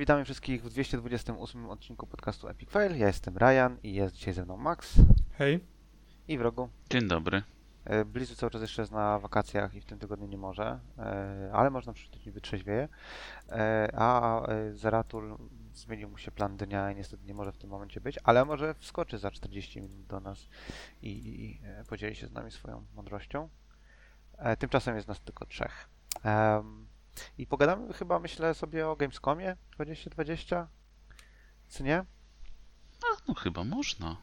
witamy wszystkich w 228 odcinku podcastu Epic Fail. Ja jestem Ryan i jest dzisiaj ze mną Max Hej. i wrogu. Dzień dobry. E, Blizu cały czas jeszcze jest na wakacjach i w tym tygodniu nie może, e, ale można przyjść tydzień wytrzeźwieje. E, A Zeratul zmienił mu się plan dnia i niestety nie może w tym momencie być, ale może wskoczy za 40 minut do nas i, i podzieli się z nami swoją mądrością. Tymczasem jest nas tylko trzech. Em, I pogadamy chyba, myślę sobie o Gamescomie 2020, czy nie? No chyba można.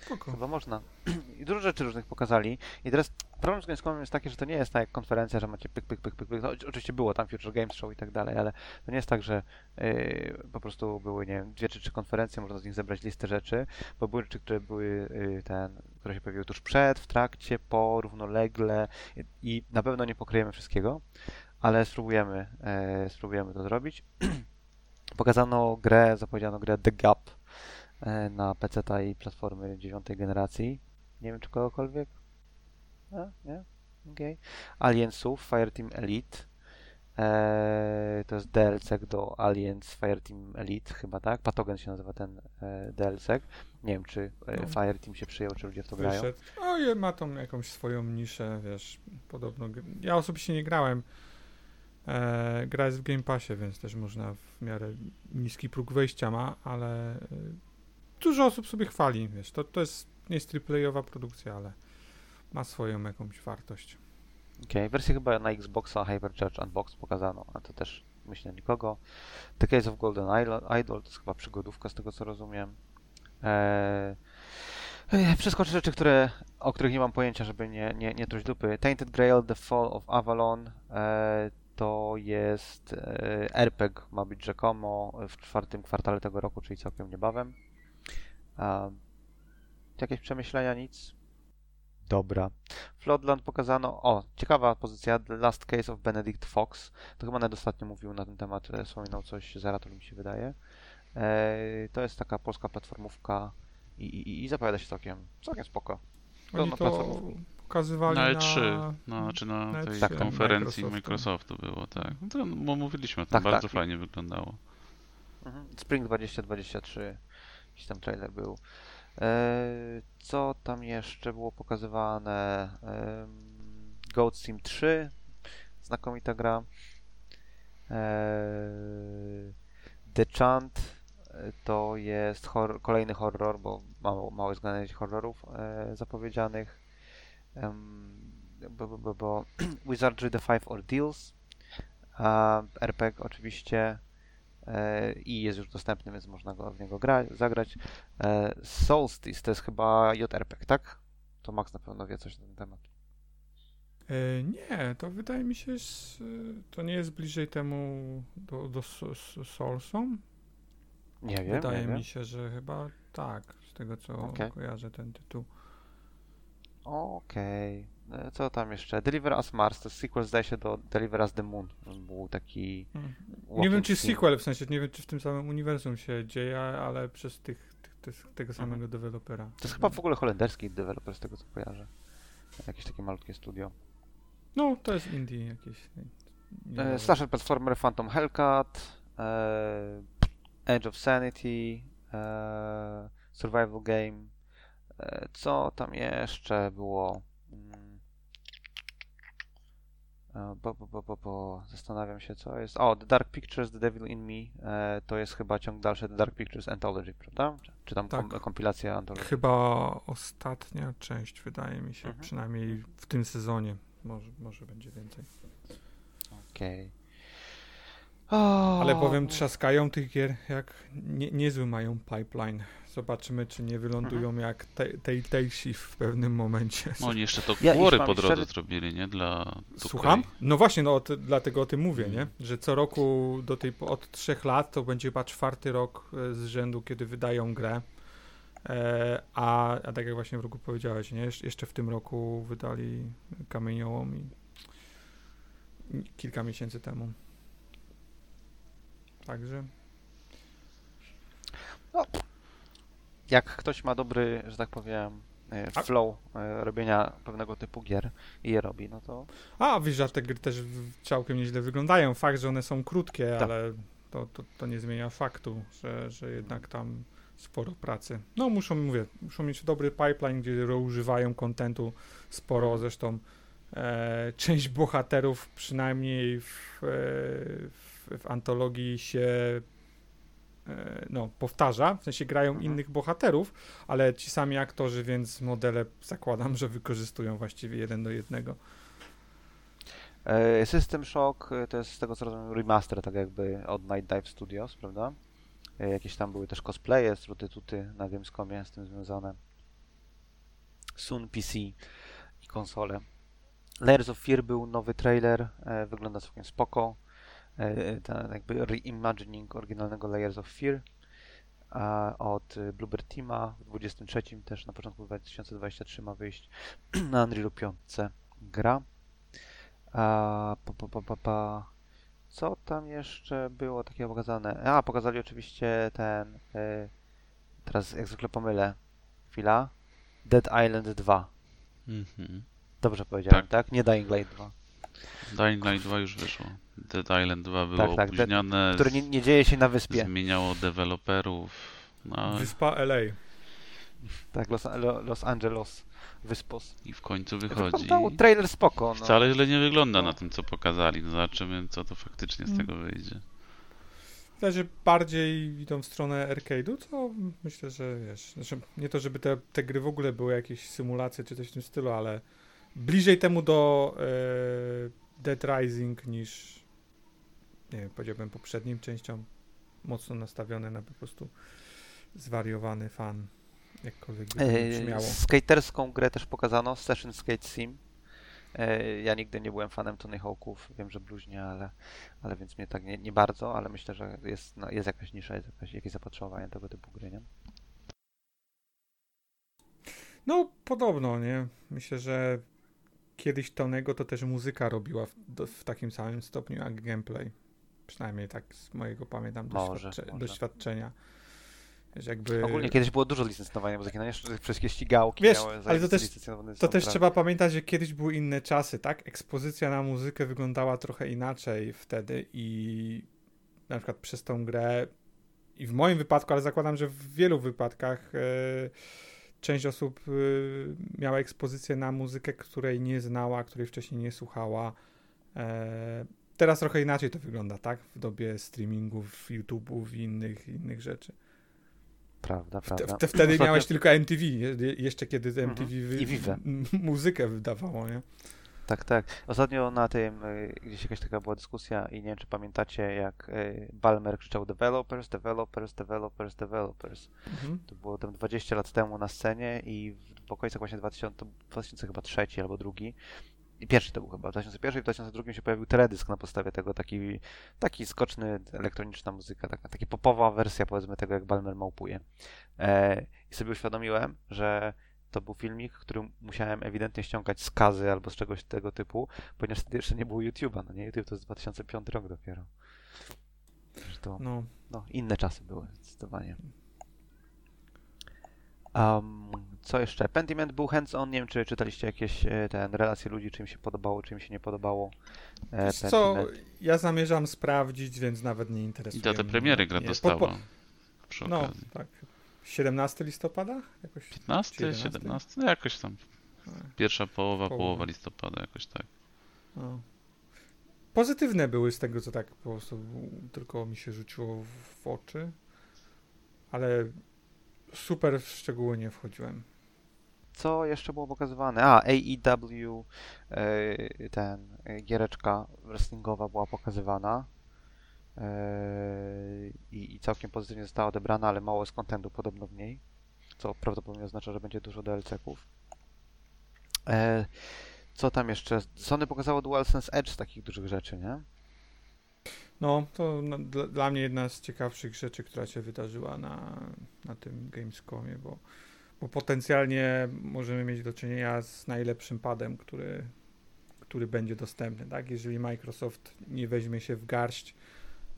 Spoko. Chyba można. I dużo rzeczy różnych pokazali. I teraz problem z Gamescomem jest taki, że to nie jest tak jak konferencja, że macie pyk, pyk, pyk, pyk, pyk. No, oczy- oczywiście było tam Future Games Show i tak dalej, ale to nie jest tak, że yy, po prostu były, nie wiem, dwie czy trzy konferencje, można z nich zebrać listę rzeczy, bo były rzeczy, które były yy, ten, które się pojawiły tuż przed, w trakcie, po, równolegle i, i na pewno nie pokryjemy wszystkiego, ale spróbujemy, yy, spróbujemy to zrobić. Pokazano grę, zapowiedziano grę The Gap e, na PC i platformy dziewiątej generacji. Nie wiem, czy kogokolwiek? A, nie? Okej. Aliensów, Fireteam Elite. E, to jest DLC do Aliens Fireteam Elite, chyba tak? Patogen się nazywa ten e, DLC. Nie wiem, czy e, No. Fireteam się przyjął, czy ludzie w to grają. Wyszedł. O, je- ma tą jakąś swoją niszę, wiesz, podobno. Ja osobiście nie grałem. E, gra jest w Game Passie, więc też można w miarę niski próg wejścia ma, ale e, dużo osób sobie chwali, wiesz. To, to jest nie jest AAA-owa produkcja, ale ma swoją jakąś wartość. Okej, wersję chyba na Xboxa Hypercharge Unbox pokazano, a to też myślę nikogo. The Case of Golden Idol, to jest chyba przygodówka z tego co rozumiem. Eee, Przeskoczę rzeczy, które, o których nie mam pojęcia, żeby nie, nie, nie truć dupy. Tainted Grail, The Fall of Avalon e, to jest e, RPG, ma być rzekomo w czwartym kwartale tego roku, czyli całkiem niebawem. Jakieś przemyślenia? Nic? Dobra. Floodland pokazano. O, ciekawa pozycja. The Last Case of Benedict Fox. To chyba nawet ostatnio mówił na ten temat, e, wspominał coś Zeratul mi się wydaje. E, to jest taka polska platformówka i, i, i zapowiada się całkiem, całkiem spoko. To Oni to. Pokazywali Na na... E3, no, znaczy na na tej E3 konferencji Microsoftu. Microsoftu było, tak. No to, bo mówiliśmy o tym, Tak, bardzo tak. fajnie wyglądało. Mhm. Spring 2023. Jakiś tam trailer był. E, co tam jeszcze było pokazywane? Goat Sim 3. Znakomita gra. E, The Chant e, to jest hor- kolejny horror, bo mało, mało jest horrorów e, zapowiedzianych. Bo, bo, bo, Wizardry The Five Ordeals. RPG oczywiście e, i jest już dostępny, więc można go w niego gra, zagrać. E, Solstice to jest chyba JRPG, tak? To Max na pewno wie coś na ten temat. E, nie, to wydaje mi się, to nie jest bliżej temu do, do Soulsom? Nie wiem, Wydaje nie wiem. mi się, że chyba tak, z tego co Okej. kojarzę ten tytuł. Okej. E, Co tam jeszcze? Deliver Us Mars, to sequel zdaje się do Deliver Us the Moon. Był taki... Mhm. Nie wiem czy sim. sequel, w sensie nie wiem czy w tym samym uniwersum się dzieje, ale przez tych, tych, tego samego dewelopera. To jest chyba w ogóle holenderski deweloper z tego co kojarzę. Jakieś takie malutkie studio. No, to jest indie jakieś. E. Slasher Platformer Phantom Hellcat, e, Edge of Sanity, e, Survival Game. E, co tam jeszcze było? Mm. E, bo, bo, bo, bo, bo. Zastanawiam się, co jest. O, The Dark Pictures, The Devil in Me. E, to jest chyba ciąg dalszy The Dark Pictures Anthology, prawda? Czy, tam kom, Tak. kompilacja Anthology? Chyba ostatnia część, wydaje mi się, Mhm. przynajmniej w tym sezonie. Może, może będzie więcej. Okej. Ale powiem, trzaskają tych gier, jak nie, niezły mają pipeline. Zobaczymy, czy nie wylądują Mhm. jak te- tej Tejsi w pewnym momencie. No oni jeszcze to Ja- kłory jeśli po drodze szczerze- zrobili, nie? Dla. Słucham? No właśnie, no dlatego o tym mówię, nie? Mm. Że co roku do tej, po- od trzech lat to będzie chyba czwarty rok e, z rzędu, kiedy wydają grę. E, a, a tak jak właśnie w roku powiedziałeś, nie? Jesz- Jeszcze w tym roku wydali kamieniołom i kilka miesięcy temu. Także jak ktoś ma dobry, że tak powiem, e, A- flow e, robienia pewnego typu gier i je robi, no to A, wiesz, że te gry też całkiem nieźle wyglądają. Fakt, że one są krótkie, Tak. ale to, to, to nie zmienia faktu, że, że jednak tam sporo pracy. No muszą, mówię, muszą mieć dobry pipeline, gdzie używają kontentu sporo, zresztą e, część bohaterów przynajmniej w, e, w, w antologii się e, no, powtarza, w sensie grają Mhm. innych bohaterów, ale ci sami aktorzy, więc modele zakładam, że wykorzystują właściwie jeden do jednego. E, System Shock e, to jest z tego co rozumiem remaster, tak jakby od Night Dive Studios, prawda? Jakieś tam były też cosplaye, tuty na Gamescomie z tym związane. Soon PC i konsole. Layers of Fear był nowy trailer, wygląda całkiem spoko. E, ten jakby reimagining oryginalnego Layers of Fear od e, Bluebird Teama w 23 też na początku 2023 ma wyjść na Unreal 5 gra. A, pa, pa, pa, pa, pa. Co tam jeszcze było takiego pokazane? A, pokazali oczywiście ten. Y, teraz jak zwykle pomylę. Chwila. Dead Island 2. Mhm. Dobrze powiedziałem, Tak. tak? Nie Dying Light 2. Dying Light 2 już wyszło. Dead Island 2 było Tak, tak, Dead- opóźnione, Który nie, nie dzieje się na wyspie. zmieniało deweloperów. No Wyspa LA. Tak, Los, Lo- Los Angeles. Wyspos. i w końcu wychodzi. Wyglądało trailer spoko. No. Wcale źle nie wygląda No. na tym, co pokazali. No Zobaczymy, co to faktycznie z Mm. tego wyjdzie. Że bardziej idą w stronę arcade'u, co myślę, że wiesz, znaczy nie to, żeby te, te gry w ogóle były jakieś symulacje czy coś w tym stylu, ale bliżej temu do e, Dead Rising niż nie wiem, powiedziałbym poprzednim częścią mocno nastawione na po prostu zwariowany fan, jakkolwiek by to E, brzmiało. skaterską grę też pokazano, Session Skate Sim. E, Ja nigdy nie byłem fanem Tony Hawków, wiem, że bluźnie, ale, ale więc mnie tak nie, nie bardzo, ale myślę, że jest, no, jest jakaś nisza, jest jakaś, jakieś zapotrzebowanie tego typu gry, nie? No, podobno, nie? Myślę, że kiedyś Tonego to też muzyka robiła w, w takim samym stopniu jak gameplay. Przynajmniej tak z mojego pamiętam Może, może. doświadczenia. Wiesz, jakby... Ogólnie kiedyś było dużo licencjonowania muzyki, no jeszcze wszystkie ścigałki Wiesz, miały ale to też- To też trzeba pamiętać, że kiedyś były inne czasy, tak? Ekspozycja na muzykę wyglądała trochę inaczej wtedy i na przykład przez tą grę i w moim wypadku, ale zakładam, że w wielu wypadkach e, część osób e, miała ekspozycję na muzykę, której nie znała, której wcześniej nie słuchała. E, teraz trochę inaczej to wygląda, tak? W dobie streamingów, YouTube'ów i innych, innych rzeczy. Prawda, prawda. wte, wtedy Ostatnio- miałeś tylko MTV, je- jeszcze kiedy Mhm. MTV wy, I Vive. m- muzykę wydawało, nie? Tak, tak. Ostatnio na tym y, gdzieś jakaś taka była dyskusja i nie wiem, czy pamiętacie, jak y, Balmer krzyczał developers, developers, developers, developers. Mhm. To było tam 20 lat temu na scenie i w okolicach właśnie 2000, to 2000 chyba trzeci albo drugi. I pierwszy to był chyba, w 2001 i w 2002 się pojawił teledysk na podstawie tego, taki, taki skoczny, elektroniczna muzyka, taka, taka popowa wersja powiedzmy tego, jak Balmer małpuje. E, I sobie uświadomiłem, że to był filmik, który musiałem ewidentnie ściągać z kazy albo z czegoś tego typu, ponieważ wtedy jeszcze nie było YouTube'a, no nie? YouTube to jest 2005 rok dopiero. To, No, no, inne czasy były, zdecydowanie. Um, co jeszcze? Pentiment był hands-on, nie wiem, czy czytaliście jakieś e, ten, relacje ludzi, czy im się podobało, czy im się nie podobało. E, Wiesz co, ja zamierzam sprawdzić, więc nawet nie I interesuje datę mnie. premiery gra dostała. po- No, tak. 17 listopada? Jakoś. 15, 11? 17, no jakoś tam. No, Pierwsza połowa, Połowa. połowa listopada, jakoś tak. no. Pozytywne były z tego, co tak po prostu tylko mi się rzuciło w oczy, ale super w szczegóły nie wchodziłem. Co jeszcze było pokazywane? A, AEW, e, ten, e, giereczka wrestlingowa była pokazywana. E, i, I całkiem pozytywnie została odebrana, ale mało jest kontentu podobno w niej. Co prawdopodobnie oznacza, że będzie dużo DLC-ków. Co tam jeszcze? Sony pokazało DualSense Edge z takich dużych rzeczy, nie? No, to dla, dla mnie jedna z ciekawszych rzeczy, która się wydarzyła na, na tym Gamescomie, bo, bo potencjalnie możemy mieć do czynienia z najlepszym padem, który, który będzie dostępny, tak? Jeżeli Microsoft nie weźmie się w garść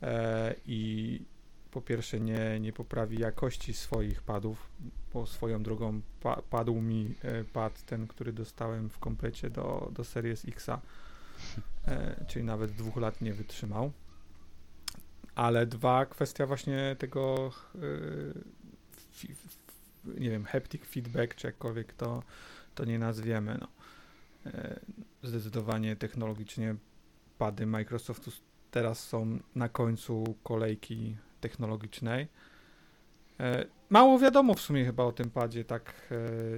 e, i po pierwsze nie, nie poprawi jakości swoich padów, bo swoją drogą pa, padł mi e, pad ten, który dostałem w komplecie do, do Series Xa, e, czyli nawet dwóch lat nie wytrzymał ale dwa, kwestia właśnie tego f, nie wiem, haptic feedback, czy jakkolwiek to, to nie nazwiemy, no. Yy, zdecydowanie technologicznie pady Microsoftu teraz są na końcu kolejki technologicznej. E, Mało wiadomo w sumie chyba o tym padzie, tak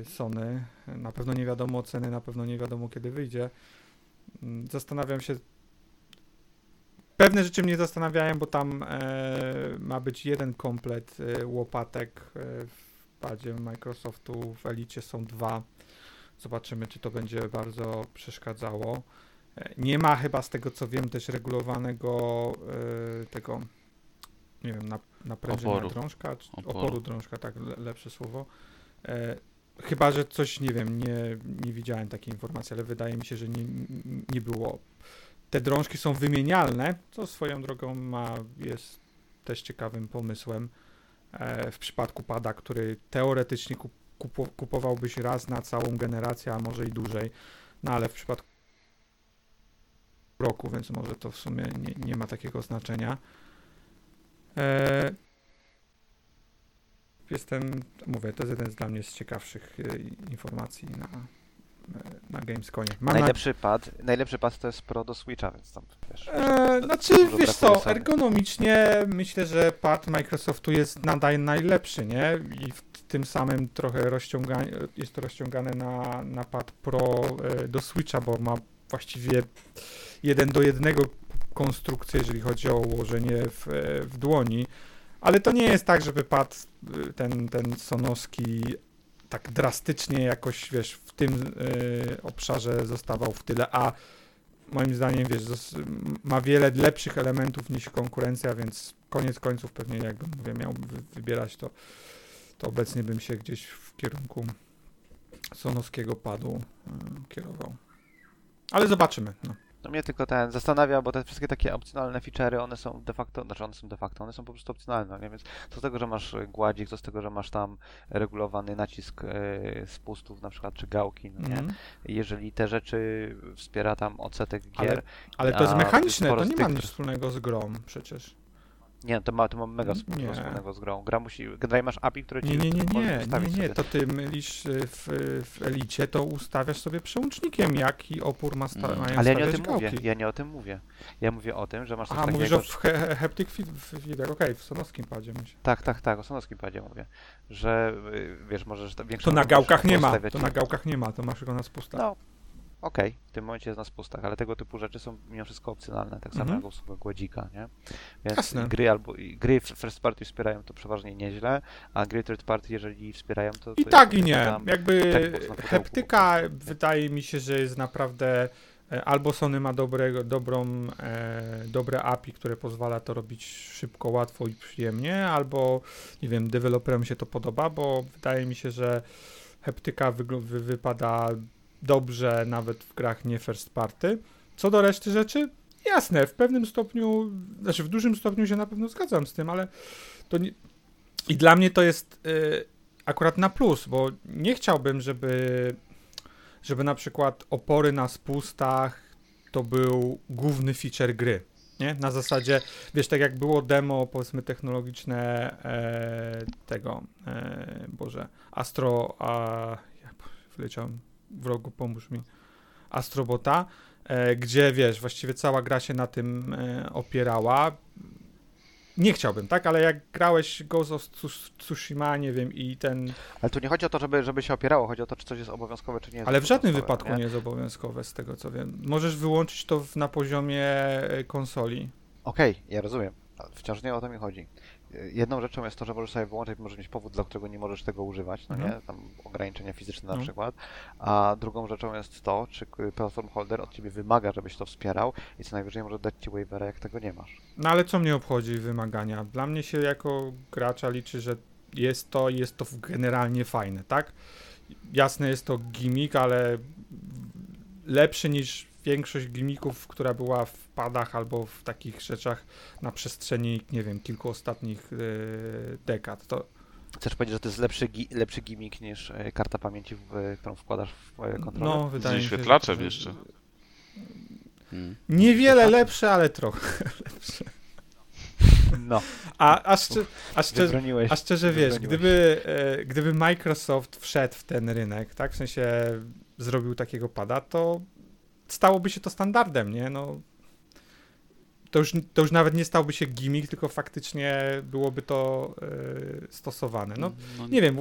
e, Sony. Na pewno nie wiadomo ceny, na pewno nie wiadomo kiedy wyjdzie. Mm, Zastanawiam się. Pewne rzeczy mnie zastanawiają, bo tam e, ma być jeden komplet e, łopatek e, w padzie Microsoftu. W Elicie są dwa. Zobaczymy, czy to będzie bardzo przeszkadzało. E, Nie ma chyba z tego co wiem też regulowanego e, tego nie wiem, na, naprężenia Oporu. drążka, czy Oporu. oporu. drążka, tak, le, lepsze słowo. E, chyba, że coś, nie wiem, nie, nie widziałem takiej informacji, ale wydaje mi się, że nie, nie było. Te drążki są wymienialne, co swoją drogą ma, jest też ciekawym pomysłem w przypadku pada, który teoretycznie kup, kupo, kupowałbyś raz na całą generację, a może i dłużej, no ale w przypadku roku, więc może to w sumie nie, nie ma takiego znaczenia. E, Jestem, mówię, to jest jeden z dla mnie z ciekawszych e, informacji na, e, na Gamesconie. Mam na, Najlepszy pad, najlepszy pad to jest Pro do Switcha, więc tam wiesz. e, znaczy, wiesz co, ergonomicznie myślę, że pad Microsoftu jest nadal najlepszy, nie? I w tym samym trochę rozciąganie, jest to rozciągane na, na pad Pro e, do Switcha, bo ma właściwie jeden do jednego konstrukcję, jeżeli chodzi o ułożenie w, e, w dłoni. Ale to nie jest tak, żeby pad y, ten, ten sonowski tak drastycznie jakoś, wiesz, tym y, obszarze zostawał w tyle, a moim zdaniem, wiesz, ma wiele lepszych elementów niż konkurencja, więc koniec końców pewnie jakbym, mówię, miał wy- wybierać, to, to obecnie bym się gdzieś w kierunku sonowskiego padu y, kierował. Ale zobaczymy. No. No mnie tylko ten zastanawia, bo te wszystkie takie opcjonalne feature'y, one są de facto, znaczy one są de facto, one są po prostu opcjonalne, nie? więc co z tego, że masz gładzik, co z tego, że masz tam regulowany nacisk e, spustów na przykład, czy gałki, no nie? Mhm. Jeżeli te rzeczy wspiera tam odsetek Ale- gier, Ale to jest mechaniczne, to nie ma nic wspólnego z grą przecież. Nie, to ma, to ma mega wspólnego z grą. Gra musi, generalnie masz API, które ci Nie, nie, nie, nie, nie, nie, to ty mylisz y, w, w Elicie, to ustawiasz sobie przełącznikiem, jaki opór ma sta- Mm. mają Ale ja nie o tym mówię, gałki. ja nie o tym mówię. Ja mówię o tym, że masz coś A, takiego... mówisz o w he, haptic feed- feedback, okej, w sonowskim padzie myślę. Tak, tak, tak, o Sonowskim padzie mówię, że y, wiesz, możesz większą To na gałkach nie ma, to na gałkach nie ma, to masz go na spustach. No, okej, w tym momencie jest na spustach, ale tego typu rzeczy są mimo wszystko opcjonalne, tak samo Mhm. jak usługa głodzika, nie? Więc Jasne. gry albo gry first party wspierają to przeważnie nieźle, a gry third party, jeżeli wspierają to... to I tak i nie, tam- jakby tak heptyka wydaje mi się, że jest naprawdę e, albo Sony ma dobrego, dobrą, e, dobre API, które pozwala to robić szybko, łatwo i przyjemnie, albo nie wiem, deweloperom się to podoba, bo wydaje mi się, że heptyka wypada dobrze nawet w grach nie first party. Co do reszty rzeczy, jasne, w pewnym stopniu, znaczy w dużym stopniu się na pewno zgadzam z tym, ale to nie... I dla mnie to jest y, akurat na plus, bo nie chciałbym, żeby, żeby na przykład opory na spustach to był główny feature gry. Nie? Na zasadzie, wiesz, tak jak było demo, powiedzmy, technologiczne e, tego, e, Boże, Astro, a ja wleciałem w rogu, pomóż mi, Astrobota, e, gdzie, wiesz, właściwie cała gra się na tym e, opierała. Nie chciałbym, tak? Ale jak grałeś Ghost of Tsus- Tsushima, nie wiem, i ten... Ale tu nie chodzi o to, żeby, żeby się opierało, chodzi o to, czy coś jest obowiązkowe, czy nie jest Ale w żadnym wypadku nie jest obowiązkowe, z tego co wiem. Możesz wyłączyć to w, na poziomie e, konsoli. Okej, ja rozumiem, wciąż nie o to mi chodzi. Jedną rzeczą jest to, że możesz sobie wyłączyć, możesz mieć powód, dla którego nie możesz tego używać, no Mhm. nie? Tam ograniczenia fizyczne na No. przykład. A drugą rzeczą jest to, czy platform holder od ciebie wymaga, żebyś to wspierał i co najwyżej może dać ci waivera, jak tego nie masz. No ale co mnie obchodzi wymagania? Dla mnie się jako gracza liczy, że jest to jest to generalnie fajne, tak? Jasne jest to gimmick, ale lepszy niż większość gimmików, która była w padach albo w takich rzeczach na przestrzeni, nie wiem, kilku ostatnich yy, dekad. To Chcesz powiedzieć, że to jest lepszy, gi- lepszy gimmick niż e, karta pamięci, w, którą wkładasz w e, kontroler? no, wydaje mi się, że to- jeszcze. Hmm. Niewiele lepsze, ale trochę lepsze. No, A, a, szcze, a, szczerze, a szczerze wiesz, gdyby, e, gdyby Microsoft wszedł w ten rynek, tak, w sensie zrobił takiego pada, to stałoby się to standardem, nie? No, to już, to już nawet nie stałby się gimmick, tylko faktycznie byłoby to e, stosowane. No, no, nie wiem,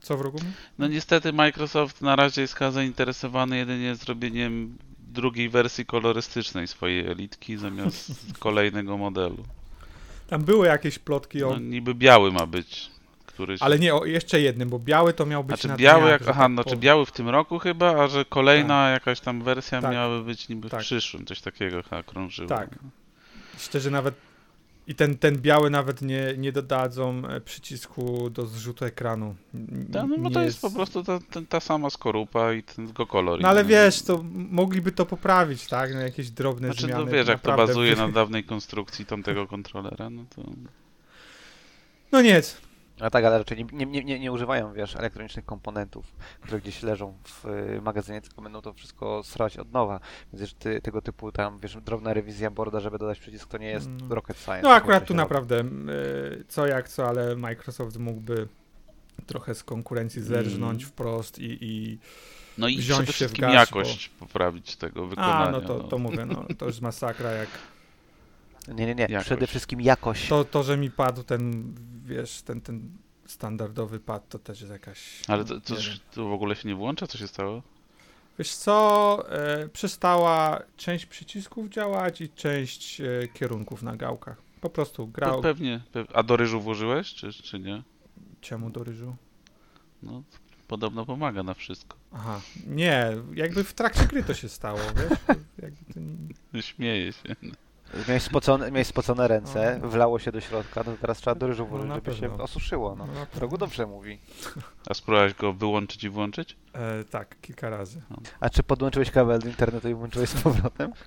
co wrogu? no niestety Microsoft na razie jest chyba zainteresowany jedynie zrobieniem drugiej wersji kolorystycznej swojej elitki zamiast kolejnego modelu. Tam były jakieś plotki o... No, niby biały ma być, któryś... Ale nie, o jeszcze jednym, bo biały to miał być Znaczy na biały, dniach, jak, aha, tak no po- biały w tym roku chyba, a że kolejna jakaś tam wersja Tak. miała być niby w Tak. przyszłym, coś takiego chyba krążyło. Tak. Szczerze nawet i ten, ten biały nawet nie, nie dodadzą e, przycisku do zrzutu ekranu. Ta, no bo to jest po prostu ta, ta, ta sama skorupa i ten tylko kolor. No ale wiesz, to mogliby to poprawić, tak? No, jakieś drobne Znaczy, zmiany. no wiesz, jak to bazuje na dawnej konstrukcji tamtego kontrolera, no to... No nic. A tak, ale raczej nie, nie, nie, nie używają, wiesz, elektronicznych komponentów, które gdzieś leżą w y, magazynie, tylko będą to wszystko srać od nowa. Więc wiesz, ty, tego typu tam, wiesz, drobna rewizja boarda, żeby dodać przycisk, to nie jest Mm. rocket science. No akurat tu robi. naprawdę e, co jak co, ale Microsoft mógłby trochę z konkurencji zerżnąć Mm. wprost i, i No i Wziąć przede się w wszystkim garść, jakość poprawić tego wykonania. a no to, to mówię, no to już masakra jak Nie, nie, nie. Jakość. Przede wszystkim jakość. to, to, że mi padł ten, wiesz, ten, ten standardowy pad, to też jest jakaś... Ale no, to, to, to w ogóle się nie włącza? Co się stało? Wiesz co, e, przestała część przycisków działać i część e, kierunków na gałkach. Po prostu To grał... pewnie, pe- A do ryżu włożyłeś, czy, czy nie? Czemu do ryżu? No, podobno pomaga na wszystko. Aha, nie, jakby w trakcie gry to się stało, wiesz? Jakby to nie... Śmieję się. Miałeś spocone, miałeś spocone ręce, No. wlało się do środka, no to teraz trzeba do ryżu włożyć, na żeby się pewno. osuszyło. No. No. Rogu dobrze mówi. A spróbowałeś go wyłączyć i włączyć? E, tak, kilka razy. A czy podłączyłeś kabel do internetu i włączyłeś z powrotem?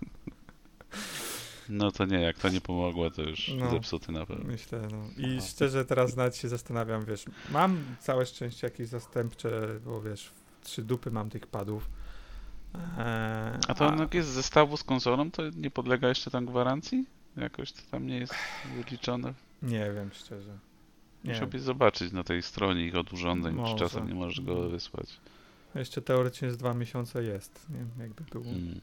No to nie, jak to nie pomogło, to już No. zepsuty na pewno. Myślę, no. I Aha. szczerze teraz nawet się zastanawiam, wiesz, mam całe szczęście jakieś zastępcze, bo wiesz, trzy dupy mam tych padów. E, A to on jak jest z zestawu z konsolą, to nie podlega jeszcze tam gwarancji? Jakoś to tam nie jest wyliczone. Nie wiem, szczerze. Nie, Musiałbyś zobaczyć na tej stronie ich od urządzeń, Może. czy czasem nie możesz go wysłać. jeszcze teoretycznie z dwa miesiące jest, nie? Jakby było. Mm.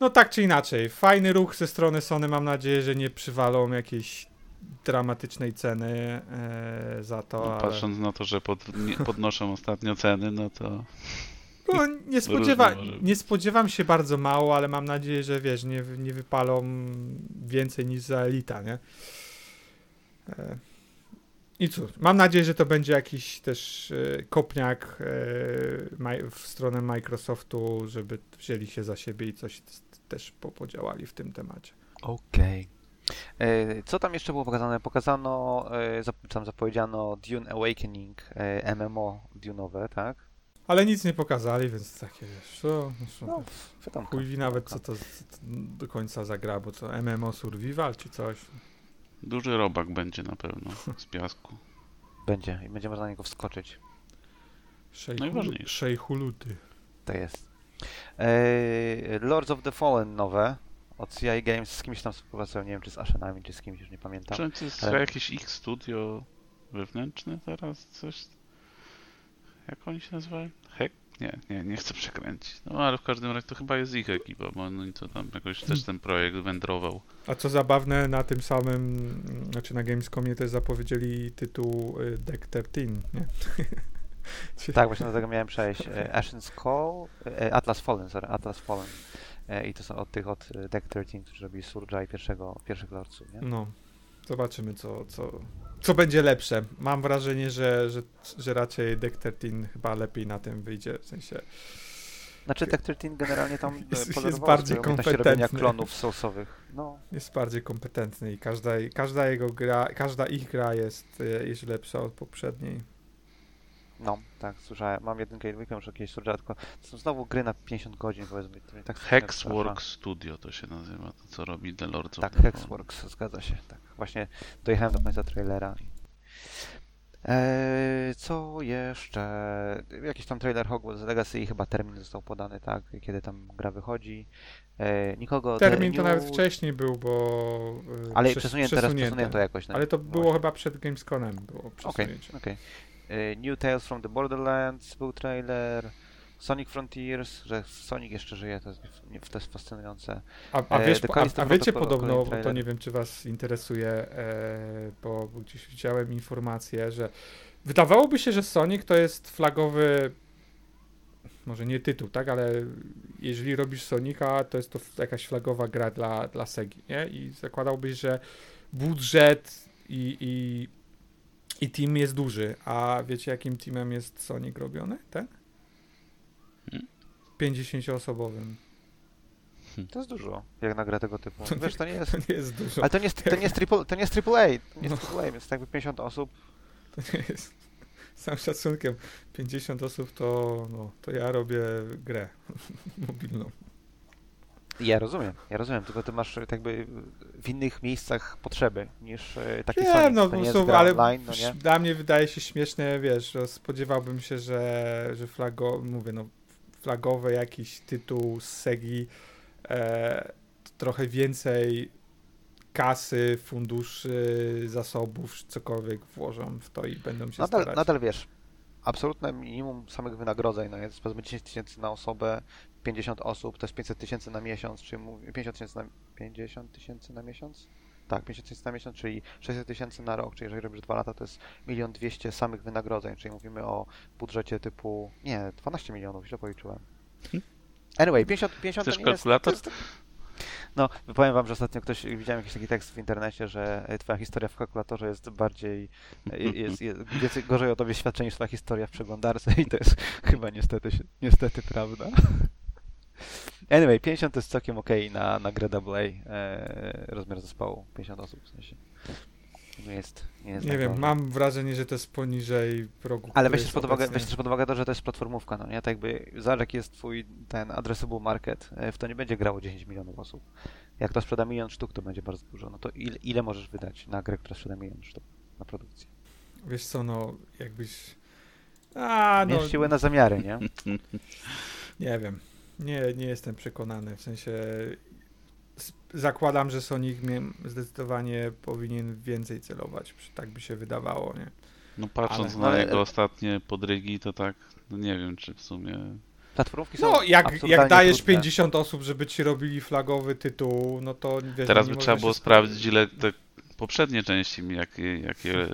No tak czy inaczej, fajny ruch ze strony Sony, mam nadzieję, że nie przywalą jakiejś dramatycznej ceny e, za to, No, ale... patrząc na to, że pod, podnoszą ostatnio ceny, no to No, nie, spodziewa, nie spodziewam się bardzo mało, ale mam nadzieję, że wiesz, nie, nie wypalą więcej niż za Elita, nie? E, I cóż, mam nadzieję, że to będzie jakiś też e, kopniak e, w stronę Microsoftu, żeby wzięli się za siebie i coś też po, podziałali w tym temacie. Okej. E, Co tam jeszcze było pokazane? Pokazano, tam zapowiedziano Dune Awakening, MMO Dune'owe, tak? Ale nic nie pokazali, więc takie wiesz, co, co, No, wiadomo. chuj nawet co to, co to do końca zagra, bo to MMO Survival czy coś. duży robak będzie na pewno z piasku. Będzie i będzie można na niego wskoczyć. Najważniejsze. Szejhuluty. To jest. E, Lords of the Fallen nowe od CI Games, z kimś tam współpracują, nie wiem czy z Ashenami, czy z kimś, już nie pamiętam. Czy to jest ale- jakieś ich studio wewnętrzne teraz? Coś? Jak oni się nazywają? Hek? Nie, nie, nie chcę przekręcić. No ale w każdym razie to chyba jest ich ekipa, bo oni to tam jakoś też ten projekt wędrował. A co zabawne, na tym samym, znaczy na Gamescomie też zapowiedzieli tytuł y, Deck 13, nie? Tak, właśnie do tego miałem przejść. E, Ashen's Call, e, Atlas Fallen, sorry, Atlas Fallen. I to są od tych od Deck 13, którzy robili Surge'a i pierwszego, pierwszych Lordsów, nie? No, zobaczymy co, co, co będzie lepsze. Mam wrażenie, że, że, że raczej Deck 13 chyba lepiej na tym wyjdzie, w sensie Znaczy Deck 13 generalnie tam Jest- e, jest polerowało bardziej kompetentny. klonów soulsowych. No, jest bardziej kompetentny i każda, każda jego gra, każda ich gra jest, y, jest lepsza od poprzedniej. No, tak, słyszałem. Mam jedynkę i dwójkę, muszę jakieś Surge'a, tylko to są znowu gry na 50 godzin, powiedzmy. To mnie tak. Hexworks Studio to się nazywa, to co robi The Lords of Tak, the Fallen. Hexworks, zgadza się. Tak. Właśnie dojechałem do końca trailera. Eee, co jeszcze? Jakiś tam trailer Hogwarts Legacy i chyba termin został podany, tak? Kiedy tam gra wychodzi. Eee, nikogo... Termin to nawet wcześniej był, bo. y, Ale przes- przesunięte, teraz przesunięto jakoś. no. Ale to było Właśnie. chyba przed Gamesconem. Było Okej, przesunięcie. okej. Eee, New Tales from the Borderlands był trailer. Sonic Frontiers, że Sonic jeszcze żyje, to jest, to jest fascynujące. A, a, E, wiesz, a, a wiecie podobno, bo to nie wiem, czy was interesuje, e, bo gdzieś widziałem informację, że wydawałoby się, że Sonic to jest flagowy, może nie tytuł, tak, ale jeżeli robisz Sonika, to jest to jakaś flagowa gra dla, dla Segi, nie? I zakładałbyś, że budżet i, i, i team jest duży, a wiecie, jakim teamem jest Sonic robiony, ten? Hmm? 50-osobowym. To jest dużo, jak na grę tego typu. Wiesz, to nie jest... To nie jest dużo. Ale to nie jest, to nie jest, triple, to nie jest AAA, to nie No. jest AAA, jest jakby 50 osób. To nie jest. Z całym szacunkiem, 50 osób to, no, to ja robię grę mobilną. Ja rozumiem, ja rozumiem, tylko ty masz jakby w innych miejscach potrzeby niż e, taki Nie, Sonic. no to nie jest ale online, no nie? dla mnie wydaje się śmieszne, wiesz, spodziewałbym się, że, że flago, mówię, no, flagowy jakiś tytuł z Segi e, trochę więcej kasy, funduszy, zasobów, cokolwiek włożą w to i będą się Nadal, starać. nadal wiesz, absolutne minimum samych wynagrodzeń, no jest powiedzmy 10 tysięcy na osobę, 50 osób, to jest 500 tysięcy na miesiąc, czyli mówi- 50 tysięcy na 50 tysięcy na miesiąc? Tak, 50 tysięcy na miesiąc, czyli 600 tysięcy na rok, czyli jeżeli robisz 2 lata, to jest 1 200 samych wynagrodzeń, czyli mówimy o budżecie typu, nie, 12 milionów, źle policzyłem. Anyway, 50, 50 Chcesz kalkulator? to jest, no, powiem wam, że ostatnio ktoś, widziałem jakiś taki tekst w internecie, że e, twoja historia w kalkulatorze jest bardziej, e, jest, jest, jest gorzej o tobie świadczy niż twoja historia w przeglądarce i to jest chyba niestety, niestety prawda. Anyway, 50 to jest całkiem okej na, na grę AA, e, rozmiar zespołu, 50 osób w sensie. Nie jest, nie jest Nie tak wiem, dobrze. mam wrażenie, że to jest poniżej progu. Ale weź też, pod uwagę, weź też pod uwagę to, że to jest platformówka, no nie? Tak jakby, zobacz jest twój ten addressable market, e, w to nie będzie grało 10 milionów osób. Jak to sprzeda milion sztuk, to będzie bardzo dużo. No to ile, ile możesz wydać na grę, która sprzeda milion sztuk na produkcję? Wiesz co, no, jakbyś... A, no, Mierz siłę na zamiary, nie? nie wiem. Nie, nie jestem przekonany, w sensie... Zakładam, że Sonic zdecydowanie powinien więcej celować, tak by się wydawało, nie? No patrząc Ale- na ale- jego ostatnie podrygi, to tak, no nie wiem, czy w sumie... Platformówki są No, jak, jak dajesz trudne. 50 osób, żeby ci robili flagowy tytuł, no to wiesz, Teraz by trzeba było sprawdzić, ile te poprzednie części, jakie, jakie,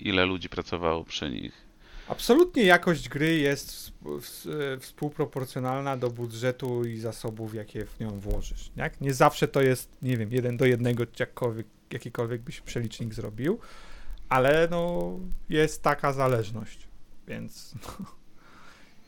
ile ludzi pracowało przy nich. Absolutnie jakość gry jest współproporcjonalna do budżetu i zasobów, jakie w nią włożysz. Jak? Nie zawsze to jest, nie wiem, jeden do jednego, jakikolwiek byś przelicznik zrobił, ale no jest taka zależność, więc no.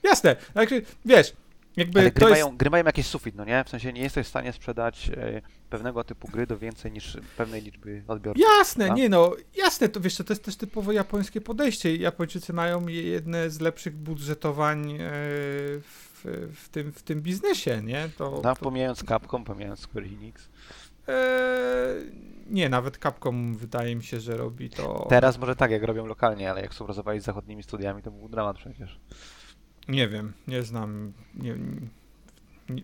jasne, znaczy, wiesz, jakby Ale gry, jest... mają, gry mają jakiś sufit, no nie? W sensie nie jesteś w stanie sprzedać e, pewnego typu gry do więcej niż pewnej liczby odbiorców. Jasne, tak? nie no, jasne, to wiesz, to jest też typowo japońskie podejście. Japończycy mają je- jedne z lepszych budżetowań e, w, w, tym, w tym biznesie, nie? To, No, to, pomijając Capcom, pomijając Square Enix. e, nie, nawet Capcom wydaje mi się, że robi to. Teraz może tak, jak robią lokalnie, ale jak współpracowali z zachodnimi studiami, to był dramat przecież. Nie wiem, nie znam. Nie, nie,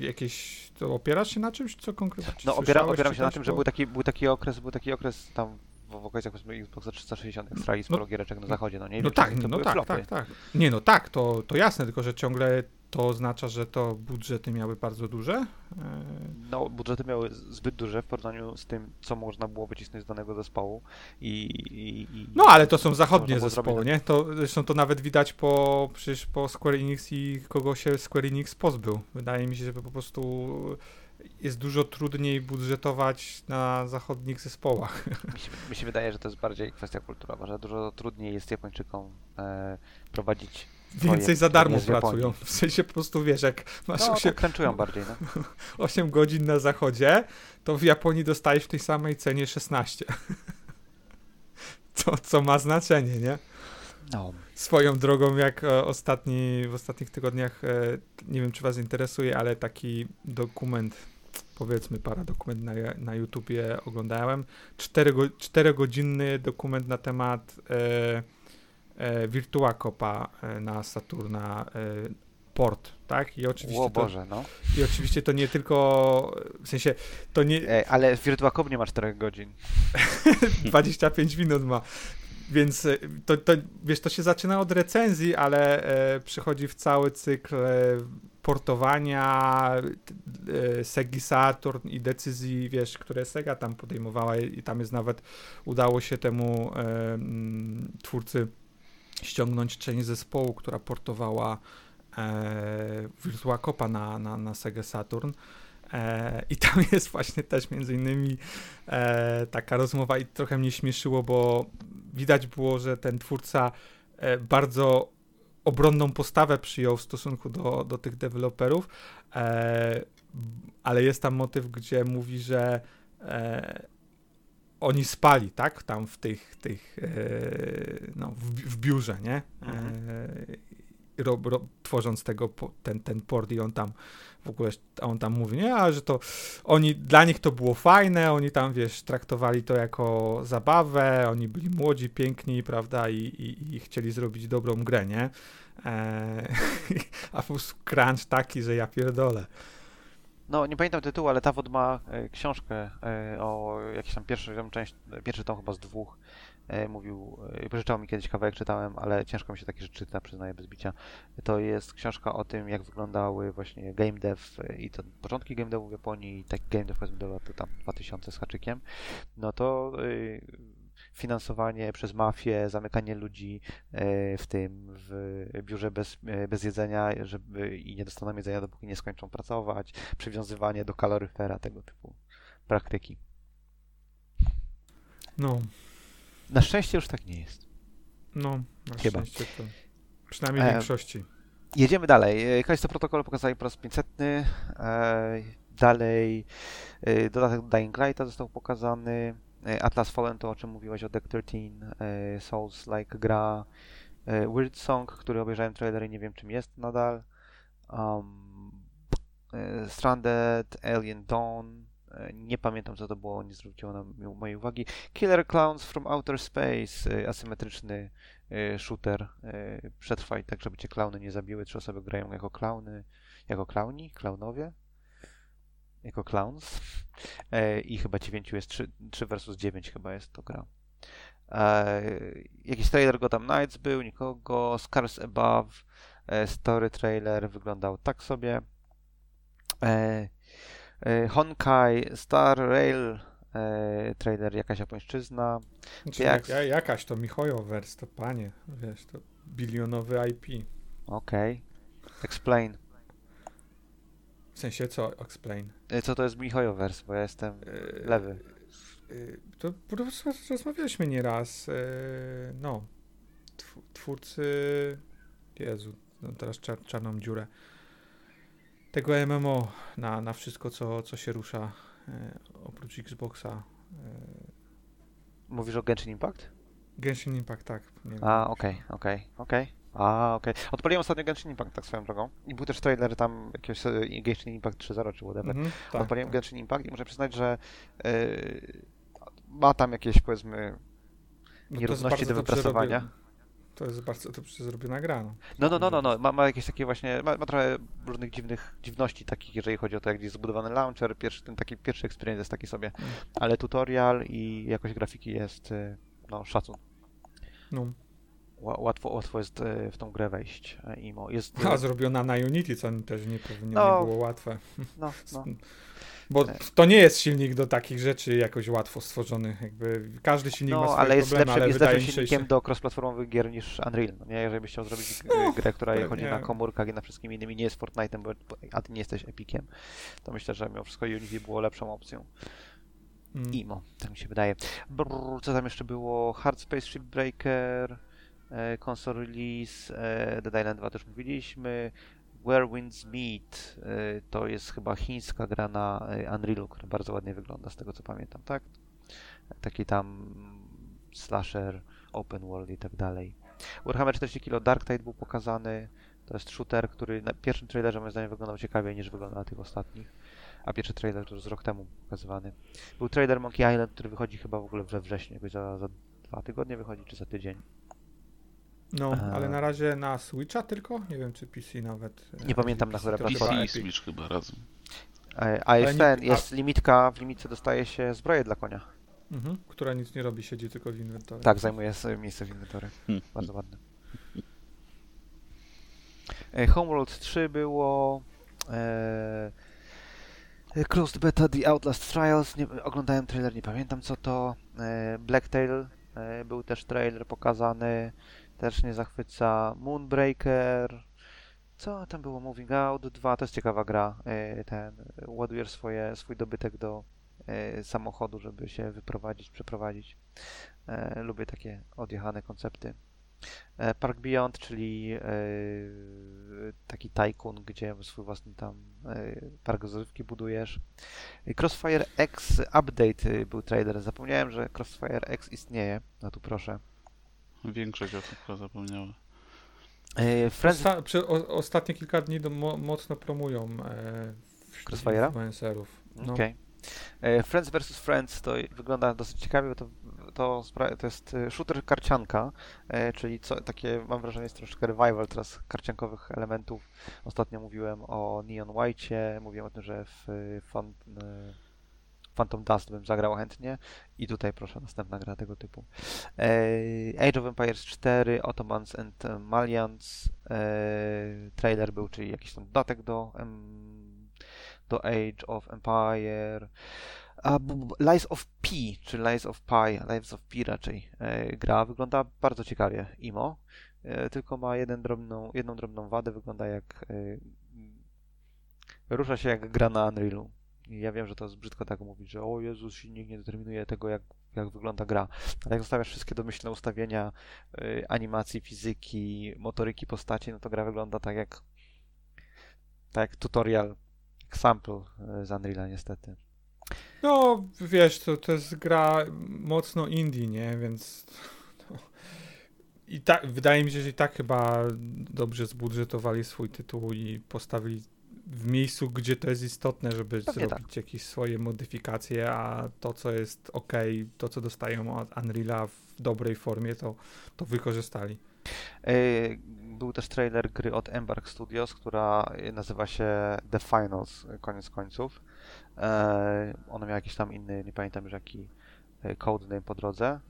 jakieś. To opierasz się na czymś, co konkretnie? No opieram, się na tym, że był taki, był taki okres, był taki okres tam w, w okolicach powiedzmy Xboxa 360, jak strali sporo giereczek na zachodzie, no nie? I No tak, no tak, tak, tak. Nie, no tak, to, to jasne, tylko że ciągle to oznacza, że to budżety miały bardzo duże. E, No, budżety miały zbyt duże w porównaniu z tym, co można było wycisnąć z danego zespołu i... i, i No, ale to są zachodnie zespoły, nie? To, zresztą to nawet widać po, przecież po Square Enix i kogo się Square Enix pozbył. Wydaje mi się, że po prostu jest dużo trudniej budżetować na zachodnich zespołach. Mi się, mi się wydaje, że to jest bardziej kwestia kulturowa, że dużo trudniej jest Japończykom e, prowadzić... Więcej za darmo pracują. W sensie po prostu wiesz, jak masz No, 8, tak crunchują bardziej, no. 8 godzin na zachodzie, to w Japonii dostajesz w tej samej cenie 16. Co, co ma znaczenie, nie? no. Swoją drogą, jak e, ostatni, w ostatnich tygodniach, e, nie wiem czy Was interesuje, ale taki dokument powiedzmy paradokument na, na YouTubie oglądałem. Czterogodzinny dokument na temat e, Virtua Copa e, na Saturna e, port, tak? I oczywiście, O to, Boże, no. I oczywiście to nie tylko, w sensie, to nie, Ej, ale Virtua Cop nie ma 4 godzin. 25 minut ma. Więc e, to, to, wiesz, to się zaczyna od recenzji, ale e, przychodzi w cały cykl e, portowania e, Segi Saturn i decyzji, wiesz, które Sega tam podejmowała i, i tam jest nawet, udało się temu e, twórcy ściągnąć część zespołu, która portowała e, Virtua Copa na, na, na Sega Saturn. E, I tam jest właśnie też między innymi e, taka rozmowa i trochę mnie śmieszyło, bo widać było, że ten twórca e, bardzo obronną postawę przyjął w stosunku do, do tych deweloperów, e, ale jest tam motyw, gdzie mówi, że e, oni spali, tak? Tam w tych, tych e, no, w, biurze, nie? E, ro, ro, tworząc tego, ten, ten port i on tam w ogóle, a on tam mówi, nie, a że to oni, dla nich to było fajne, oni tam, wiesz, traktowali to jako zabawę, oni byli młodzi, piękni, prawda, i, i, i chcieli zrobić dobrą grę, nie? Eee, a po prostu crunch taki, że ja pierdolę. No, nie pamiętam tytułu, ale Tawod ma e, książkę e, o jakiejś tam pierwszą część, pierwszy tom chyba z dwóch. E, mówił, pożyczał mi kiedyś kawałek, czytałem, ale ciężko mi się takie rzeczy czyta, przyznaję bez bicia. To jest książka o tym, jak wyglądały właśnie game dev i to początki game devu w Japonii i taki game dev powiedzmy do lat tam 2000 z haczykiem. No to finansowanie przez mafię, zamykanie ludzi e, w tym, w biurze bez, e, bez jedzenia żeby, i nie dostaną jedzenia, dopóki nie skończą pracować, przywiązywanie do kaloryfera, tego typu praktyki. No, Na szczęście już tak nie jest. no, na Chyba. szczęście to przynajmniej w E, większości. Jedziemy dalej. Kalisto Protocol pokazali po raz 500. E, dalej e, dodatek do Dying Lighta został pokazany. E, Atlas Fallen to o czym mówiłeś o Deck 13. E, Souls-like gra. E, Weird Song, który obejrzałem trailer i nie wiem czym jest nadal. Um, Stranded, Alien Dawn. Nie pamiętam co to było, nie zwróciło na mojej uwagi. Killer Clowns from Outer Space, asymetryczny shooter. Przetrwaj tak, żeby cię klauny nie zabiły. Trzy osoby grają jako klauny. Jako klauni? Klaunowie? Jako clowns. E, I chyba dziewięciu jest 3, 3 versus 9 chyba jest to gra. E, jakiś trailer Gotham Knights był, nikogo. Scars Above. E, story trailer wyglądał tak sobie. Honkai Star Rail e, trailer jakaś japońszczyzna. Znaczy, jak- jak, jakaś to Michojowers, to panie, wiesz, to bilionowy IP. Okej. Explain. W sensie co, explain? E, Co to jest Mihojoverse, bo ja jestem E, lewy. e, To po prostu rozmawialiśmy nieraz. e, No, tw- twórcy. Jezu, no teraz czar, czarną dziurę. Tego MMO na, na wszystko, co, co się rusza oprócz Xboxa. Mówisz o Genshin Impact? Genshin Impact, tak. A, okej, okej, okej. A, okej. Odpaliłem ostatnio Genshin Impact, tak swoją drogą. I był też trailer tam jakiegoś e, Genshin Impact 3.0 czy whatever. Mhm, tak, Odpaliłem tak. Genshin Impact i muszę przyznać, że e, ma tam jakieś, powiedzmy, No nierówności do wypracowania. To jest bardzo dobrze zrobiona gra. No. No, no, no, no, no. Ma, ma jakieś takie właśnie, ma, ma trochę różnych dziwnych dziwności takich, jeżeli chodzi o to, jak jest zbudowany launcher. Pierwszy, ten taki pierwszy experience jest taki sobie, Mm. ale tutorial i jakość grafiki jest, e, no, szacun. No. Ła- Łatwo, łatwo jest e, w tą grę wejść. e, Imo. Jest, A zrobiona na Unity, co też nie, pewnie No. nie było łatwe. no, no. Bo E. to nie jest silnik do takich rzeczy jakoś łatwo stworzony. Jakby każdy silnik ma No, swoje ale jest, problemy, lepszy, ale jest lepszym się, silnikiem że... do cross-platformowych gier niż Unreal. No nie, jeżeli byś chciał zrobić No, grę, która pewnie. chodzi na komórkach i na wszystkim innymi, nie jest Fortnite'em, bo, a ty nie jesteś Epiciem, to myślę, że mimo wszystko Unity było lepszą opcją. Mm. Imo, tak mi się wydaje. Brrr, co tam jeszcze było? Hard Space Shipbreaker, e, console release, e, Dead Island 2 też mówiliśmy. Where Winds Meet e, to jest chyba chińska gra na e, Unrealu, która bardzo ładnie wygląda z tego co pamiętam, tak? Taki tam slasher, open world i tak dalej. Warhammer 40 kg Dark Tide był pokazany. To jest shooter, który na pierwszym trailerze moim zdaniem wyglądał ciekawiej niż wygląda na tych ostatnich. a pierwszy trailer to już z rok temu pokazywany. Był trailer Monkey Island, który wychodzi chyba w ogóle we wrześniu, jakoś za, za dwa tygodnie wychodzi, czy za tydzień. No, ale na razie na Switcha tylko? Nie wiem, czy PC nawet. e, Nie pamiętam, na które PC i. Switch chyba razem. A jest ten, a- jest limitka, w limitce dostaje się zbroję dla konia. Mhm, która nic nie robi, siedzi tylko w inwentory. Tak, zajmuje sobie miejsce w inwentory. Hmm. Bardzo ładne. E, Homeworld 3 było. E, e, Closed Beta The Outlast Trials. Nie, oglądałem trailer, nie pamiętam co to. E, Blacktail e, był też trailer pokazany. Też nie zachwyca. Moonbreaker. Co tam było? Moving Out 2. To jest ciekawa gra. E, ten ładujesz swoje, swój dobytek do e, samochodu, żeby się wyprowadzić, przeprowadzić. E, lubię takie odjechane koncepty. Park Beyond, czyli taki tajkun, gdzie swój własny tam park rozrywki budujesz. Crossfire X Update był trailer. Zapomniałem, że Crossfire X istnieje. No tu proszę. Większość osób chyba zapomniała. E, Friends Osta- przy, o, ostatnie kilka dni do, mo, mocno promują e, influencerów. No. Okej. E, Friends vs. Friends to wygląda dosyć ciekawie, bo to, to, to jest e, shooter karcianka, e, czyli co, takie, mam wrażenie, jest troszeczkę revival teraz karciankowych elementów. Ostatnio mówiłem o Neon White'cie, mówiłem o tym, że w e, fan, e, Phantom Dust bym zagrał chętnie i tutaj proszę, następna gra tego typu. Age of Empires 4, Ottomans and Malians, trailer był, czyli jakiś tam dodatek do do Age of Empire. Lies of P, czy Lies of Pi, Lies of P raczej gra. Wygląda bardzo ciekawie, IMO. Tylko ma jeden drobną, jedną drobną wadę, wygląda jak. Rusza się jak gra na Unrealu. Ja wiem, że to jest brzydko tak mówić, że o Jezus, silnik nie determinuje tego, jak, jak wygląda gra. Ale jak zostawiasz wszystkie domyślne ustawienia e, animacji, fizyki, motoryki postaci, no to gra wygląda tak jak tak jak tutorial, jak sample e, z Unreala niestety. No, wiesz, to, to jest gra mocno indie, nie? Więc to, i tak, wydaje mi się, że i tak chyba dobrze zbudżetowali swój tytuł i postawili w miejscu, gdzie to jest istotne, żeby Pewnie zrobić jakieś swoje modyfikacje, a to, co jest ok, to, co dostają od Unreala w dobrej formie, to, to wykorzystali. E, Był też trailer gry od Embark Studios, która e, nazywa się The Finals, e, koniec końców. Ona miała jakiś tam inny, nie pamiętam już jaki codename po drodze.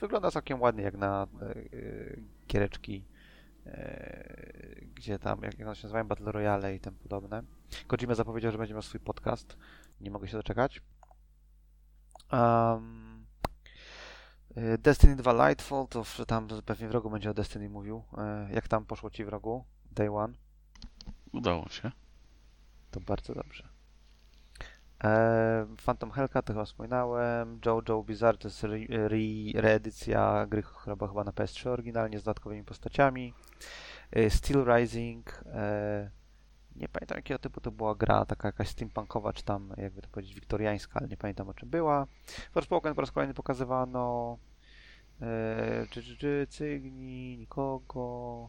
Wygląda całkiem ładnie jak na giereczki, gdzie tam, jak one się nazywają, Battle Royale i tym podobne. Kojima zapowiedział, że będzie miał swój podcast. Nie mogę się doczekać. Um, Destiny 2 Lightfall, to tam pewnie wrogu będzie o Destiny mówił. E, Jak tam poszło ci wrogu? Day One? Udało się. To bardzo dobrze. Phantom Hellcat, to chyba wspominałem. JoJo Bizarre to jest re, re, reedycja gry chyba, chyba na PS3 oryginalnie z dodatkowymi postaciami. E, Steel Rising. E, nie pamiętam jakiego typu to była gra, taka jakaś steampunkowa, czy tam jakby to powiedzieć wiktoriańska, ale nie pamiętam o czym była. Forspoken po raz kolejny pokazywano. E, czy, czy, czy, cygni, nikogo.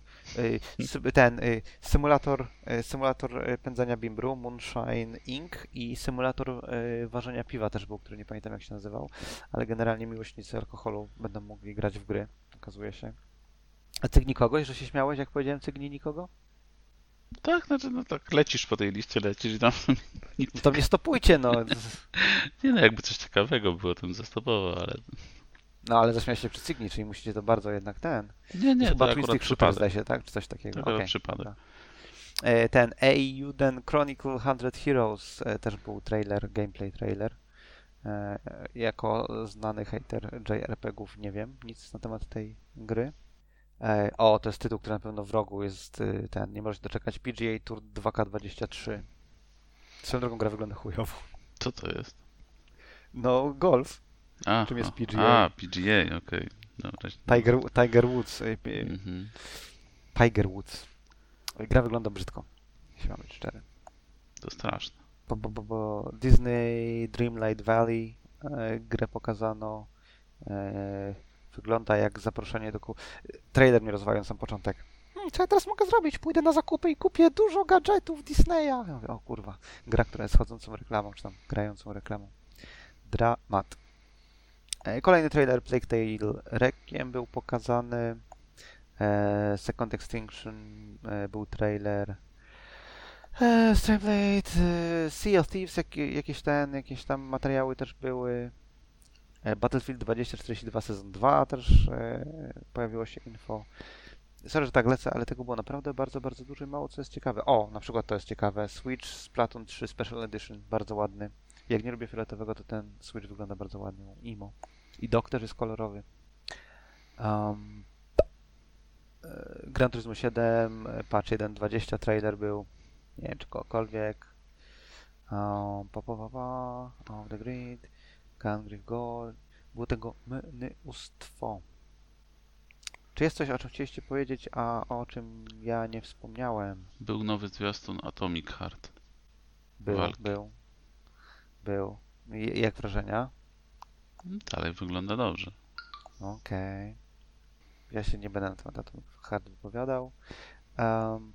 E, ten e, symulator, symulator pędzania bimbru, Moonshine Inc. i symulator ważenia piwa też był, który nie pamiętam jak się nazywał, ale generalnie miłośnicy alkoholu będą mogli grać w gry, okazuje się. A cygni kogoś, że się śmiałeś, jak powiedziałem cygni nikogo? Tak, znaczy, no tak, lecisz po tej liście, lecisz i tam. No to mnie stopujcie, no. Nie no, jakby coś ciekawego było, tym zastopował, ale... No ale zaśmiałeś się przy cygni, czyli musicie to bardzo jednak ten. Nie, nie, Chyba to akurat przypadek. zdaje się, tak? Czy coś takiego. To Okej, przypadek. E, Ten Eiyuden Chronicle 100 Heroes e, też był trailer, gameplay trailer. E, Jako znany hater JRPG-ów nie wiem nic na temat tej gry. O, to jest tytuł, który na pewno w rogu jest y, ten, nie możesz doczekać, PGA Tour 2K23. Swoją drogą gra wygląda chujowo. Co to jest? No, golf. A, Czym jest PGA? A, PGA, okej. Dobra. Tiger, Tiger Woods. y, Mhm. Tiger Woods. Gra wygląda brzydko, jeśli mam być szczery. To straszne. bo, bo, bo, bo Disney Dreamlight Valley e, grę pokazano. E, wygląda jak zaproszenie do. ku- Trailer mnie rozwalił na sam początek. co ja teraz mogę zrobić? Pójdę na zakupy i kupię dużo gadżetów Disneya. Ja mówię, o kurwa, gra, która jest chodzącą reklamą, czy tam grającą reklamą. Dramat. E, Kolejny trailer Plague Tale Requiem był pokazany. E, Second Extinction e, był trailer. E, Stray e, Sea of Thieves, jak, jakieś ten, jakieś tam materiały też były. Battlefield 2042 Sezon 2 też pojawiło się info. Sorry, że tak lecę, ale tego było naprawdę bardzo, bardzo dużo i mało co jest ciekawe. O, na przykład to jest ciekawe. Switch Splatoon 3 Special Edition, bardzo ładny. Jak nie lubię fioletowego, to ten Switch wygląda bardzo ładnie. Imo. I dok też jest kolorowy. Um, e, Gran Turismo 7, e, patch 1.20 trailer był. Nie wiem, czy kogokolwiek. Um, pa, pa, pa, pa. Off the grid. Gangriff Gold. Było tego mnóstwo. Czy jest coś, o czym chcieliście powiedzieć, a o czym ja nie wspomniałem? Był nowy zwiastun Atomic Heart. Był, Walki. był. Był. I- Jak wrażenia? Dalej wygląda dobrze. Okej. Ja się nie będę na temat Atomic Heart wypowiadał. Um,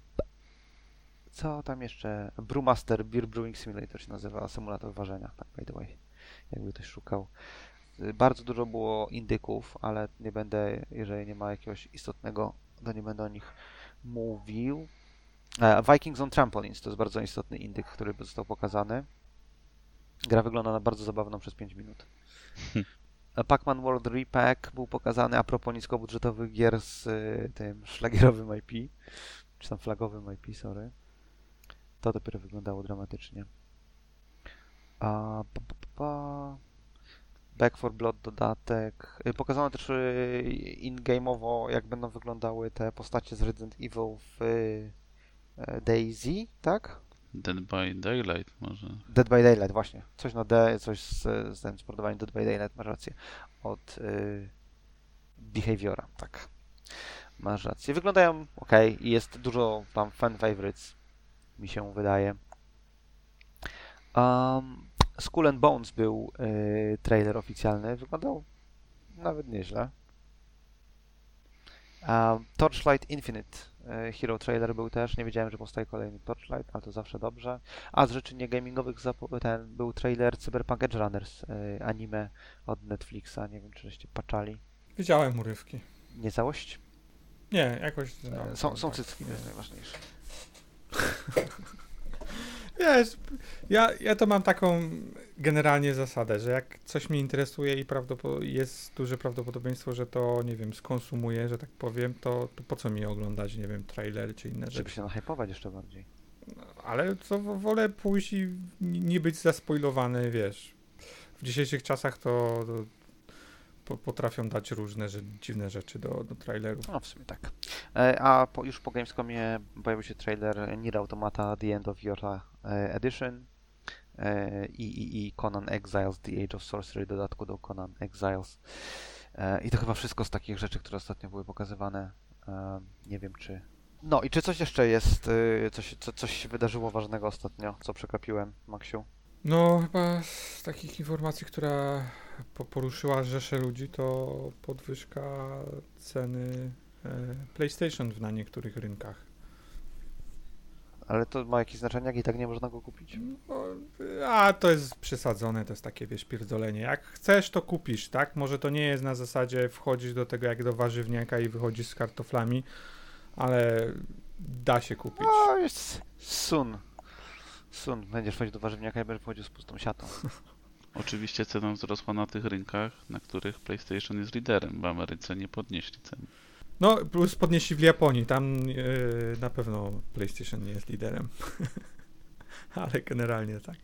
co tam jeszcze? Brewmaster Beer Brewing Simulator się nazywa, symulator ważenia, tak by the way, jakby ktoś szukał. Bardzo dużo było indyków, ale nie będę, jeżeli nie ma jakiegoś istotnego, to nie będę o nich mówił. E, Vikings on Trampolines to jest bardzo istotny indyk, który został pokazany. Gra wygląda na bardzo zabawną przez 5 minut. Pac-Man World Repack był pokazany a propos niskobudżetowych gier z y, tym szlagierowym IP, czy tam flagowym IP, sorry. To dopiero wyglądało dramatycznie. A, pa, pa, pa. Back for Blood dodatek. Y, Pokazano też y, in-game'owo, jak będą wyglądały te postacie z Resident Evil w Daisy, tak? Dead by Daylight może. Dead by Daylight, właśnie. Coś na D, coś z, z tym Dead by Daylight, masz rację. Od y, Behaviora, tak. Masz rację. Wyglądają ok jest dużo tam fan favorites, mi się wydaje. Um, Skull and Bones był y, trailer oficjalny. Wyglądał nawet nieźle. Um, Torchlight Infinite Hero trailer był też. Nie wiedziałem, że powstaje kolejny Torchlight, ale to zawsze dobrze. A z rzeczy nie gamingowych zapo- ten był trailer Cyberpunk Edge Runners, y, anime od Netflixa. Nie wiem, czy żeście paczali. Widziałem urywki. Nie całość? Nie, jakoś... E, No, są są tak, to jest najważniejsze. Wiesz, ja, ja to mam taką generalnie zasadę, że jak coś mnie interesuje i prawdopo- jest duże prawdopodobieństwo, że to, nie wiem, skonsumuję, że tak powiem, to, to po co mi oglądać, nie wiem, trailery czy inne Żeby rzeczy. się nahypować jeszcze bardziej. Ale co wo- wolę pójść i nie być zaspoilowany, wiesz. W dzisiejszych czasach to, to po, potrafią dać różne że, dziwne rzeczy do, do trailerów. No, w sumie tak. E, A po, już po Gamescomie pojawił się trailer Nier Automata The End of Your e, Edition e, i, i, i Conan Exiles The Age of Sorcery, dodatku do Conan Exiles. I to chyba wszystko z takich rzeczy, które ostatnio były pokazywane. Nie wiem, czy... No i czy coś jeszcze jest, e, coś, co, coś się wydarzyło ważnego ostatnio, co przegapiłem, Maksiu? No, chyba z takich informacji, która po, poruszyła rzeszę ludzi, to podwyżka ceny e, PlayStation na niektórych rynkach. Ale to ma jakieś znaczenie, jak i tak nie można go kupić? No, a to jest przesadzone, to jest takie, wiesz, pierdolenie. Jak chcesz, to kupisz, tak? Może to nie jest na zasadzie wchodzisz do tego jak do warzywniaka i wychodzisz z kartoflami, ale da się kupić. O, jest sun. Sun. Będziesz wchodzić do warzywniaka i będziesz wchodził z pustą siatą. Oczywiście cena wzrosła na tych rynkach, na których PlayStation jest liderem. W Ameryce nie podnieśli cen. No, plus podnieśli w Japonii, tam e, na pewno PlayStation nie jest liderem. ale generalnie tak.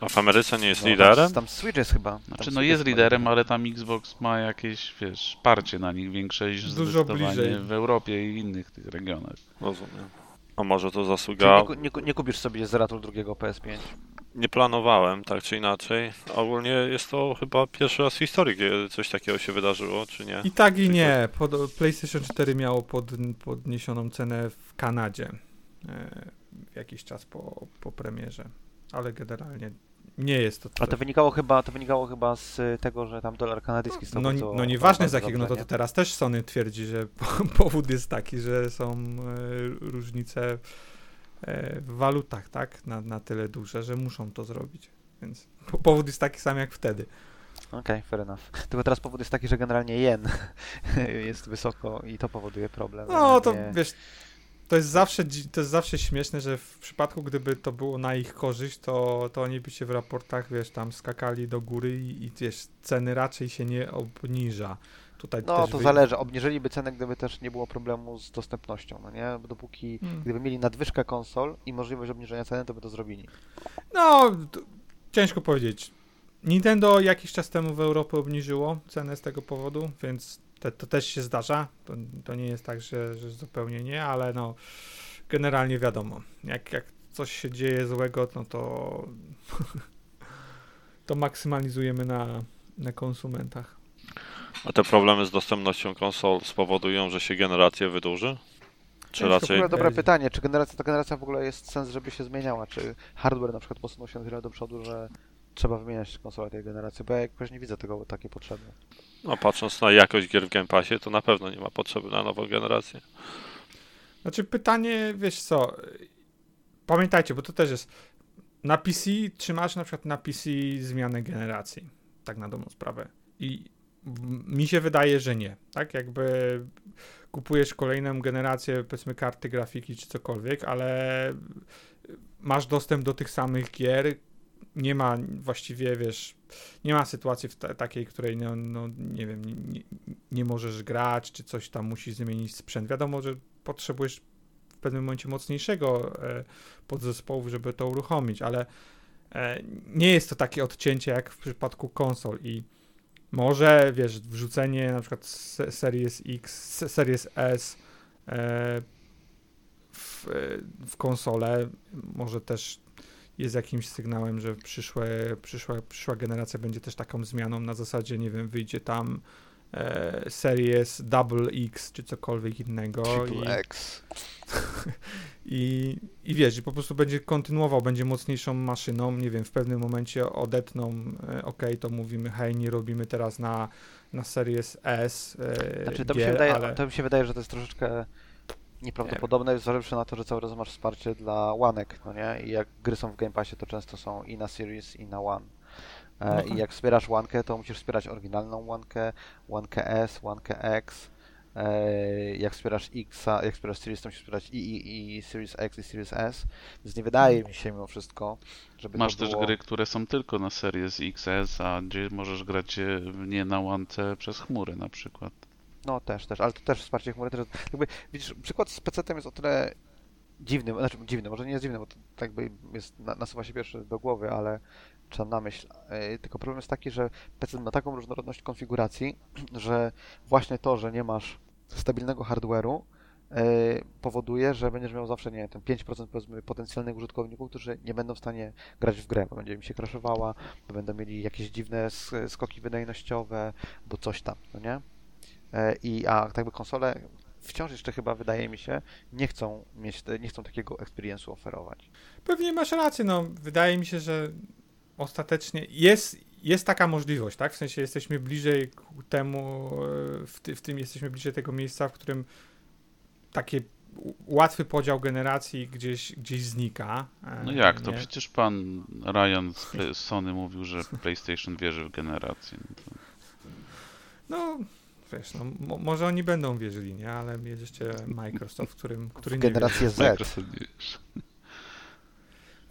A w Ameryce nie jest No, liderem? Tam, Switch jest chyba. Tam Znaczy, no jest liderem, ale tam Xbox ma jakieś, wiesz, parcie na nich większe niż Dużo zdecydowanie bliżej. w Europie i innych tych regionach. Rozumiem. A może to Czyli zasługa... nie, ku- nie, nie kupisz sobie z ratu drugiego PS5. Nie planowałem, tak czy inaczej. Ogólnie jest to chyba pierwszy raz w historii, kiedy coś takiego się wydarzyło, czy nie? I tak i nie. Pod, PlayStation 4 miało pod, podniesioną cenę w Kanadzie e, jakiś czas po, po premierze, ale generalnie nie jest to. A to wynikało chyba, to wynikało chyba z tego, że tam dolar kanadyjski stał No, bardzo, no nieważne z jakiego, no to, to teraz też Sony twierdzi, że po- powód jest taki, że są e, różnice e, w walutach, tak? Na, na tyle duże, że muszą to zrobić. Więc po- powód jest taki sam jak wtedy. Okej, fair enough. Tylko teraz powód jest taki, że generalnie jen jest wysoko i to powoduje problem. No to Nie- wiesz, to jest zawsze to jest zawsze śmieszne, że w przypadku gdyby to było na ich korzyść, to, to oni by się w raportach, wiesz, tam skakali do góry i, i wiesz, ceny raczej się nie obniża. Tutaj No to wy- zależy. Obniżyliby cenę, gdyby też nie było problemu z dostępnością, no nie? Bo dopóki Hmm. gdyby mieli nadwyżkę konsol i możliwość obniżenia ceny, to by to zrobili. No, to, ciężko powiedzieć. Nintendo jakiś czas temu w Europie obniżyło cenę z tego powodu, więc te, to też się zdarza. To, to nie jest tak, że, że zupełnie nie, ale no generalnie wiadomo, jak, jak coś się dzieje złego, no to to maksymalizujemy na, na konsumentach. A te problemy z dostępnością konsol spowodują, że się generacja wydłuży? Czy To w raczej ogóle dobre pytanie, czy generacja, ta generacja w ogóle jest sens, żeby się zmieniała? Czy hardware na przykład posunął się na tyle do przodu, że trzeba wymieniać konsolę tej generacji? Bo ja jakoś nie widzę tego takiej potrzeby. No patrząc na jakość gier w Game Passie, to na pewno nie ma potrzeby na nową generację. Znaczy pytanie, wiesz co, pamiętajcie, bo to też jest, na PC trzymasz na przykład na PC zmianę generacji, tak na dobrą sprawę. I mi się wydaje, że nie, tak? Jakby kupujesz kolejną generację, powiedzmy karty grafiki czy cokolwiek, ale masz dostęp do tych samych gier, nie ma właściwie, wiesz, nie ma sytuacji takiej, której, no, no nie wiem, nie, nie, możesz grać, czy coś tam musisz zmienić sprzęt. Wiadomo, że potrzebujesz w pewnym momencie mocniejszego e, podzespołu, żeby to uruchomić, ale e, nie jest to takie odcięcie jak w przypadku konsol i może, wiesz, wrzucenie na przykład se- Series X, se- Series S e, w, e, w konsolę może też jest jakimś sygnałem, że przyszłe, przyszła, przyszła generacja będzie też taką zmianą na zasadzie, nie wiem, wyjdzie tam e, Series Double X czy cokolwiek innego i, Triple X. i, i wiesz, i po prostu będzie kontynuował, będzie mocniejszą maszyną, nie wiem, w pewnym momencie odetną, e, ok, to mówimy, hej, nie robimy teraz na, na Series S e, Znaczy, to, mi się gier, wydaje, ale... to mi się wydaje, że to jest troszeczkę nieprawdopodobne, zważywszy na to, że cały czas masz wsparcie dla łanek, no nie? I jak gry są w Game Passie, to często są i na Series, i na One. E, No I tak. jak wspierasz łankę, to musisz wspierać oryginalną łankę, łankę S, łankę X. E, jak wspierasz X, jak wspierasz Series, to musisz wspierać i, i, i Series X i Series S. Więc nie wydaje mi się mimo wszystko, żeby Masz to też było... gry, które są tylko na Series XS, a gdzie możesz grać je nie na łance przez chmurę na przykład. No też, też, ale to też wsparcie chmury też. Jakby, widzisz, przykład z PC-tem jest o tyle dziwny, znaczy dziwny, może nie jest dziwny, bo to tak jakby jest, na, nasuwa się pierwszy do głowy, ale tam na myśl. Yy, tylko problem jest taki, że PC ma taką różnorodność konfiguracji, że właśnie to, że nie masz stabilnego hardware'u, yy, powoduje, że będziesz miał zawsze, nie ten 5% powiedzmy potencjalnych użytkowników, którzy nie będą w stanie grać w grę, bo będzie im się crashowała, bo będą mieli jakieś dziwne sk- skoki wydajnościowe, bo coś tam, no nie? E, I a tak jakby konsole wciąż jeszcze chyba wydaje mi się nie chcą mieć te, nie chcą takiego experience'u oferować. Pewnie masz rację, no wydaje mi się, że ostatecznie jest, jest taka możliwość, tak? W sensie jesteśmy bliżej ku temu, e, w, ty, w tym jesteśmy bliżej tego miejsca, w którym taki u- łatwy podział generacji gdzieś, gdzieś znika. e, No jak to? nie? Przecież pan Ryan z Sony mówił, że PlayStation wierzy w generację. No to... No, wiesz, no, mo, może oni będą wierzyli, nie? Ale jest jeszcze Microsoft, którym, który nie wie. generację Z. Microsoft.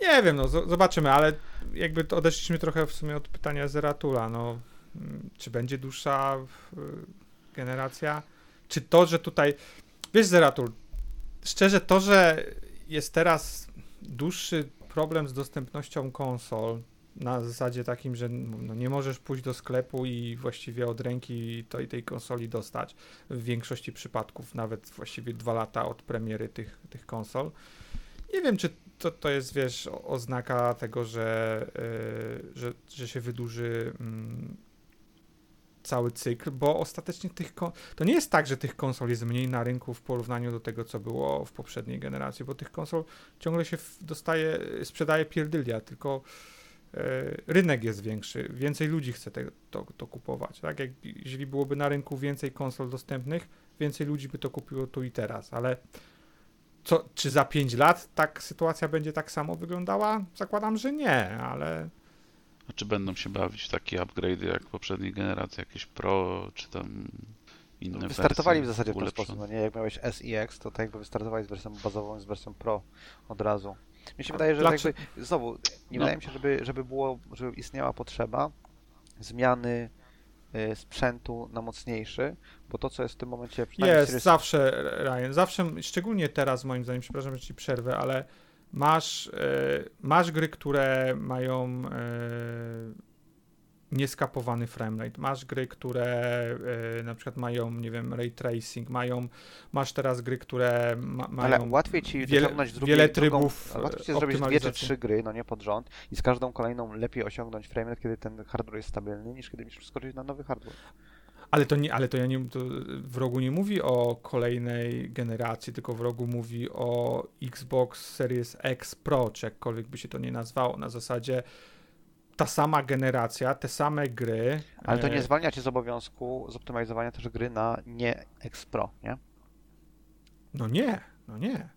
Nie wiem, no z- zobaczymy, ale jakby to odeszliśmy trochę w sumie od pytania Zeratula, no mm, czy będzie dłuższa y, generacja, czy to, że tutaj, wiesz Zeratul, szczerze to, że jest teraz dłuższy problem z dostępnością konsol, na zasadzie takim, że no, nie możesz pójść do sklepu i właściwie od ręki tej, tej konsoli dostać, w większości przypadków, nawet właściwie dwa lata od premiery tych, tych konsol. Nie wiem, czy to, to jest, wiesz, oznaka tego, że, yy, że, że się wydłuży mm, cały cykl, bo ostatecznie tych kon- to nie jest tak, że tych konsol jest mniej na rynku w porównaniu do tego, co było w poprzedniej generacji, bo tych konsol ciągle się dostaje, sprzedaje pierdylia, tylko rynek jest większy, więcej ludzi chce te, to, to kupować. Tak? Jak, jeżeli byłoby na rynku więcej konsol dostępnych, więcej ludzi by to kupiło tu i teraz, ale co, czy za 5 lat tak sytuacja będzie tak samo wyglądała? Zakładam, że nie, ale A czy będą się bawić w takie upgrade'y jak poprzedniej generacji, jakieś Pro, czy tam inne Wystartowali w zasadzie w ten sposób, no nie? Jak miałeś S i X, to tak jakby wystartowali z wersją bazową i z wersją Pro od razu. Mi się wydaje, że dlaczego- jakby, znowu, nie No. wydaje mi się, żeby, żeby było, żeby istniała potrzeba zmiany y, sprzętu na mocniejszy, bo to, co jest w tym momencie przynajmniej Jest, zawsze, Ryan, zawsze, szczególnie teraz moim zdaniem, przepraszam, że ci przerwę, ale masz, e, masz gry, które mają e, nieskapowany framerate, masz gry, które e, na przykład mają, nie wiem, ray tracing, mają, masz teraz gry, które ma, mają... Ale łatwiej ci wiele- dociągnąć drugi, wiele drugą, trybów, ale łatwiej ci zrobić dwie czy trzy gry, no nie pod rząd i z każdą kolejną lepiej osiągnąć framerate, kiedy ten hardware jest stabilny, niż kiedy musisz skoczyć na nowy hardware. Ale to nie, ale to ja nie, to w rogu nie mówi o kolejnej generacji, tylko w rogu mówi o Xbox Series X Pro, czy jakkolwiek by się to nie nazwało, na zasadzie ta sama generacja, te same gry. Ale to nie e, zwalnia cię z obowiązku zoptymalizowania też gry na nie X Pro, nie? No nie, no nie.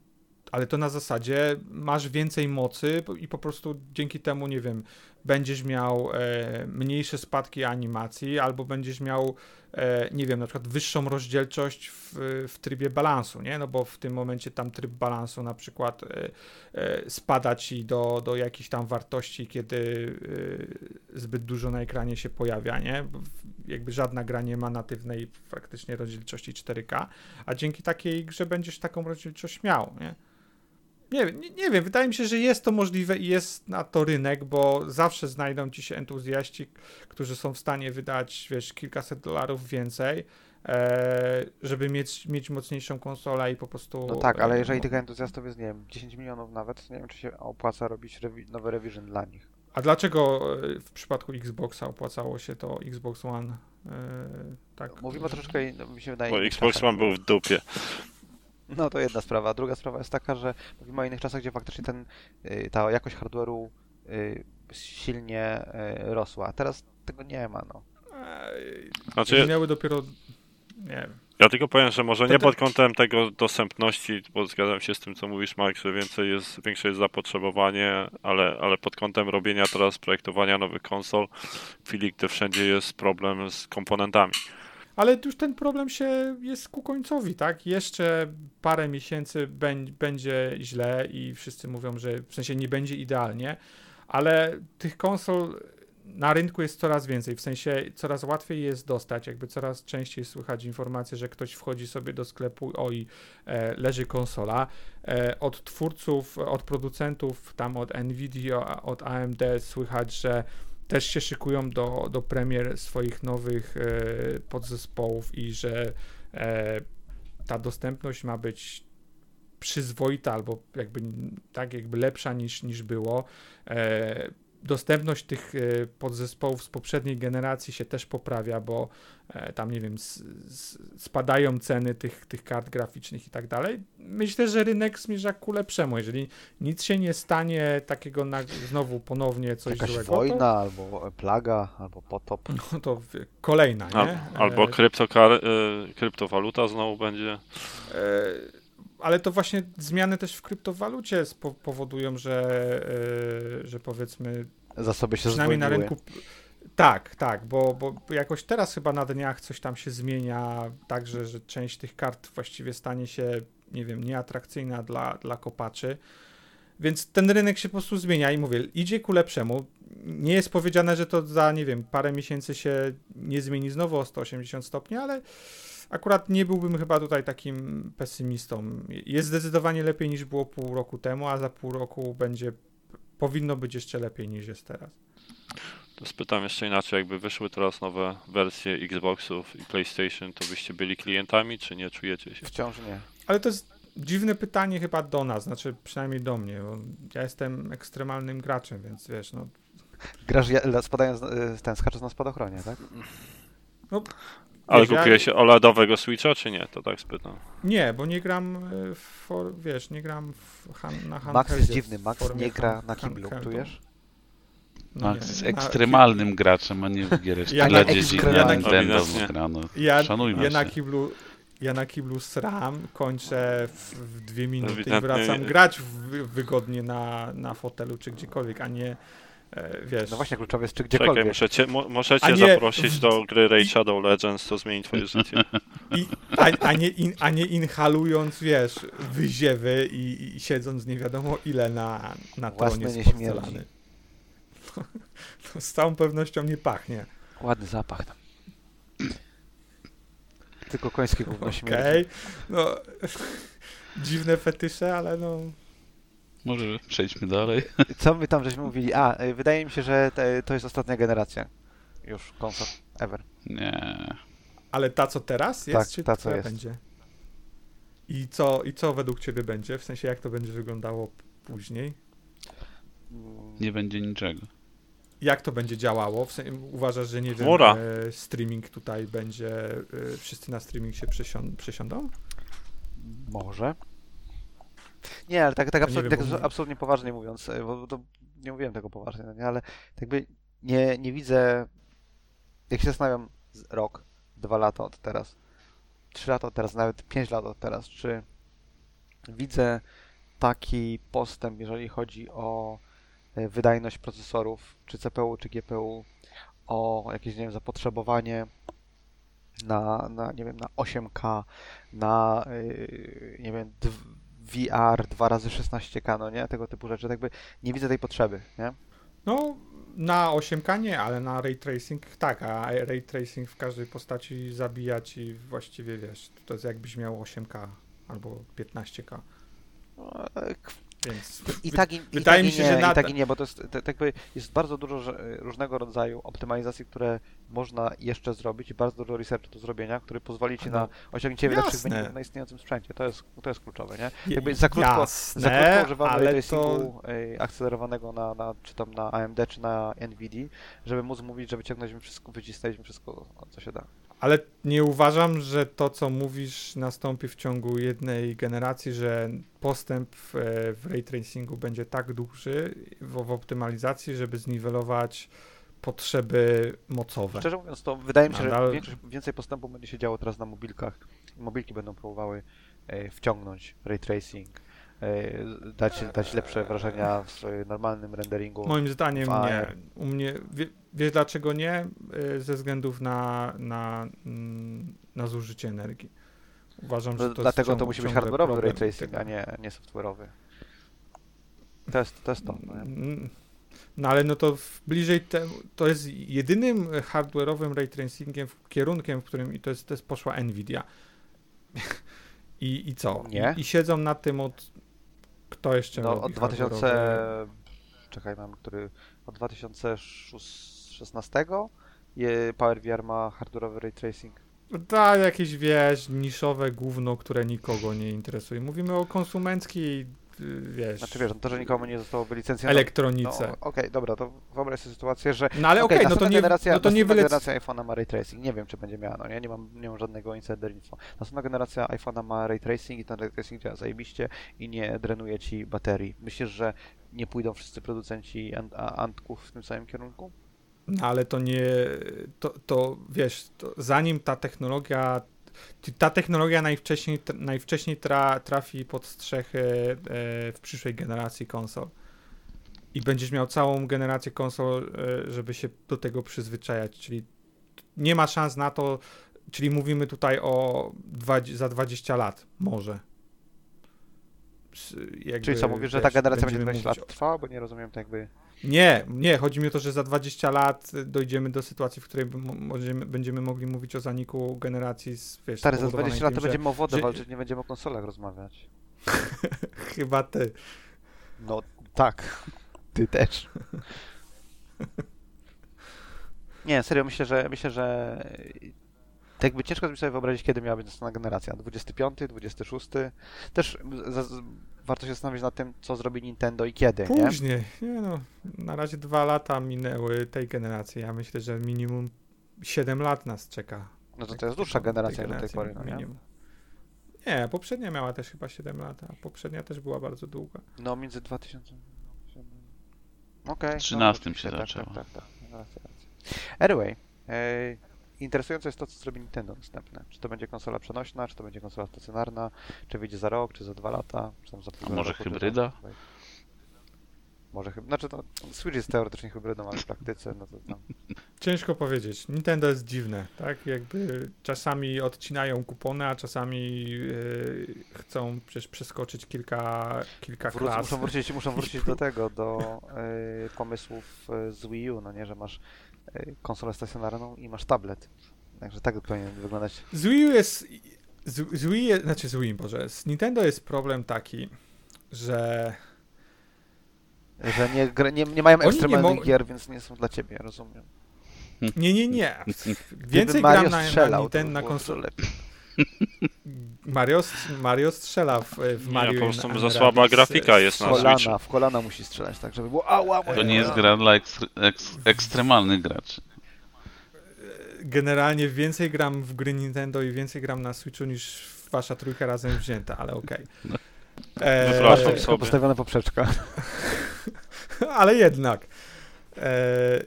Ale to na zasadzie masz więcej mocy i po prostu dzięki temu, nie wiem, będziesz miał e, mniejsze spadki animacji, albo będziesz miał, e, nie wiem, na przykład wyższą rozdzielczość w, w trybie balansu, nie? No bo w tym momencie tam tryb balansu na przykład e, e, spada ci do, do jakichś tam wartości, kiedy e, zbyt dużo na ekranie się pojawia, nie? Jakby żadna gra nie ma natywnej faktycznie rozdzielczości 4K, a dzięki takiej grze będziesz taką rozdzielczość miał, nie? Nie, wiem, nie, nie wiem, wydaje mi się, że jest to możliwe i jest na to rynek, bo zawsze znajdą ci się entuzjaści, którzy są w stanie wydać, wiesz, kilkaset dolarów więcej, e, żeby mieć, mieć mocniejszą konsolę i po prostu... No tak, ale e, jeżeli no. tych entuzjastów jest, nie wiem, 10 milionów nawet, to nie wiem, czy się opłaca robić rewi- nowy revision dla nich. A dlaczego e, w przypadku Xboxa opłacało się to Xbox One? E, tak. Mówimy troszeczkę, no, mi się wydaje... Bo Xbox. One był w dupie. No to jedna sprawa. A druga sprawa jest taka, że mówimy o innych czasach, gdzie faktycznie ten, y, ta jakość hardware'u y, silnie y, rosła. A teraz tego nie ma, no. Znaczy, miały dopiero... Nie wiem. ja tylko powiem, że może nie pod kątem tego dostępności, bo zgadzam się z tym, co mówisz, Mark, że więcej jest, większe jest zapotrzebowanie, ale, ale pod kątem robienia teraz projektowania nowych konsol, w chwili, gdy wszędzie jest problem z komponentami. Ale już ten problem się jest ku końcowi, tak? Jeszcze parę miesięcy będzie źle i wszyscy mówią, że w sensie nie będzie idealnie, ale tych konsol na rynku jest coraz więcej, w sensie coraz łatwiej jest dostać, jakby coraz częściej słychać informacje, że ktoś wchodzi sobie do sklepu, oj, e, leży konsola. E, od twórców, od producentów, tam od Nvidia, od AMD słychać, że też się szykują do, do premier swoich nowych e, podzespołów i że e, ta dostępność ma być przyzwoita albo jakby tak jakby lepsza niż, niż było. E, dostępność tych e, podzespołów z poprzedniej generacji się też poprawia, bo e, tam nie wiem, spadają ceny tych, tych kart graficznych i tak dalej. Myślę, że rynek zmierza ku lepszemu. Jeżeli nic się nie stanie takiego na, znowu ponownie coś Jakaś złego, wojna, albo plaga, albo potop. to, no to kolejna, Al, nie? albo E, kryptokar, kryptowaluta znowu będzie. E, ale to właśnie zmiany też w kryptowalucie spo- powodują, że, e, że powiedzmy Zasoby się przynajmniej na rynku. Tak, tak, bo, bo jakoś teraz chyba na dniach coś tam się zmienia, także, że część tych kart właściwie stanie się, nie wiem, nieatrakcyjna dla, dla kopaczy. Więc ten rynek się po prostu zmienia i mówię, idzie ku lepszemu. Nie jest powiedziane, że to za, nie wiem, parę miesięcy się nie zmieni znowu o 180 stopni, ale akurat nie byłbym chyba tutaj takim pesymistą. Jest zdecydowanie lepiej niż było pół roku temu, a za pół roku będzie, powinno być jeszcze lepiej niż jest teraz. To spytam jeszcze inaczej, jakby wyszły teraz nowe wersje Xboxów i PlayStation, to byście byli klientami, czy nie czujecie się? Wciąż nie. Ale to jest dziwne pytanie chyba do nas, znaczy przynajmniej do mnie, bo ja jestem ekstremalnym graczem, więc wiesz, no Grasz ja- spadając, y, ten, skacząc na spadochronie, tak? Ale Wiesz, ja- kupiłeś OLEDowego Switcha, czy nie? To tak spytam. nie, bo nie gram y, w, for, wiesz, nie gram w, han, na handheldzie. Max jest dziwny, Max nie gra han- na kiblu, czujesz? No Max jest na- ekstremalnym graczem, a nie w giereczki Ja dla na- dzieci na. Nintendo Ewidentnie. grano. Ja, Szanujmy ja na się. kiblu, ja na kiblu sram, kończę w, w dwie minuty i wracam grać w, wygodnie na, na fotelu czy gdziekolwiek, a nie e, wiesz. No właśnie, kluczowe jest czy Czekaj, gdziekolwiek. muszę cię, mo, muszę cię nie- zaprosić do gry Raid Shadow Legends, to zmieni twoje życie. I, a, a, nie in, a nie inhalując, wiesz, wyziewy i, i siedząc nie wiadomo ile na, na tronie z porcelany. To z całą pewnością nie pachnie. Ładny zapach tam. Tylko końskie gówno Okej. śmierdzi. No, dziwne fetysze, ale no. Może przejdźmy dalej. Co my tam żeśmy mówili? A, y, wydaje mi się, że te, to jest ostatnia generacja już konsol ever. Nie. Ale ta co teraz jest, Tak, czy ta, co jest. będzie? I co, I co według ciebie będzie? W sensie jak to będzie wyglądało później? Nie będzie niczego. Jak to będzie działało? W sensie, uważasz, że nie wiem, Chmura. e, streaming tutaj będzie, e, wszyscy na streaming się przesią- przesiądą? Może. Nie, ale tak, tak, nie absolutnie, tak absolutnie poważnie mówiąc, y, bo to nie mówiłem tego poważnie, no nie, ale tak jakby nie, nie widzę, jak się zastanawiam rok, dwa lata od teraz, trzy lata od teraz, nawet pięć lat od teraz, czy widzę taki postęp, jeżeli chodzi o y, wydajność procesorów, czy CPU, czy GPU, o jakieś, nie wiem, zapotrzebowanie na, na nie wiem, na 8K, na, yy, nie wiem, VR 2 razy 16K, no nie? Tego typu rzeczy. Tak jakby nie widzę tej potrzeby, nie? No, na 8K nie, ale na ray tracing tak, a ray tracing w każdej postaci zabija ci właściwie, wiesz, to jest jakbyś miał 8K albo 15K, No, e, k- więc... I tak i, i wydaje tak mi i się, nie, że na i tak i nie, bo to jest, tak jakby jest bardzo dużo że, różnego rodzaju optymalizacji, które można jeszcze zrobić i bardzo dużo researchu do zrobienia, który pozwoli ci na No, osiągnięcie lepszych jasne. wyników na istniejącym sprzęcie. To jest, to jest kluczowe, nie? Jakby za krótko- jasne, Za krótko używamy ale to... racingu y, akcelerowanego na, na, czy tam na AMD, czy na NVIDIA, żeby móc mówić, że wyciągnęliśmy wszystko, wycisnęliśmy wszystko, co się da. Ale nie uważam, że to, co mówisz, nastąpi w ciągu jednej generacji, że postęp w, w ray tracingu będzie tak duży w, w optymalizacji, żeby zniwelować potrzeby mocowe. Szczerze mówiąc, to wydaje mi się, Nadal- że większość, więcej postępu będzie się działo teraz na mobilkach. Mobilki będą próbowały e, wciągnąć ray tracing, e, dać, dać lepsze wrażenia w e, normalnym renderingu. Moim zdaniem nie. U mnie, wie, wiesz dlaczego nie? Y, Ze względów na, na, mm, na zużycie energii. Uważam, że to jest Dlatego to musi być hardware'owy ray tracing, a nie, nie software'owy. To jest to. Jest to no nie? Mm, No ale no to bliżej temu, to jest jedynym hardware'owym ray tracingiem, kierunkiem, w którym i to jest, to jest poszła Nvidia. I, I co? Nie. I, I siedzą nad tym od kto jeszcze No, od 2000. hardware'owe? Czekaj, mam który. Od 2016 je- PowerVR ma hardware'owy ray tracing. Da, jakieś wiesz, niszowe gówno, które nikogo nie interesuje. Mówimy o konsumenckiej, wiesz, Znaczy wiesz, no to, że nikomu nie zostało wylicencjonowane. elektronice. No, Okej, dobra, to wyobraź sobie sytuację, że No, ale okej, Okej, no to nie, generacja, no to nie wylec... generacja iPhone'a ma ray tracing. Nie wiem, czy będzie miała, no nie, nie mam, nie mam żadnego insider info. Następna generacja iPhone'a ma ray tracing i ten ray tracing działa zajebiście i nie drenuje ci baterii. Myślisz, że nie pójdą wszyscy producenci ant- antków w tym samym kierunku? No ale to nie, to, to wiesz, to zanim ta technologia, ta technologia najwcześniej, najwcześniej tra, trafi pod strzechy e, w przyszłej generacji konsol i będziesz miał całą generację konsol, e, żeby się do tego przyzwyczajać, czyli nie ma szans na to, czyli mówimy tutaj o za 20 lat, może. Jakby, Czyli co, mówisz, że ta generacja będzie będziemy 20 mówić lat trwała? Bo nie rozumiem tak jakby... nie, nie, chodzi mi o to, że za 20 lat dojdziemy do sytuacji, w której będziemy mogli mówić o zaniku generacji z, wiesz, Stary, za spowodowanej 20 lat to że będziemy o wodę że- walczyć, nie będziemy o konsolach rozmawiać. Chyba ty. No tak, ty też. Nie, serio, myślę, że myślę, że tak jakby ciężko mi sobie wyobrazić, kiedy miała być następna generacja. 25, 26. Też z, z, warto się zastanowić nad tym, co zrobi Nintendo i kiedy, nie? Później, nie no, na razie dwa lata minęły tej generacji, ja myślę, że minimum 7 lat nas czeka. No to Jak to jest dłuższa generacja niż do tej pory, no nie? minimum. Nie, poprzednia miała też chyba 7 lat, a poprzednia też była bardzo długa. No między 2000... Okej. W 13 no, się tak, zaczęło. Tak, tak, tak. Anyway, e, interesujące jest to, co zrobi Nintendo następne. Czy to będzie konsola przenośna, czy to będzie konsola stacjonarna, czy wyjdzie za rok, czy za dwa lata, czy tam za półtora może roku, czy hybryda? za- Może hybryda. Znaczy to Switch jest teoretycznie hybrydą, ale w praktyce no to tam... Ciężko powiedzieć. Nintendo jest dziwne, tak? Jakby czasami odcinają kupony, a czasami yy, chcą przecież przeskoczyć kilka, kilka Wró- klas. muszą wrócić, muszą wrócić do tego, do e, pomysłów e, z Wii U, no nie, że masz konsolę stacjonarną i masz tablet. Także tak powinien wyglądać. Z Wii U jest... Z, z Wii, jest- znaczy z Wii, Boże, z Nintendo jest problem taki, że Że nie, nie, nie mają ekstremalnych mo- gier, więc nie są dla ciebie, rozumiem. nie, nie, nie. Gdyby Więcej Mario gram na, na Nintendo, na konsolę. Mario, Mario strzela w, w Nie, Mario po i prostu za słaba e, grafika jest W na kolana, Switchu. w kolana musi strzelać, tak żeby było ała, moja To nie jest gra dla ekstr- eks- ekstremalnych graczy. Generalnie więcej gram w gry Nintendo i więcej gram na Switchu niż wasza trójka razem wzięta, ale okej. No. E, Masz Wypraszam tam sobie. postawione poprzeczka. ale jednak. E,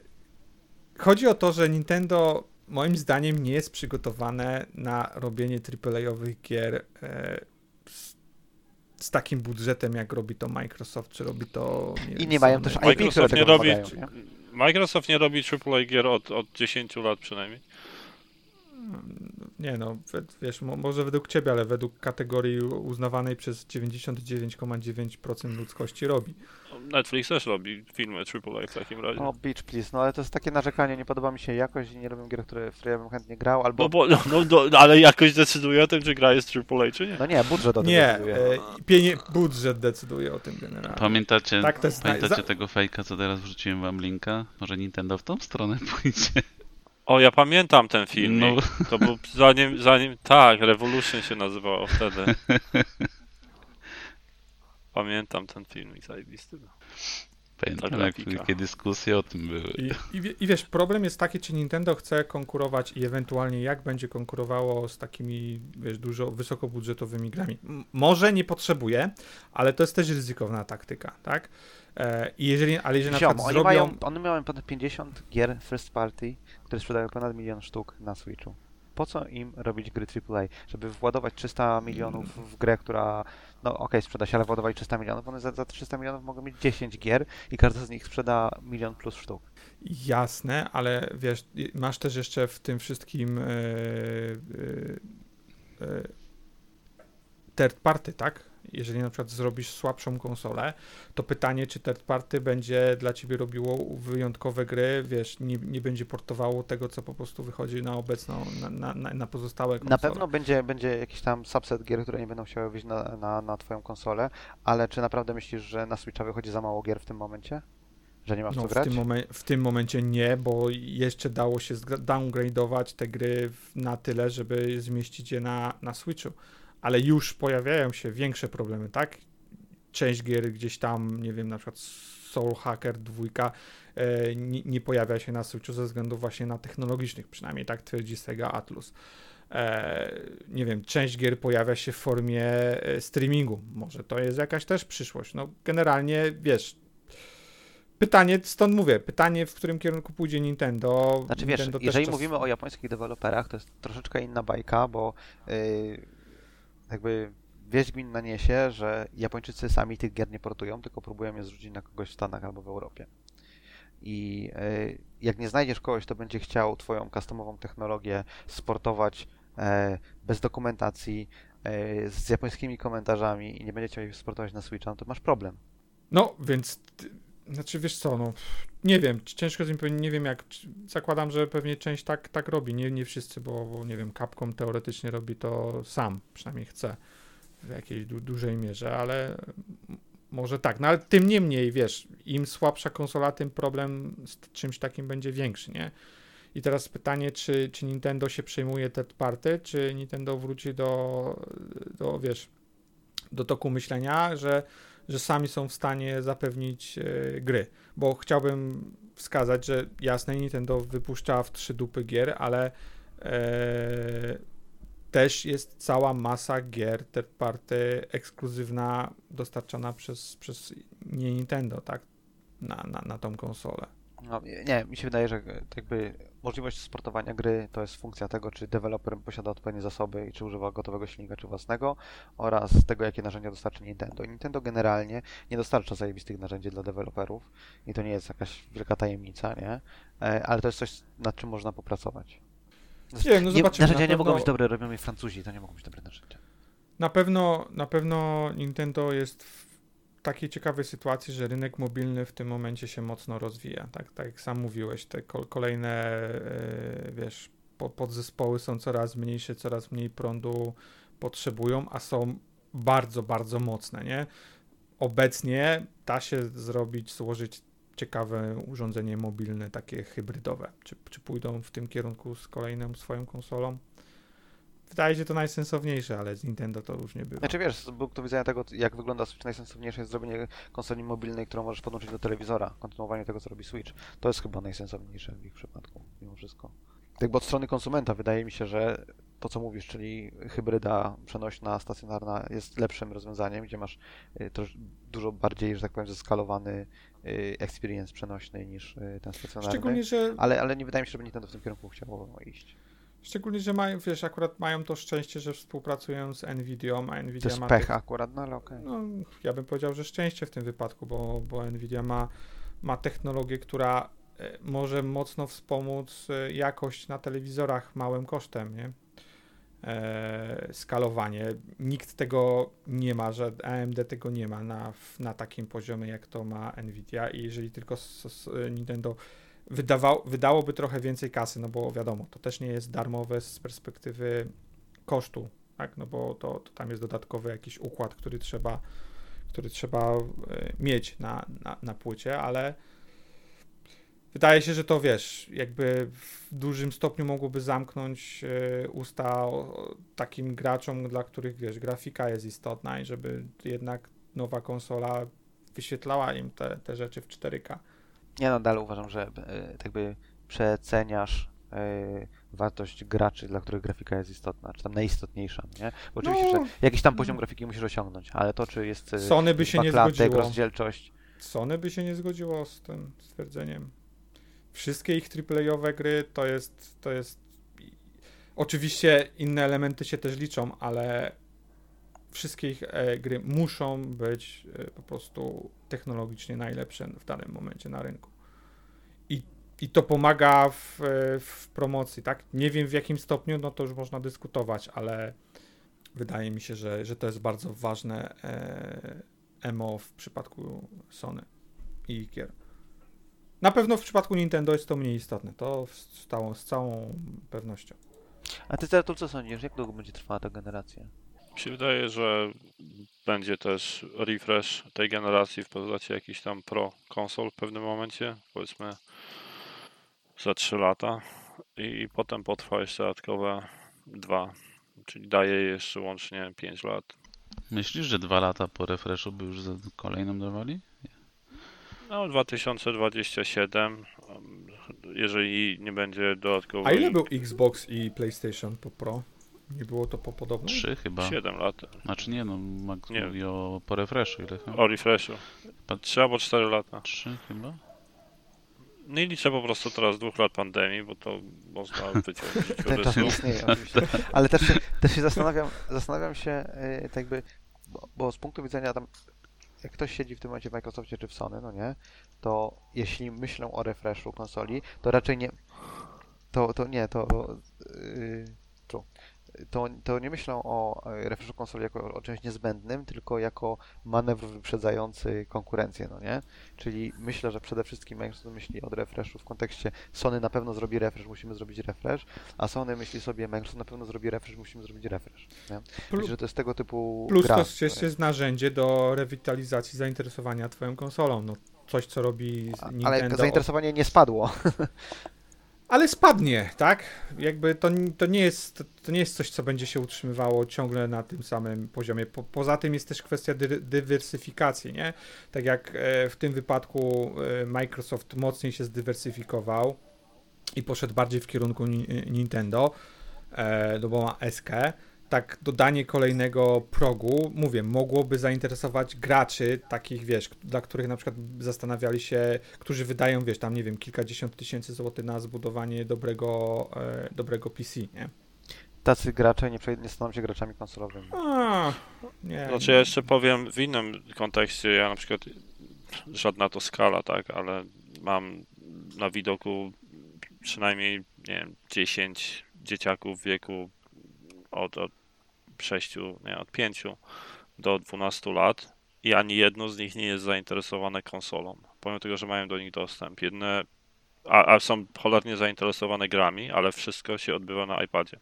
chodzi o to, że Nintendo moim zdaniem nie jest przygotowane na robienie AAA-owych gier e, z, z takim budżetem, jak robi to Microsoft, czy robi to... I wiem, nie mają też IP, Microsoft nie robi, wymagają, nie? Microsoft nie robi AAA gier od, od 10 lat przynajmniej. Nie no, wiesz, mo, może według ciebie, ale według kategorii uznawanej przez 99,9% ludzkości robi. Netflix też robi filmy AAA w takim razie. O, Beach Please, no ale to jest takie narzekanie, nie podoba mi się jakość i nie robią gier, które, w które ja bym chętnie grał, albo... No bo, no, no, no, ale jakoś decyduje o tym, czy gra jest AAA, czy nie. No nie, budżet o tym Nie, decyduje. e, pienie, budżet decyduje o tym generalnie. Pamiętacie, Tak, to jest naj- pamiętacie za- tego fejka, co teraz wrzuciłem wam linka? Może Nintendo w tą stronę pójdzie? O, ja pamiętam ten film. No. To był zanim, zanim, tak, Revolution się nazywało wtedy. Pamiętam ten filmik zajebisty. Pamiętam, Ta jak jakie dyskusje o tym były. I, i, I wiesz, problem jest taki, czy Nintendo chce konkurować i ewentualnie jak będzie konkurowało z takimi, wiesz, dużo wysokobudżetowymi grami. M- może nie potrzebuje, ale to jest też ryzykowna taktyka, tak? E, I jeżeli, ale jeżeli na Ziomo, przykład oni zrobią... mają, one mają ponad 50 gier first party, które sprzedają ponad milion sztuk na Switchu. Po co im robić gry AAA? Żeby władować 300 milionów w grę, która, no okej, sprzeda się, ale władować 300 milionów, one za, za 300 milionów mogą mieć 10 gier i każda z nich sprzeda milion plus sztuk. Jasne, ale wiesz, masz też jeszcze w tym wszystkim e, e, e, third party, tak? Jeżeli na przykład zrobisz słabszą konsolę, to pytanie, czy third party będzie dla ciebie robiło wyjątkowe gry, wiesz, nie, nie będzie portowało tego, co po prostu wychodzi na obecną, na, na, na, pozostałe konsole. Na pewno będzie, będzie jakiś tam subset gier, które nie będą chciały wyjść na, na, na twoją konsolę, ale czy naprawdę myślisz, że na Switcha wychodzi za mało gier w tym momencie? Że nie masz No, co w, grać? tym momen- w tym momencie nie, bo jeszcze dało się downgrade'ować te gry w- na tyle, żeby zmieścić je na, na Switchu. Ale już pojawiają się większe problemy, tak? Część gier gdzieś tam, nie wiem, na przykład Soul Hacker 2 e, nie, nie pojawia się na Switchu ze względów właśnie na technologicznych, przynajmniej tak twierdzi Sega Atlus. E, nie wiem, część gier pojawia się w formie e, streamingu. Może to jest jakaś też przyszłość. No, generalnie wiesz. Pytanie, stąd mówię, pytanie, w którym kierunku pójdzie Nintendo. Znaczy wiesz, Nintendo jeżeli czas- mówimy o japońskich deweloperach, to jest troszeczkę inna bajka, bo yy, jakby wieść gminna niesie, że Japończycy sami tych gier nie portują, tylko próbują je zrzucić na kogoś w Stanach albo w Europie. I yy, jak nie znajdziesz kogoś, kto będzie chciał twoją customową technologię sportować e, bez dokumentacji, e, z japońskimi komentarzami i nie będzie chciał ich sportować na Switcha, no to masz problem. No, więc, znaczy wiesz co, no, nie wiem, ciężko z nim powiedzieć, nie wiem jak, zakładam, że pewnie część tak, tak robi, nie, nie wszyscy, bo, bo nie wiem, Capcom teoretycznie robi to sam, przynajmniej chce w jakiejś du- dużej mierze, ale może tak, no ale tym niemniej, wiesz, im słabsza konsola, tym problem z czymś takim będzie większy, nie? I teraz pytanie, czy, czy Nintendo się przejmuje third party, czy Nintendo wróci do, do wiesz, do toku myślenia, że że sami są w stanie zapewnić e, gry. Bo chciałbym wskazać, że jasne, Nintendo wypuszcza w trzy dupy gier, ale e, też jest cała masa gier third party ekskluzywna dostarczana przez, przez nie Nintendo, tak? na, na, na tą konsolę. No, nie, mi się wydaje, że jakby możliwość sportowania gry to jest funkcja tego, czy deweloper posiada odpowiednie zasoby i czy używa gotowego silnika, czy własnego oraz tego, jakie narzędzia dostarczy Nintendo. I Nintendo generalnie nie dostarcza zajebistych narzędzi dla deweloperów i to nie jest jakaś wielka tajemnica, nie? E, Ale to jest coś, nad czym można popracować. Nie, no zobaczymy. narzędzia Na nie mogą pewno- być dobre, robią je Francuzi, to nie mogą być dobre narzędzia. Na pewno, na pewno Nintendo jest w takiej ciekawej sytuacji, że rynek mobilny w tym momencie się mocno rozwija. Tak, tak jak sam mówiłeś, te kol- kolejne, e, wiesz, po, podzespoły są coraz mniejsze, coraz mniej prądu potrzebują, a są bardzo, bardzo mocne, nie? Obecnie da się zrobić, złożyć ciekawe urządzenie mobilne, takie hybrydowe. Czy, czy pójdą w tym kierunku z kolejną swoją konsolą? Wydaje się to najsensowniejsze, ale z Nintendo to już nie było. Znaczy wiesz, z punktu widzenia tego, jak wygląda Switch, najsensowniejsze jest zrobienie konsoli mobilnej, którą możesz podłączyć do telewizora, kontynuowanie tego, co robi Switch. To jest chyba najsensowniejsze w ich przypadku, mimo wszystko. Jakby od strony konsumenta wydaje mi się, że to, co mówisz, czyli hybryda przenośna, stacjonarna jest lepszym rozwiązaniem, gdzie masz y, dużo bardziej, że tak powiem, zeskalowany y, experience przenośny niż y, ten stacjonarny. Szczególnie, że, Ale, ale nie wydaje mi się, żeby Nintendo w tym kierunku chciało iść. Szczególnie, że mają, wiesz, akurat mają to szczęście, że współpracują z Nvidią, a To Nvidia jest ma pech akurat, no ale okej. No, ja bym powiedział, że szczęście w tym wypadku, bo, bo Nvidia ma, ma technologię, która e, może mocno wspomóc e, jakość na telewizorach małym kosztem, nie? E, skalowanie. Nikt tego nie ma, że AMD tego nie ma na, na takim poziomie, jak to ma Nvidia i jeżeli tylko Nintendo wydawał, wydałoby trochę więcej kasy, no bo wiadomo, to też nie jest darmowe z perspektywy kosztu, tak? No bo to, to tam jest dodatkowy jakiś układ, który trzeba, który trzeba e, mieć na, na, na płycie, ale wydaje się, że to wiesz, jakby w dużym stopniu mogłoby zamknąć e, usta takim graczom, dla których wiesz, grafika jest istotna i żeby jednak nowa konsola wyświetlała im te, te rzeczy w 4K. Ja nadal uważam, że e, tak jakby przeceniasz e, wartość graczy, dla których grafika jest istotna, czy tam najistotniejsza, no nie? Bo oczywiście, No. że jakiś tam poziom grafiki musisz osiągnąć, ale to, czy jest e, Sony by się nie backlighting, zgodziło. rozdzielczość, Sony by się nie zgodziło z tym stwierdzeniem. Wszystkie ich AAA-owe gry to jest, to jest. Oczywiście inne elementy się też liczą, ale wszystkie ich e, gry muszą być e, po prostu technologicznie najlepsze w danym momencie na rynku. I, i to pomaga w, e, w promocji, tak? Nie wiem w jakim stopniu, no to już można dyskutować, ale wydaje mi się, że, że to jest bardzo ważne e, MO w przypadku Sony i gier. Na pewno w przypadku Nintendo jest to mniej istotne. To z całą, z całą pewnością. A ty Zeratul, co sądzisz? Jak długo będzie trwała ta generacja? Mi się wydaje, że będzie też refresh tej generacji w postaci jakichś tam pro konsol w pewnym momencie, powiedzmy za 3 lata i potem potrwa jeszcze dodatkowe dwa, czyli daje jeszcze łącznie 5 lat. Myślisz, że dwa lata po refreshu by już za kolejną dawali? No 2027, um, jeżeli nie będzie dodatkowo A ile był Xbox i PlayStation po Pro? Nie było to po podobno? Trzy chyba. 7 lat. Znaczy nie, no Max Nie. mówi o po refreshu ile chyba? O refreshu. 3 albo 4 lata. Trzy chyba? Nie liczę po prostu teraz dwóch lat pandemii, bo to można wyciągnąć Ten czas nie istnieje oczywiście. Ale też się, też się zastanawiam, zastanawiam się e, tak jakby, bo, bo z punktu widzenia tam, jak ktoś siedzi w tym momencie w Microsoftie czy w Sony, no nie, to jeśli myślą o refreshu konsoli, to raczej nie, to, to nie, to, yy. To, to nie myślą o e, refreshu konsoli jako o czymś niezbędnym, tylko jako manewr wyprzedzający konkurencję, no nie? Czyli myślę, że przede wszystkim Microsoft myśli od refreshu w kontekście Sony na pewno zrobi refresh, musimy zrobić refresh, a Sony myśli sobie Microsoft na pewno zrobi refresh, musimy zrobić refresh. Nie? Plu- Myślę, że to jest tego typu Plus gra. to jest, jest narzędzie do rewitalizacji zainteresowania twoją konsolą. No, coś, co robi Nintendo. Ale zainteresowanie nie spadło. Ale spadnie, tak? Jakby to, to, nie jest, to nie jest coś, co będzie się utrzymywało ciągle na tym samym poziomie. Po, poza tym jest też kwestia dy, dywersyfikacji, nie? Tak jak e, w tym wypadku e, Microsoft mocniej się zdywersyfikował i poszedł bardziej w kierunku Ni- Nintendo, e, no bo ma SK, tak dodanie kolejnego progu, mówię, mogłoby zainteresować graczy takich, wiesz, dla których na przykład zastanawiali się, którzy wydają, wiesz, tam, nie wiem, kilkadziesiąt tysięcy złotych na zbudowanie dobrego, e, dobrego PC, nie? Tacy gracze nie, nie staną się graczami konsolowymi. A, nie. Znaczy ja jeszcze powiem w innym kontekście, ja na przykład żadna to skala, tak, ale mam na widoku przynajmniej, nie wiem, 10 dzieciaków w wieku od, od 6, nie, od 5 do 12 lat i ani jedno z nich nie jest zainteresowane konsolą, pomimo tego, że mają do nich dostęp. Jedne, a, a są cholernie zainteresowane grami, ale wszystko się odbywa na iPadzie.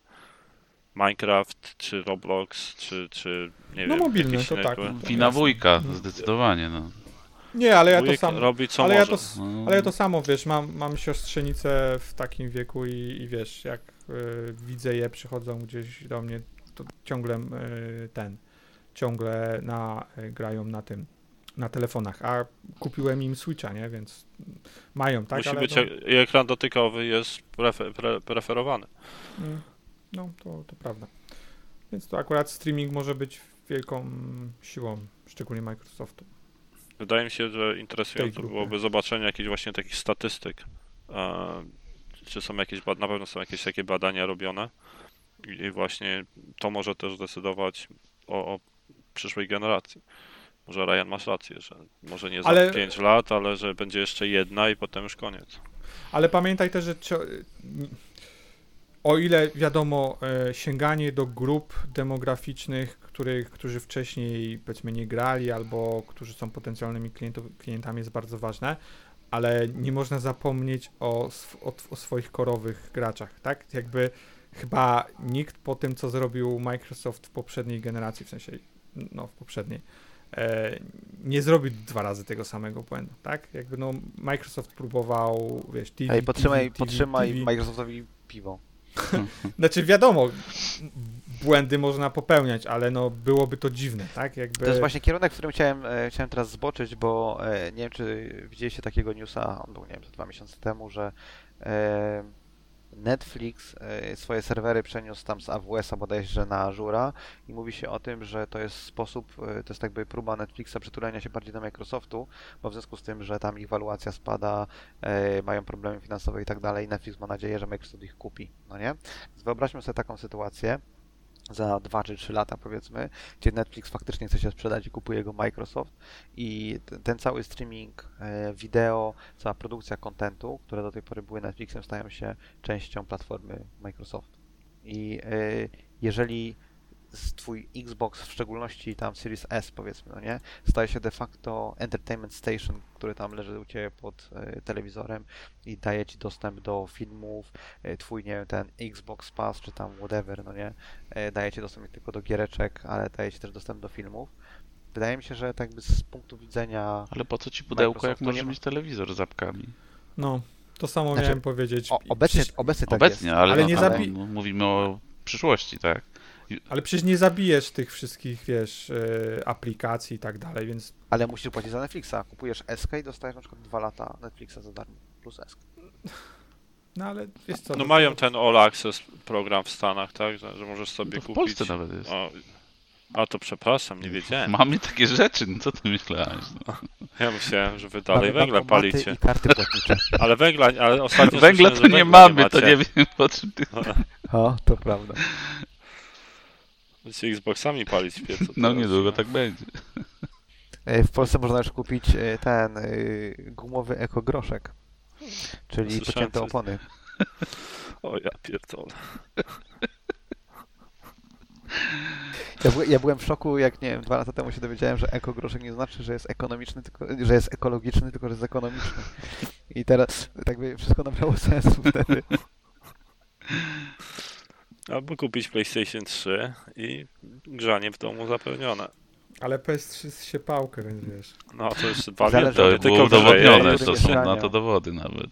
Minecraft, czy Roblox, czy, czy nie No wiem, to tak. Wina wujka, zdecydowanie, no. Nie, ale ja to Wujek sam... robi co Ale ja, może. to, s- No. ale ja to samo, wiesz, mam, mam siostrzenicę w takim wieku i, i wiesz, jak widzę je, przychodzą gdzieś do mnie, to ciągle y, ten, ciągle na, y, grają na tym, na telefonach, a kupiłem im Switcha, nie, więc mają, tak, Musi ale być e- i ekran dotykowy jest prefe, pre, preferowany. mm, no, to, to prawda. Więc to akurat streaming może być wielką siłą, szczególnie Microsoftu. Wydaje mi się, że interesujące byłoby zobaczenie jakichś właśnie takich statystyk. Czy są jakieś, na pewno są jakieś takie badania robione i, właśnie to może też decydować o, o przyszłej generacji. Może Ryan masz rację, że może nie za Ale- 5 lat, ale że będzie jeszcze jedna i potem już koniec. Ale pamiętaj też, że o ile wiadomo, e, sięganie do grup demograficznych, których, którzy wcześniej powiedzmy nie grali albo którzy są potencjalnymi klientów, klientami jest bardzo ważne, ale nie można zapomnieć o, o, o swoich korowych graczach, tak? Jakby chyba nikt po tym, co zrobił Microsoft w poprzedniej generacji, w sensie, no w poprzedniej, e, nie zrobił dwa razy tego samego błędu, tak? Jakby no Microsoft próbował, wiesz, TV, Ej, podtrzymaj, TV, podtrzymaj TV. Microsoftowi piwo. Znaczy wiadomo, błędy można popełniać, ale no byłoby to dziwne, tak? Jakby... To jest właśnie kierunek, w którym chciałem, e, chciałem teraz zboczyć, bo e, nie wiem, czy widzieliście takiego newsa, on był, nie wiem, dwa miesiące temu, że e, Netflix e, swoje serwery przeniósł tam z AWS-a bodajże na Azura i mówi się o tym, że to jest sposób, e, to jest jakby próba Netflixa przytulenia się bardziej do Microsoftu, bo w związku z tym, że tam ich waluacja spada, e, mają problemy finansowe i tak dalej, Netflix ma nadzieję, że Microsoft ich kupi, no nie? Więc wyobraźmy sobie taką sytuację, za 2 czy 3 lata powiedzmy, gdzie Netflix faktycznie chce się sprzedać i kupuje go Microsoft i ten, ten cały streaming e, wideo, cała produkcja kontentu, które do tej pory były Netflixem, stają się częścią platformy Microsoft. I e, jeżeli twój Xbox, w szczególności tam Series S powiedzmy, no nie, staje się de facto entertainment station, który tam leży u Ciebie pod e, telewizorem i daje Ci dostęp do filmów, e, twój, nie wiem, ten Xbox Pass czy tam whatever, no nie, e, daje Ci dostęp nie tylko do giereczek, ale daje Ci też dostęp do filmów. Wydaje mi się, że tak jakby z punktu widzenia Ale po co ci pudełko, jak możesz ma. mieć telewizor z apkami? No, to samo Znaczy, miałem powiedzieć. o, obecnie, obecnie tak Obecnie, jest. ale, Ale no, nie ale zabi- no, mówimy o przyszłości, tak? Ale przecież nie zabijesz tych wszystkich, wiesz, e, aplikacji i tak dalej, więc Ale musisz płacić za Netflixa. Kupujesz SK i dostajesz na przykład 2 lata Netflixa za darmo. Plus SK. no ale wiesz co... No mają ten All Access program w Stanach, tak? Że, że możesz sobie To w kupić. Polsce nawet jest. O, a to przepraszam, nie wiedziałem. Mamy takie rzeczy, no co ty myślałeś? No. Ja myślałem, że wy dalej Mamy węgla palicie. i karty płatnicze. Ale węgla, ale ostatnio Węgla to nie węgla mamy, to macie. nie wiem po czym ty... O, to prawda. Będziecie Xboxami palić w piecu. No niedługo no. tak będzie. E, W Polsce można już kupić e, ten e, gumowy ekogroszek. Czyli Słyszałem pocięte coś. opony. O ja pierdolę. Ja, by, ja byłem w szoku, jak nie wiem, dwa lata temu się dowiedziałem, że ekogroszek nie znaczy, że jest ekonomiczny, tylko, że jest ekologiczny, tylko że jest ekonomiczny. I teraz tak by wszystko nabrało sensu wtedy. Albo kupić PlayStation 3 i grzanie w domu zapewnione. Ale PS3 się pałkę, więc wiesz. No to już Zależy To tylko udowodnione, to są na mieszkania. to dowody nawet.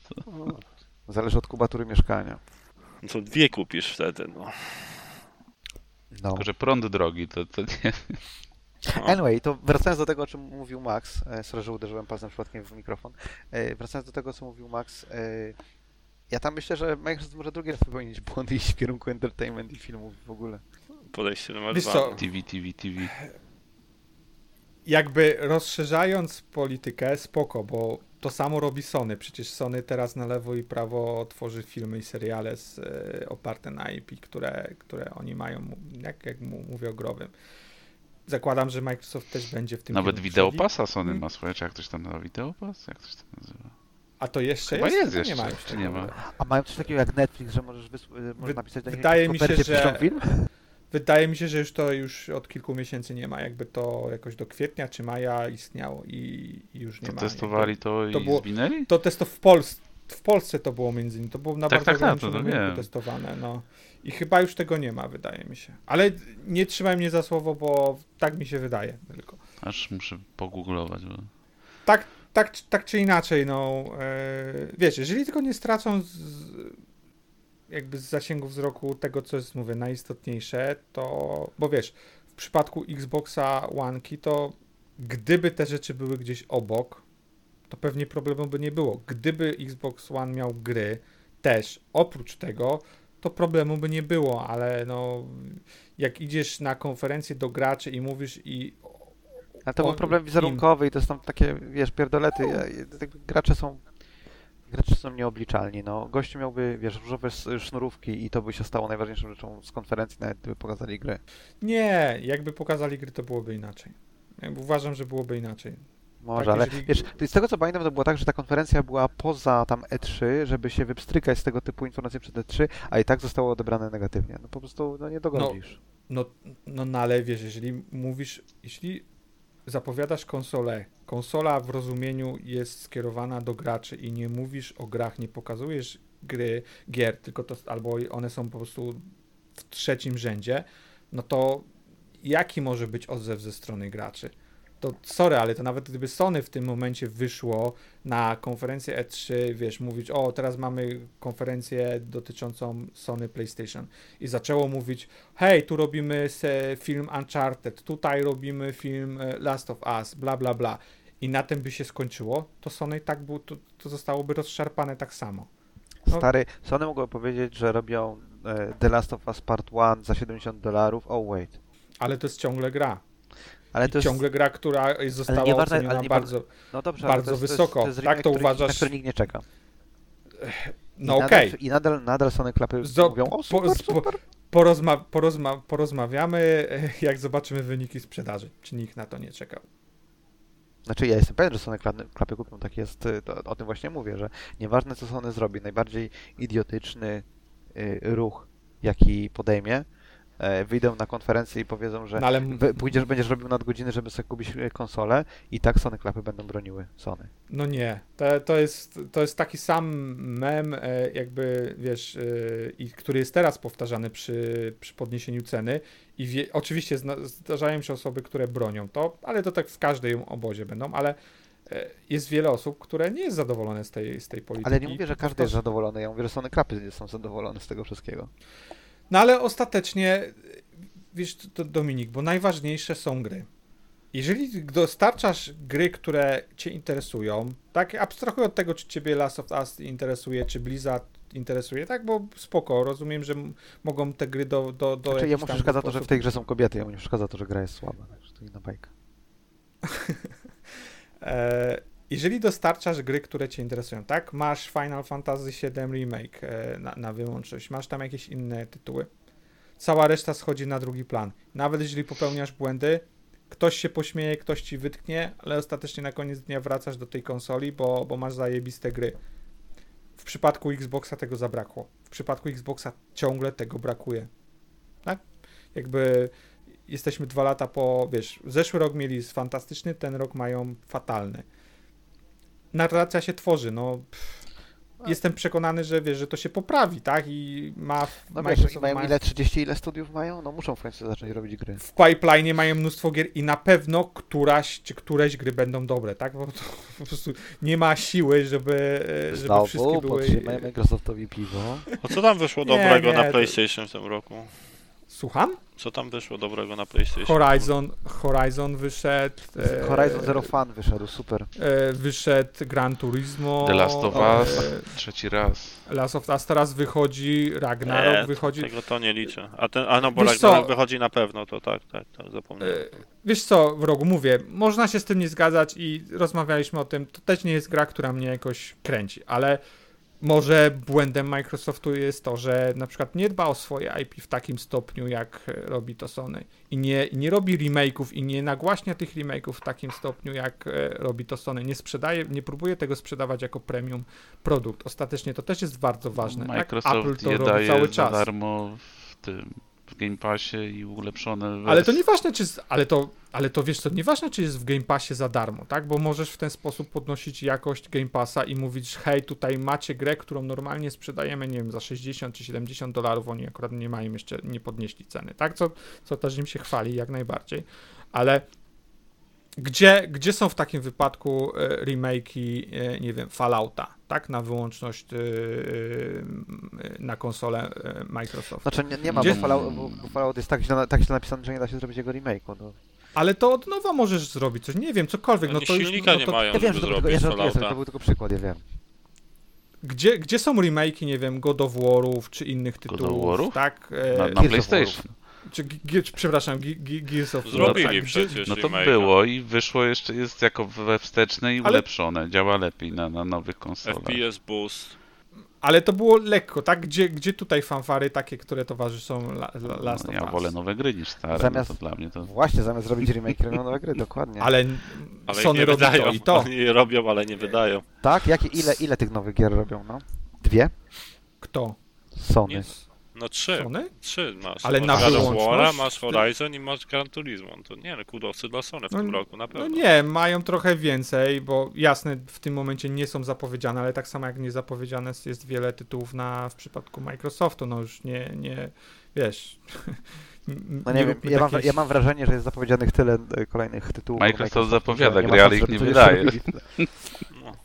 Zależy od kubatury mieszkania. No to dwie kupisz wtedy, no. No. Tylko, że prąd drogi, to, to nie... no. Anyway, to wracając do tego, o czym mówił Max, e, sorry, że uderzyłem palcem przypadkiem w mikrofon, e, wracając do tego, co mówił Max, e, ja tam myślę, że Microsoft może drugi raz popełnić błąd i iść w kierunku entertainment i filmów w ogóle. podejście numer Wiesz dwa. co, TV, TV, TV. jakby rozszerzając politykę, spoko, bo to samo robi Sony. Przecież Sony teraz na lewo i prawo tworzy filmy i seriale z, e, oparte na IP, które, które oni mają, jak, jak mówię o growym. Zakładam, że Microsoft też będzie w tym Nawet. Passa Sony ma, słuchaj, czy jak ktoś tam nazywa Video Pass? Jak ktoś tam nazywa? A to jeszcze Chyba jest? jest To jeszcze, nie ma tego. nie ma? A mają coś takiego jak Netflix, że możesz, wys- y, możesz napisać do wydaje mi się, że- film? Wydaje mi się, że już to już od kilku miesięcy nie ma. Jakby to jakoś do kwietnia czy maja istniało i, już nie To ma. testowali Jakby to i to było- zwinęli? To testo w Polsce. W Polsce to było między innymi, to było na Tak, bardzo tak, tak, to ograniczonym to testowane, no. I chyba już tego nie ma, wydaje mi się. Ale nie trzymaj mnie za słowo, bo tak mi się wydaje tylko. Aż muszę pogooglować, bo... Tak, tak, tak czy inaczej, no, e, wiesz, jeżeli tylko nie stracą z, jakby z zasięgu wzroku tego, co jest, mówię, najistotniejsze, to, bo wiesz, w przypadku Xboxa One, to gdyby te rzeczy były gdzieś obok, to pewnie problemu by nie było. Gdyby Xbox One miał gry też oprócz tego, to problemu by nie było, ale no, jak idziesz na konferencję do graczy i mówisz i Ale to był problem wizerunkowy i to są takie, wiesz, pierdolety. Gracze są gracze są nieobliczalni. No, gościu miałby, wiesz, różowe sznurówki i to by się stało najważniejszą rzeczą z konferencji, nawet gdyby pokazali gry. Nie, jakby pokazali gry, to byłoby inaczej. Uważam, że byłoby inaczej. Może, Tak, ale jeżeli- wiesz, z tego co pamiętam, to było tak, że ta konferencja była poza tam E3, żeby się wypstrykać z tego typu informacji przed E3, a i tak zostało odebrane negatywnie. No po prostu no, nie dogodzisz. No, no, no ale wiesz, jeżeli mówisz, jeśli zapowiadasz konsolę, konsola w rozumieniu jest skierowana do graczy i nie mówisz o grach, nie pokazujesz gry, gier, tylko to, albo one są po prostu w trzecim rzędzie, no to jaki może być odzew ze strony graczy? To sorry, ale to nawet gdyby Sony w tym momencie wyszło na konferencję E3, wiesz, mówić, o teraz mamy konferencję dotyczącą Sony PlayStation i zaczęło mówić, hej, tu robimy film Uncharted, tutaj robimy film e, Last of Us, bla, bla, bla. I na tym by się skończyło, to Sony tak było, to, to zostałoby rozszarpane tak samo. no- Stary, Sony mogło powiedzieć, że robią e, The Last of Us Part 1 za 70 dolarów. Oh wait. Ale to jest ciągle gra. Ale to jest, ciągle gra, która została nieważne- oceniona ale nie bardzo. no dobrze, bardzo ale to jest, wysoko. To jest, to jest Tak to który, uważasz? Na który nikt nie czeka. No okej. nadal, I nadal, nadal Sony klapy Zo- mówią, o po- super, spo- super. Porozma porozma porozmawiamy, jak zobaczymy wyniki sprzedaży. Czy nikt na to nie czekał. Znaczy ja jestem pewien, że Sony klapy, kupią, tak jest, y, o tym właśnie mówię, że nieważne co Sony zrobi, najbardziej idiotyczny y, ruch, jaki podejmie, wyjdą na konferencję i powiedzą, że No ale pójdziesz, będziesz robił nadgodziny, żeby sobie kupić y, konsolę i tak Sony klapy będą broniły Sony. No nie, to, to, jest, to jest taki sam mem, e, jakby wiesz, e, i który jest teraz powtarzany przy, przy podniesieniu ceny. I wie, oczywiście zdarzają się osoby, które bronią to, ale to tak w każdej obozie będą, ale e, jest wiele osób, które nie jest zadowolone z tej, z tej polityki. Ale nie mówię, że każdy jest zadowolony, ja mówię, że Sony klapy są zadowolone z tego wszystkiego. No ale ostatecznie, wiesz, to, Dominik, bo najważniejsze są gry. Jeżeli dostarczasz gry, które cię interesują, tak, abstrahuję od tego, czy ciebie Last of Us interesuje, czy Blizzard interesuje, tak, bo spoko, rozumiem, że mogą te gry do... do, do Znaczy, ja jakichś mu tam przeszkadza to, że w sposób- tej grze są kobiety, ja mu nie przeszkadza to, że gra jest słaba, także to inna bajka. E, jeżeli dostarczasz gry, które cię interesują, tak? Masz Final Fantasy VII Remake e, na, na wyłączność, masz tam jakieś inne tytuły. Cała reszta schodzi na drugi plan. Nawet jeżeli popełniasz błędy, ktoś się pośmieje, ktoś ci wytknie, ale ostatecznie na koniec dnia wracasz do tej konsoli, bo, bo masz zajebiste gry. W przypadku Xboxa tego zabrakło. W przypadku Xboxa ciągle tego brakuje. Tak? Jakby jesteśmy dwa lata po, wiesz, zeszły rok mieli fantastyczny, ten rok mają fatalny. Narracja się tworzy, no. Pff, jestem przekonany, że wiesz, że to się poprawi, tak? I ma. No wiesz, Microsoft mają ma- ile, 30 ile studiów mają? No muszą w końcu zacząć robić gry. w pipeline mają mnóstwo gier i na pewno któraś czy któreś gry będą dobre, tak? Bo to po prostu nie ma siły, żeby, e, żeby wszystkie Znowu były. podtrzymaj Microsoftowi piwo. A co tam wyszło Nie, dobrego nie, na to- PlayStation w tym roku? Słucham? Co tam wyszło dobrego na PlayStation? Horizon, Horizon wyszedł. e, Horizon Zero Fan wyszedł, super. E, wyszedł Gran Turismo. The Last of e, Us. Trzeci raz. Last of Us teraz wychodzi, Ragnarok Nie, wychodzi. Tego to nie liczę. A, ten, a no bo Wiesz Ragnarok co? wychodzi na pewno, to tak, tak, tak zapomniałem. E, Wiesz co, wrogu, mówię, można się z tym nie zgadzać i rozmawialiśmy o tym, to też nie jest gra, która mnie jakoś kręci, ale może błędem Microsoftu jest to, że na przykład nie dba o swoje IP w takim stopniu, jak robi to Sony i nie, nie robi remake'ów i nie nagłaśnia tych remake'ów w takim stopniu, jak e, robi to Sony. Nie sprzedaje, nie próbuje tego sprzedawać jako premium produkt. Ostatecznie to też jest bardzo ważne. tak? Apple Microsoft to je robi daje cały za czas. darmo w tym w Game Passie i ulepszone wersje. Ale to nieważne, czy. Ale to, ale to wiesz co, nieważne, czy jest w Game Passie za darmo, tak? Bo możesz w ten sposób podnosić jakość Game Passa i mówić, hej, tutaj macie grę, którą normalnie sprzedajemy, nie wiem, za 60 czy 70 dolarów. Oni akurat nie mają jeszcze, nie podnieśli ceny, tak? Co, co też im się chwali, jak najbardziej. Ale. Gdzie, gdzie są w takim wypadku e, remake'i, e, nie wiem, Fallouta, tak? Na wyłączność e, na konsolę Microsoft. Znaczy nie, nie ma, Gdzie- bo Fallout, bo, Fallout jest tak źle, tak źle napisany, że nie da się zrobić jego remake'u. No. Ale to od nowa możesz zrobić coś, nie wiem, cokolwiek. No Oni to już, silnika no nie to, mają, Ja wiem, żeby że to, był tylko, ja zrobić to był tylko przykład, ja wiem. Gdzie, gdzie są remake'i, nie wiem, God of War'ów czy innych God of tytułów, War'ów? tak? E, Na, na PlayStation. Czy, czy, przepraszam, Ge- Ge- Gears of War, Zrobili tak, gdzie- przecież No to remake'a. było i wyszło jeszcze, jest jako we wsteczne i Ale- ulepszone. Działa lepiej na, na nowych konsolach. FPS boost. Ale to było lekko, tak? Gdzie, gdzie tutaj fanfary takie, które towarzyszą la, la, Last No, of ja wolę nowe gry niż stare, Zamiast- no to dla mnie to... Właśnie, zamiast zrobić remake, robią nowe gry, dokładnie. Ale, Ale Sony robi wydają. to i to. Oni robią, ale nie wydają. Tak? Jakie, ile, ile tych nowych gier robią, no? Dwie? Kto? Sony. Nie, No trzy. Sony? Trzy masz. Ale masz na God of wyłączność? War'a, masz Horizon i masz Gran Turismo. To nie, no kudosy dla Sony w No, tym roku, na pewno. No nie, mają trochę więcej, bo jasne, w tym momencie nie są zapowiedziane, ale tak samo jak nie zapowiedziane jest wiele tytułów na, w przypadku Microsoftu, no już nie, nie wiesz... No nie, wiem, róbmy ja mam, takich- ja mam wrażenie, że jest zapowiedzianych tyle e, kolejnych tytułów. Microsoft od zapowiada że gry, ale ich nie wydaje.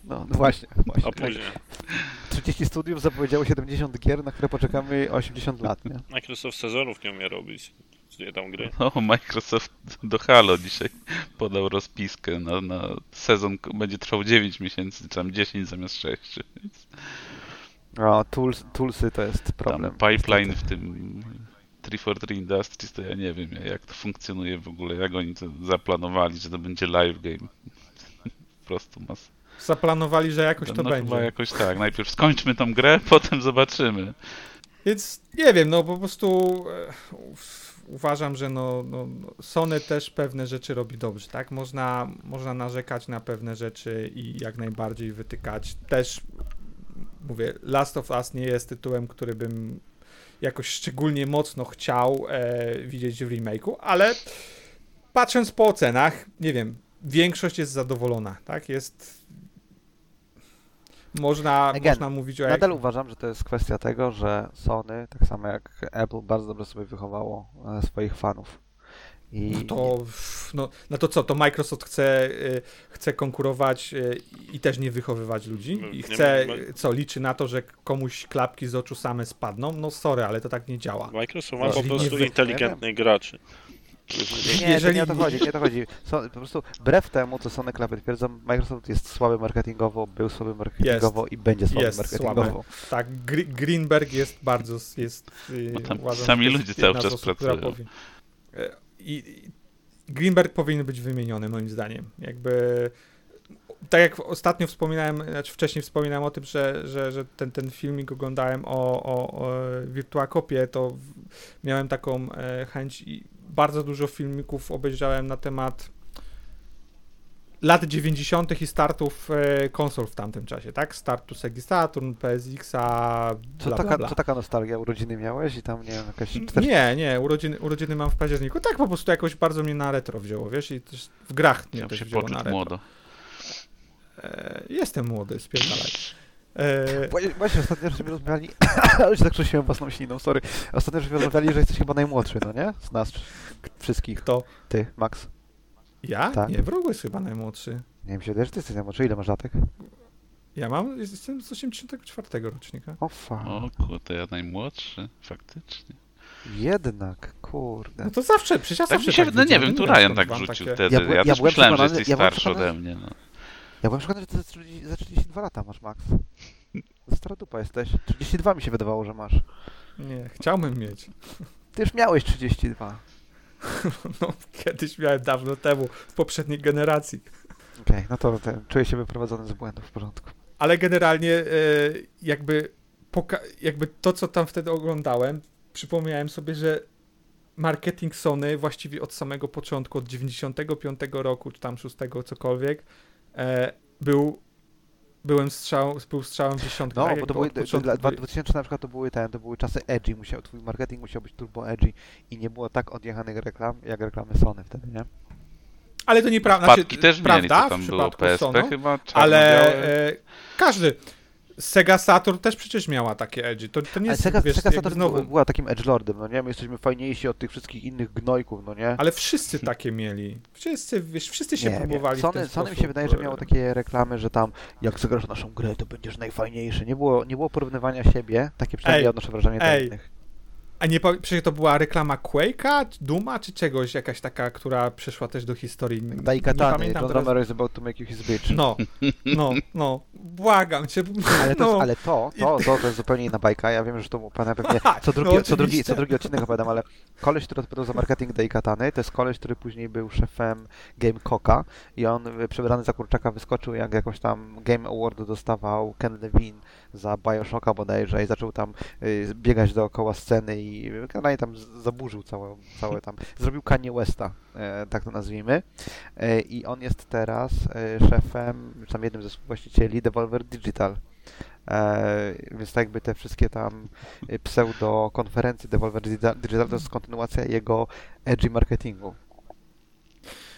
No, No, właśnie, właśnie. a później. 30 studiów zapowiedziało 70 gier, na które poczekamy 80 lat, nie? Microsoft sezonów nie umie robić. Gdzie tam gry? No, Microsoft do Halo dzisiaj podał rozpiskę na, na sezon, będzie trwał 9 miesięcy, czy tam 10 zamiast 6. Więc O, tools, toolsy to jest tam problem. pipeline niestety. w tym 343 Industries, to ja nie wiem jak to funkcjonuje w ogóle, jak oni to zaplanowali, że to będzie live game. Po prostu mas. Zaplanowali, że jakoś to no będzie. chyba jakoś tak, najpierw skończmy tą grę, potem zobaczymy. Więc nie wiem, no po prostu e, uważam, że no, no, no, Sony też pewne rzeczy robi dobrze, tak? Można, można narzekać na pewne rzeczy i jak najbardziej wytykać. Też mówię, Last of Us nie jest tytułem, który bym jakoś szczególnie mocno chciał e, widzieć w remake'u, ale patrząc po ocenach, nie wiem, większość jest zadowolona, tak? Jest można, Again, można mówić o Nadal uważam, że to jest kwestia tego, że Sony, tak samo jak Apple, bardzo dobrze sobie wychowało e, swoich fanów. I No to, no, no to co, to Microsoft chce, y, chce konkurować y, i też nie wychowywać ludzi? No, I chce, co, liczy na to, że komuś klapki z oczu same spadną? No sorry, ale to tak nie działa. Microsoft ma po prostu inteligentnych graczy. Nie, Jeżeli- nie o to chodzi, nie o to chodzi. So, po prostu wbrew temu, co Sony Klapy twierdzą, Microsoft jest słaby marketingowo, był słaby marketingowo i będzie słaby Jest marketingowo. Tak, Gr- Greenberg jest bardzo, jest, y, Bo tam uważam, sami ludzie jest cały czas osób, która pracują. powie- I, I Greenberg powinien być wymieniony, moim zdaniem. Jakby tak jak ostatnio wspominałem, znaczy wcześniej wspominałem o tym, że, że, że ten, ten filmik oglądałem o, o, o Virtua Copie, to miałem taką e, chęć i bardzo dużo filmików obejrzałem na temat lat 90. i startów e, konsol w tamtym czasie, tak? Startu Sega Saturn, PSX-a, Co bla, taka, bla, bla. co taka nostalgia? Urodziny miałeś i tam, nie wiem, jakaś... 40... Nie, nie, urodziny, urodziny mam w październiku. Tak po prostu jakoś bardzo mnie na retro wzięło, wiesz, i też w grach mnie Chciałem też się wzięło na retro. młodo. E, jestem młody, spierdalaj. E, Właśnie- ostatnio żeśmy rozmawiali, już tak prześmiałem własną śliną, sorry. Ostatnio żeśmy rozmawiali, że jesteś chyba najmłodszy, no nie? Z nas wszystkich. Kto? Ty, Max. ja? Tak. Nie, wrogu jest chyba najmłodszy. Nie wiem, się że ty jesteś najmłodszy. Ile masz latek? Ja mam, jestem z 84 rocznika. O fa. O kurde, ja najmłodszy, faktycznie. Jednak, kurde. No to zawsze, przecież ja Tak zawsze się, tak no nie wiem, tu Ryan tak wrzucił takie- wtedy. Ja Ja, ja też myślałem, że jesteś ja starszy ode mnie. No. Ja byłem przekonany, że ty za 30 za 32 lata masz, Max. Stara dupa jesteś. 32 mi się wydawało, że masz. Nie, chciałbym mieć. Ty już miałeś 32. No, kiedyś miałem dawno temu, w poprzedniej generacji. Okej, no to ten, czuję się wyprowadzony z błędu w porządku. Ale generalnie e, jakby, poka- jakby to, co tam wtedy oglądałem, przypomniałem sobie, że marketing Sony właściwie od samego początku, od 95 roku, czy tam 6 cokolwiek, e, był byłem strzał, był strzałem w dziesiątkę. No, tak? bo to były, dla były- 2000 na przykład to były ten, to były czasy edgy, musiał, twój marketing musiał być turbo edgy i nie było tak odjechanych reklam, jak reklamy Sony wtedy, nie? Ale to nieprawda. Wpadki znaczy, też prawda, mieli, co w tam było, PSP Sony, chyba, Ale e, każdy. Sega Saturn też przecież miała takie edgy. To, to nie jest, Sega, wiesz, Sega Saturn znowu... była takim edgelordem, no nie? My jesteśmy fajniejsi od tych wszystkich innych gnojków, no nie? Ale wszyscy takie mieli. Wszyscy, wiesz, wszyscy się nie, próbowali nie. w Sony, ten Sony mi się wydaje, że e, miało takie reklamy, że tam jak zagrasz naszą grę, to będziesz najfajniejszy. Nie było, nie było porównywania siebie, takie przynajmniej Ej, odnoszę wrażenie do ej. innych. A nie, przecież to była reklama Quake'a, Duma, czy czegoś, jakaś taka, która przeszła też do historii. Daikatany, pamiętam John teraz. Romero is about to make you his bitch. No, no, no. Błagam cię. Ale to, no. ale to, to, to, to jest zupełnie inna bajka. Ja wiem, że to pana pewnie co drugi, No, co drugi, co drugi odcinek opowiadam, ale koleś, który odpowiadał za marketing Daikatany, to jest koleś, który później był szefem Gamecock'a i on y, przebrany za kurczaka wyskoczył, jak jakąś tam Game Award dostawał Ken Levine za Bioshocka bodajże i zaczął tam y, biegać dookoła sceny i generalnie tam zaburzył całe, całe tam, zrobił Kanye Westa, e, tak to nazwijmy. E, I on jest teraz e, szefem, czy tam jednym ze współwłaścicieli Devolver Digital. E, więc tak jakby te wszystkie tam e, pseudo-konferencje Devolver Digital, to jest kontynuacja jego edgy marketingu.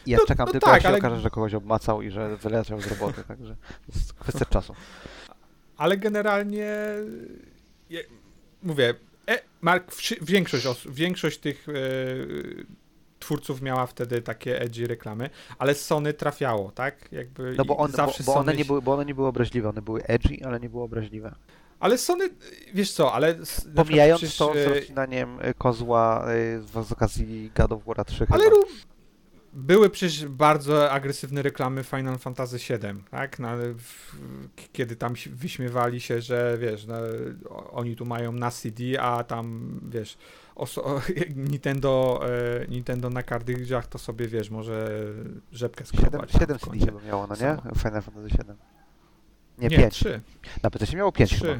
I ja No- czekam no tylko, tak, jak się ale- okaże, że kogoś obmacał i że wyleciał z roboty, także to jest kwestia czasu. Ale generalnie je, mówię, e, Mark, większość, większość tych e, twórców miała wtedy takie edgy reklamy, ale Sony trafiało, tak? Jakby No bo, on, bo, zawsze bo, one Sony nie były, bo one nie były obraźliwe, one były edgy, ale nie były obraźliwe. Ale Sony, wiesz co, ale... Pomijając przecież, to z e, rozcinaniem e, kozła e, z, z okazji God of War 3 Ale chyba. Były przecież bardzo agresywne reklamy Final Fantasy VII, tak? Na, w, kiedy tam się- wyśmiewali się, że wiesz, no, oni tu mają na CD, a tam wiesz, oso- Nintendo, e, Nintendo na kardydziach to sobie wiesz, może rzepkę 7, tam 7 w CD kącie. chyba miało, no nie? Samo. Final Fantasy 7. Nie, Nie, 5. trzy. Na PC miało 5 chyba.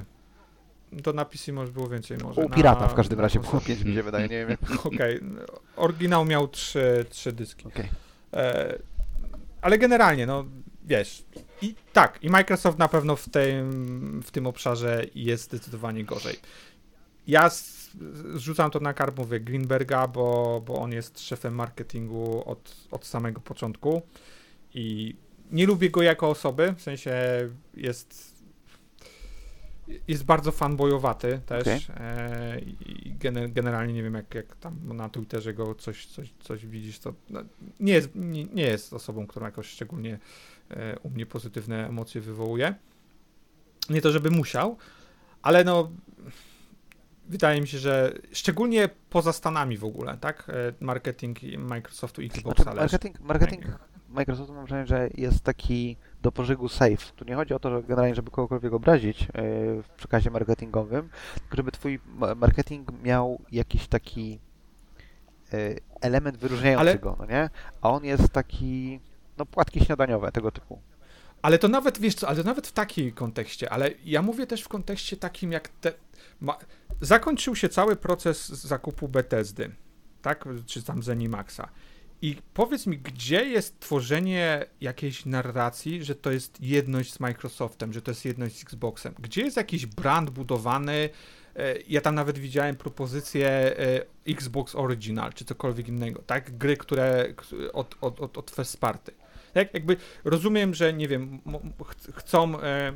To na PC może było więcej może. U na- pirata w każdym razie na było 5 mi się wydaje, nie wiem. Okej, oryginał miał trzy, trzy dyski. Okej. E, ale generalnie, no wiesz, i tak, i Microsoft na pewno w tym, w tym obszarze jest zdecydowanie gorzej. Ja zrzucam to na karb, mówię, Greenberga, bo, bo on jest szefem marketingu od, od samego początku i nie lubię go jako osoby, w sensie jest jest bardzo fanboyowaty też Okej. e, i gener- generalnie nie wiem jak, jak tam na Twitterze go coś, coś, coś widzisz, to no, nie, jest, nie, nie jest osobą, która jakoś szczególnie e, u mnie pozytywne emocje wywołuje. Nie to, żeby musiał, ale no wydaje mi się, że szczególnie poza Stanami w ogóle, tak? E, Marketing Microsoftu i Xboxa Znaczy, marketing, marketing Microsoftu mam wrażenie, że jest taki do pożygu safe. Tu nie chodzi o to, że generalnie, żeby kogokolwiek obrazić yy, w przekazie marketingowym, tylko żeby twój ma- marketing miał jakiś taki yy, element wyróżniający Ale- go, no nie? A on jest taki, no płatki śniadaniowe tego typu. Ale to nawet, wiesz co, ale to nawet w takim kontekście, ale ja mówię też w kontekście takim jak te... Ma, zakończył się cały proces zakupu Bethesdy, tak? Czy tam Zenimaxa. I powiedz mi, gdzie jest tworzenie jakiejś narracji, że to jest jedność z Microsoftem, że to jest jedność z Xboxem? Gdzie jest jakiś brand budowany? E, Ja tam nawet widziałem propozycję e, Xbox Original, czy cokolwiek innego, tak? Gry, które od, od, od, od first party. Tak, jakby rozumiem, że nie wiem, ch- chcą, e,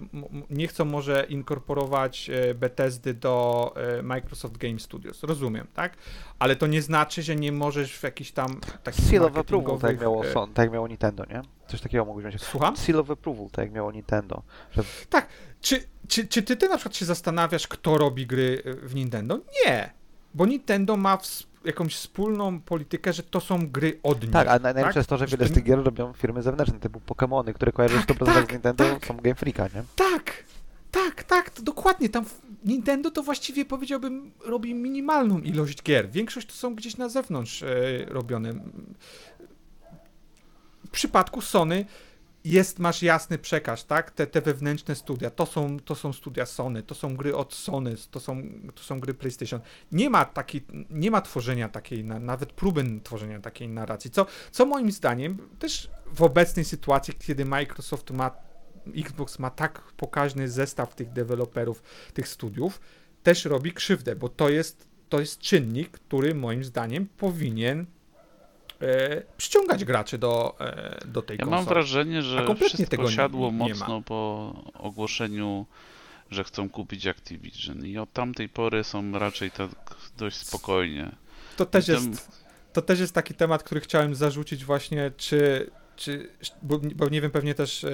nie chcą może inkorporować e, Bethesdy do e, Microsoft Game Studios. Rozumiem, tak? Ale to nie znaczy, że nie możesz w jakiś tam takich Seal of approval, tak jak miało, tak miało Nintendo, nie? Coś takiego mogłeś mieć. Słucham? Seal of approval, tak jak miało Nintendo. Że Czy, czy, czy ty, ty na przykład się zastanawiasz, kto robi gry w Nintendo? Nie, bo Nintendo ma ws- jakąś wspólną politykę, że to są gry od nich. Tak, a naj- najlepsze jest to, że wiele z tych gier robią firmy zewnętrzne, typu Pokémony, które kojarzysz Tak, 100% tak, z Nintendo, tak. są Game Freaka, nie? Tak, tak, tak, to dokładnie. Tam Nintendo to właściwie powiedziałbym robi minimalną ilość gier. Większość to są gdzieś na zewnątrz e, robione. W przypadku Sony jest, masz jasny przekaz, tak? Te, te wewnętrzne studia, to są, to są studia Sony, to są gry od Sony, to są, to są gry PlayStation. Nie ma takiej, nie ma tworzenia takiej, na- nawet próby tworzenia takiej narracji, co, co moim zdaniem też w obecnej sytuacji, kiedy Microsoft ma Xbox ma tak pokaźny zestaw tych deweloperów, tych studiów, też robi krzywdę, bo to jest, to jest czynnik, który moim zdaniem powinien przyciągać graczy do, e, do tej Ja konsoli. mam wrażenie, że kompletnie wszystko nie- siadło nie mocno po ogłoszeniu, że chcą kupić Activision i od tamtej pory są raczej tak dość spokojnie. To też Tam- jest, to też jest taki temat, który chciałem zarzucić właśnie, czy, czy bo, bo nie wiem, pewnie też e,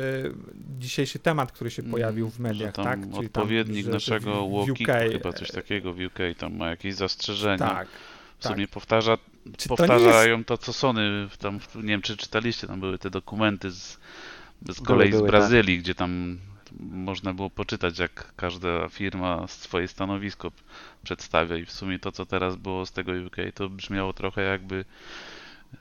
dzisiejszy temat, który się pojawił w mediach, Mm, że tam tak? Czyli odpowiednik że naszego w- w UK, chyba coś e, takiego w UK, tam ma jakieś zastrzeżenia. Tak. W tak. sumie powtarza, Czy to nie jest- powtarzają to, co Sony, tam, w- nie wiem czy czytaliście, tam były te dokumenty z, z kolei były, z tak. Brazylii, gdzie tam można było poczytać, jak każda firma swoje stanowisko przedstawia i w sumie to, co teraz było z tego UK, to brzmiało trochę jakby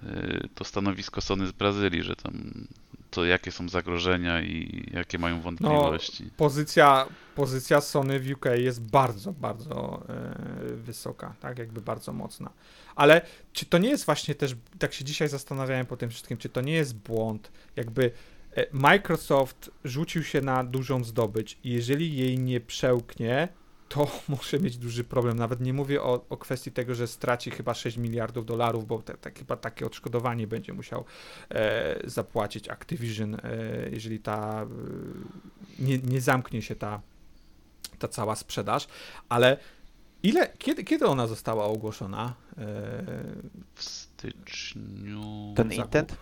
y, to stanowisko Sony z Brazylii, że tam to jakie są zagrożenia i jakie mają wątpliwości. pozycja, pozycja Sony w UK jest bardzo, bardzo e, wysoka, tak, jakby bardzo mocna. Ale czy to nie jest właśnie też, tak się dzisiaj zastanawiałem po tym wszystkim, czy to nie jest błąd, jakby e, Microsoft rzucił się na dużą zdobycz i jeżeli jej nie przełknie, to może mieć duży problem. Nawet nie mówię o, o kwestii tego, że straci chyba 6 miliardów dolarów, bo te, te, chyba takie odszkodowanie będzie musiał e, zapłacić Activision, e, jeżeli ta e, nie, nie zamknie się ta, ta cała sprzedaż, ale ile, kiedy, kiedy ona została ogłoszona? E, W styczniu... Ten Zakup. intent?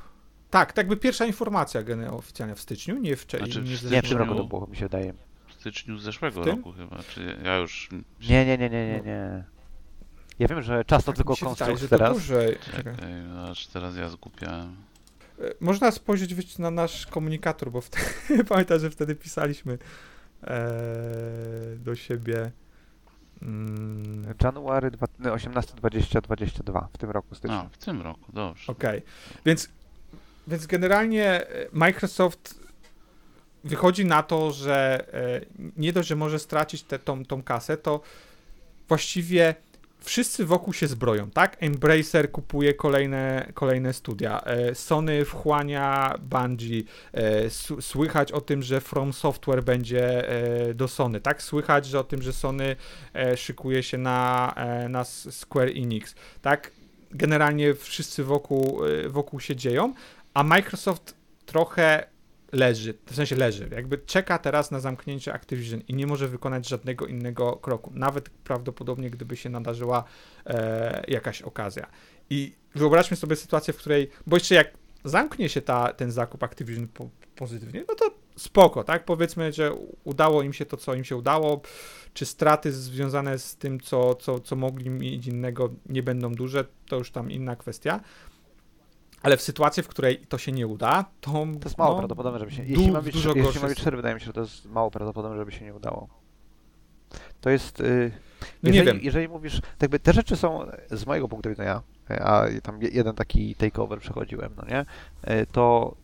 tak, tak jakby pierwsza informacja oficjalnie w styczniu, nie w, cze- Znaczy w nie w Nie, w zeszłym tym roku to było, mi się wydaje. Styczniu zeszłego W tym? roku chyba, czy ja już... Nie, nie, nie, nie, nie, nie. Ja wiem, że czas to Tak tylko konstrukt teraz. dłużej. Czekaj. Czekaj, aż teraz ja zgupiałem. E, Można spojrzeć wyjść na nasz komunikator, bo wtedy, pamiętam, że wtedy pisaliśmy e, do siebie. Mm, January dwa- no, 18, 20, 22 w tym roku styczniu. A, w tym roku, dobrze. Okej, więc, więc generalnie e, Microsoft wychodzi na to, że e, nie dość, że może stracić tę tą, tą kasę, to właściwie wszyscy wokół się zbroją, tak? Embracer kupuje kolejne, kolejne studia, e, Sony wchłania Bungie, e, słychać o tym, że From Software będzie do Sony, tak? Słychać że o tym, że Sony szykuje się na, na Square Enix, tak? Generalnie wszyscy wokół, wokół się dzieją, a Microsoft trochę leży, w sensie leży, jakby czeka teraz na zamknięcie Activision i nie może wykonać żadnego innego kroku, nawet prawdopodobnie gdyby się nadarzyła e, jakaś okazja. I wyobraźmy sobie sytuację, w której, bo jeszcze jak zamknie się ta, ten zakup Activision po, pozytywnie, no to spoko, tak? Powiedzmy, że udało im się to, co im się udało, czy straty związane z tym, co, co, co mogli mieć innego, nie będą duże, to już tam inna kwestia. Ale w sytuacji, w której to się nie uda, to. To jest mało no, prawdopodobne, żeby się. Jeśli ma być, dużo jeśli gorsze być 4, wydaje mi się, że to jest mało prawdopodobne, żeby się nie udało. To jest. y, No nie jeżeli, wiem. jeżeli mówisz, tak jakby te rzeczy są z mojego punktu widzenia, a tam je- jeden taki takeover przechodziłem, no nie, y, to,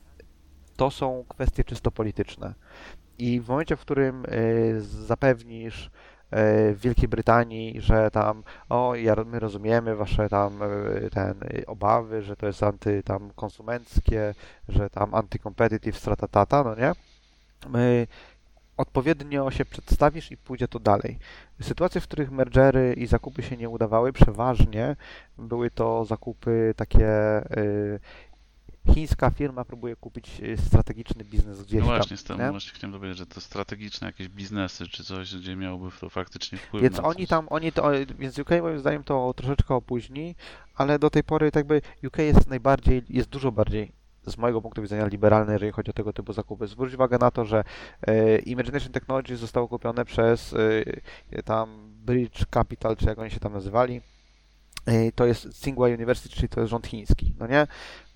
to są kwestie czysto polityczne. I w momencie, w którym y, zapewnisz w Wielkiej Brytanii, że tam, o, ja, my rozumiemy wasze tam y, ten, y, obawy, że to jest anty tam konsumenckie, że tam antycompetitive strata tata, no nie? Y, odpowiednio się przedstawisz i pójdzie to dalej. Sytuacje, w których mergery i zakupy się nie udawały, przeważnie były to zakupy takie. Chińska firma próbuje kupić y, strategiczny biznes gdzieś No tam. właśnie, z tym nie? właśnie chciałem powiedzieć, że to strategiczne jakieś biznesy, czy coś, gdzie miałoby to faktycznie wpływ Więc na oni coś. tam, oni to, więc UK moim zdaniem to troszeczkę opóźni, ale do tej pory tak jakby UK jest najbardziej, jest dużo bardziej z mojego punktu widzenia liberalny, jeżeli chodzi o tego typu zakupy. Zwróć uwagę na to, że e, Imagination Technologies zostało kupione przez e, tam Bridge Capital, czy jak oni się tam nazywali. y, to jest Tsinghua University, czyli to jest rząd chiński, no nie?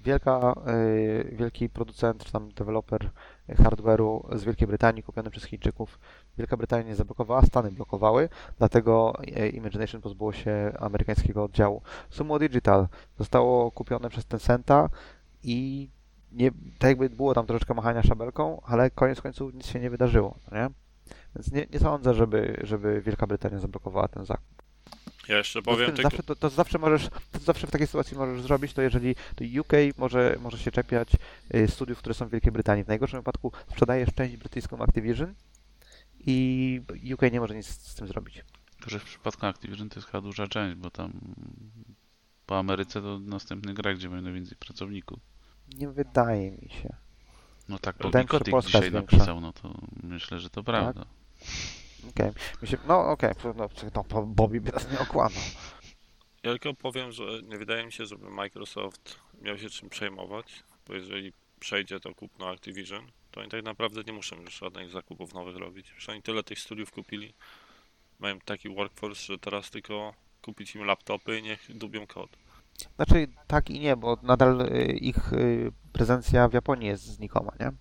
Wielka, y, wielki producent, czy tam deweloper hardware'u z Wielkiej Brytanii kupiony przez Chińczyków. Wielka Brytania nie zablokowała, Stany blokowały, dlatego y, Imagination pozbyło się amerykańskiego oddziału. Sumo Digital zostało kupione przez Tencenta i nie, tak jakby było tam troszeczkę machania szabelką, ale koniec końców nic się nie wydarzyło, nie? Więc nie, nie sądzę, żeby, żeby Wielka Brytania zablokowała ten zakup. Ja jeszcze powiem tylko... zawsze, to, to zawsze możesz, to zawsze w takiej sytuacji możesz zrobić, to jeżeli to UK może, może się czepiać y, studiów, które są w Wielkiej Brytanii. W najgorszym wypadku sprzedajesz część brytyjską Activision i UK nie może nic z tym zrobić. Że w przypadku Activision to jest chyba duża część, bo tam po Ameryce to następny grek, gdzie będzie więcej pracowników. Nie wydaje mi się. No tak, Kotick Polska dzisiaj napisał, no to myślę, że to prawda. Okej. Się- No okej, no, no Bobby by nas nie okłamał. Ja tylko powiem, że nie wydaje mi się, żeby Microsoft miał się czym przejmować, bo jeżeli przejdzie to kupno Activision, to oni tak naprawdę nie muszą już żadnych zakupów nowych robić. Już oni tyle tych studiów kupili, mają taki workforce, że teraz tylko kupić im laptopy i niech dubią kod. Znaczy tak i nie, bo nadal y, ich y, prezencja w Japonii jest znikoma, nie?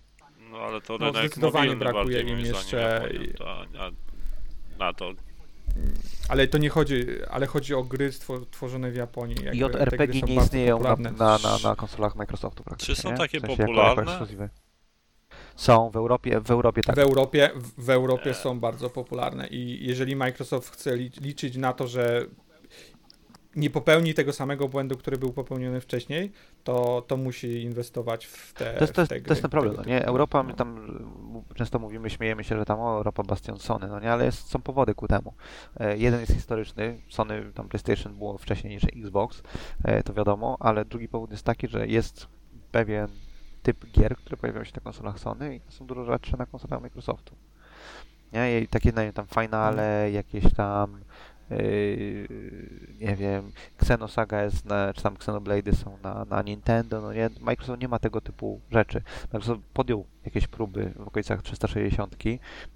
No ale to No, rynek zdecydowanie mobilny brakuje bardziej im jeszcze- Japonią, to, a, na to Ale to nie chodzi, ale chodzi o gry tworzone w Japonii. jakby te JRPG gry są nie istnieją na, popularne. na, na, na konsolach Microsoftu praktycznie. Czy są nie? takie w sensie popularne? Są w Europie, w Europie tak. W Europie, w- Europie są bardzo popularne i jeżeli Microsoft chce li- liczyć na to, że nie popełni tego samego błędu, który był popełniony wcześniej, to, to musi inwestować w te To jest, to jest, te to gry, jest ten problem, no nie? Europa, my tam często mówimy, śmiejemy się, że tam o, Europa bastion Sony, no nie? Ale jest, są powody ku temu. E, jeden jest historyczny, Sony, tam PlayStation było wcześniej niż Xbox, e, to wiadomo, ale drugi powód jest taki, że jest pewien typ gier, które pojawiają się na konsolach Sony i są dużo rzadsze na konsolach Microsoftu. Nie? I takie, nie wiem, tam Finale, jakieś tam nie wiem, Xenosaga jest na, czy tam Xenoblade są na, na Nintendo, no nie, Microsoft nie ma tego typu rzeczy. Microsoft podjął jakieś próby w okolicach 360,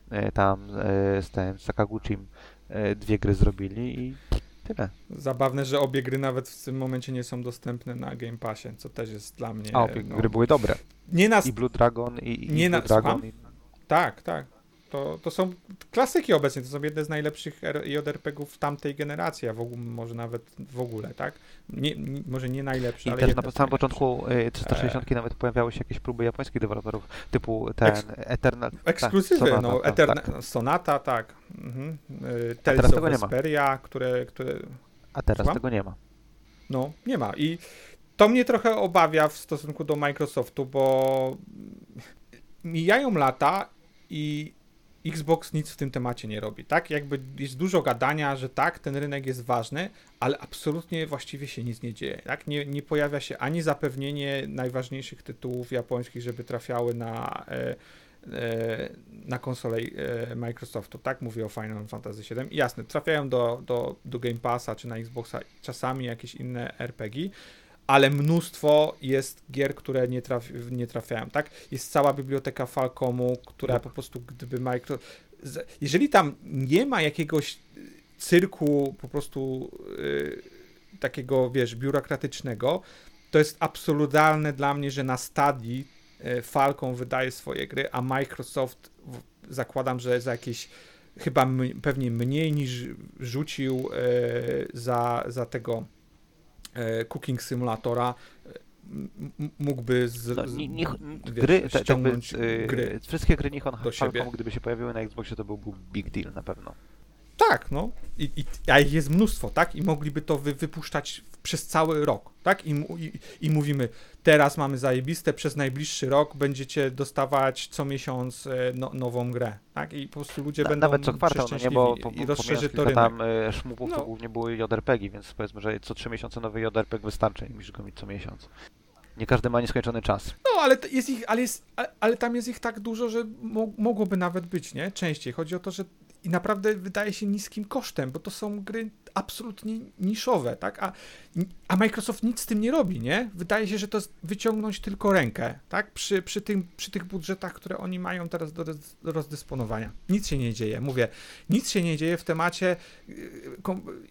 e, tam e, z tym Sakaguchim dwie gry zrobili i tyle. Zabawne, że obie gry nawet w tym momencie nie są dostępne na Game Passie, co też jest dla mnie... A obie no, gry były dobre. Nie na... I Blue Dragon, i, i Nie na- Blue Dragon. słucham? I, Tak, tak. To, to są klasyki obecnie, to są jedne z najlepszych JRPG-ów tamtej generacji, a w ogóle, może nawet w ogóle, tak? Nie, nie, może nie najlepsze, i ale też na samym początku e, 360 nawet pojawiały się jakieś próby japońskich deweloperów typu ten Eks- Eternal. Ekskluzywy, Sonata, no, tak, Eterna, tak. Sonata, tak. Mhm. Y, teraz Tales tego of. Vesperia, które, które, A teraz Słucham? tego nie ma. no, nie ma. I to mnie trochę obawia w stosunku do Microsoftu, bo mijają lata i Xbox nic w tym temacie nie robi, tak? Jakby jest dużo gadania, że tak, ten rynek jest ważny, ale absolutnie właściwie się nic nie dzieje, tak? Nie, nie pojawia się ani zapewnienie najważniejszych tytułów japońskich, żeby trafiały na, e, e, na konsolę e, Microsoftu, tak? Mówię o Final Fantasy VII. Jasne, trafiają do, do, do Game Passa czy na Xboxa czasami jakieś inne RPG, ale mnóstwo jest gier, które nie, traf, nie trafiają, tak? Jest cała biblioteka Falcomu, która Tak. po prostu gdyby Micro... z- Jeżeli tam nie ma jakiegoś cyrku po prostu y, takiego, wiesz, biurokratycznego, to jest absurdalne dla mnie, że na stadii y, Falcon wydaje swoje gry, a Microsoft zakładam, że za jakieś chyba pewnie mniej niż rzucił y, za, za tego Cooking Simulatora e, mógłby z, No, wiesz, gry, jakby, ściągnąć y, gry. Wszystkie gry siebie. Falcom, gdyby się pojawiły na Xboxie, to byłby big deal na pewno. Tak, no. I, i, a ich jest mnóstwo, tak? I mogliby to wy, wypuszczać przez cały rok, tak? I, i, I mówimy, teraz mamy zajebiste, przez najbliższy rok będziecie dostawać co miesiąc e, no, nową grę, tak? I po prostu ludzie Na, będą nawet co kwartał, no nie, bo po, przeszczęśliwi po, i rozszerzy to rynek. tam y, No. to głównie były JRPG, więc powiedzmy, że co trzy miesiące nowy JRPG wystarczy, musisz go mieć co miesiąc. Nie każdy ma nieskończony czas. No, ale jest ich, ale, jest, ale, ale tam jest ich tak dużo, że mo, mogłoby nawet być, nie? Częściej. Chodzi o to, że i naprawdę wydaje się niskim kosztem, bo to są gry absolutnie niszowe, tak? A, a Microsoft nic z tym nie robi, nie? Wydaje się, że to wyciągnąć tylko rękę, tak? Przy, przy, tym, przy tych budżetach, które oni mają teraz do, roz- do rozdysponowania. Nic się nie dzieje, mówię, nic się nie dzieje w temacie, yy,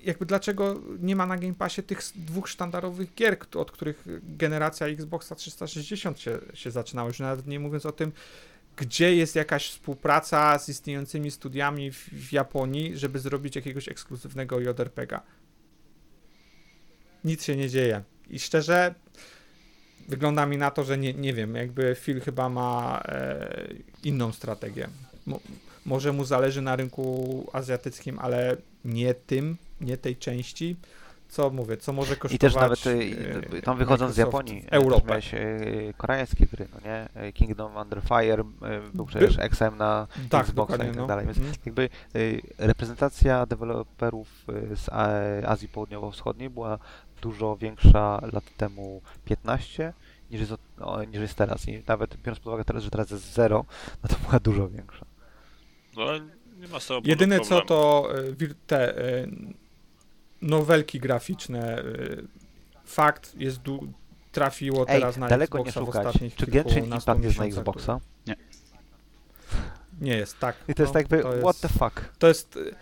jakby dlaczego nie ma na Game Passie tych dwóch sztandarowych gier, od których generacja Xboxa 360 się, się zaczynała, już nawet nie mówiąc o tym, gdzie jest jakaś współpraca z istniejącymi studiami w, w Japonii, żeby zrobić jakiegoś ekskluzywnego JRPG-a. Nic się nie dzieje. I szczerze, wygląda mi na to, że nie, nie wiem, jakby Phil chyba ma e, inną strategię. Mo, może mu zależy na rynku azjatyckim, ale nie tym, nie tej części. Co mówię, co może kosztować I też nawet e, tam wychodząc z Japonii, Europę. też miałeś y, koreańskie gry, no nie? Kingdom Under Fire, był przecież XM na Tak, Xboxa i tak no. dalej, więc Mhm. jakby reprezentacja deweloperów z A- Azji Południowo-Wschodniej była dużo większa lat temu 15 niż jest, od- o, niż jest teraz. I nawet biorąc pod uwagę teraz, że teraz jest zero, no to była dużo większa. No, ale nie ma z tego Jedyne co to te nowelki graficzne. y, Fakt jest du- trafiło Ej, teraz na daleko nie Xboxa w szukać. ostatnich Czy Genshin Impact jest na Xboxa? Nie jest, tak. I to jest no, tak jakby, to what the fuck? To jest. y,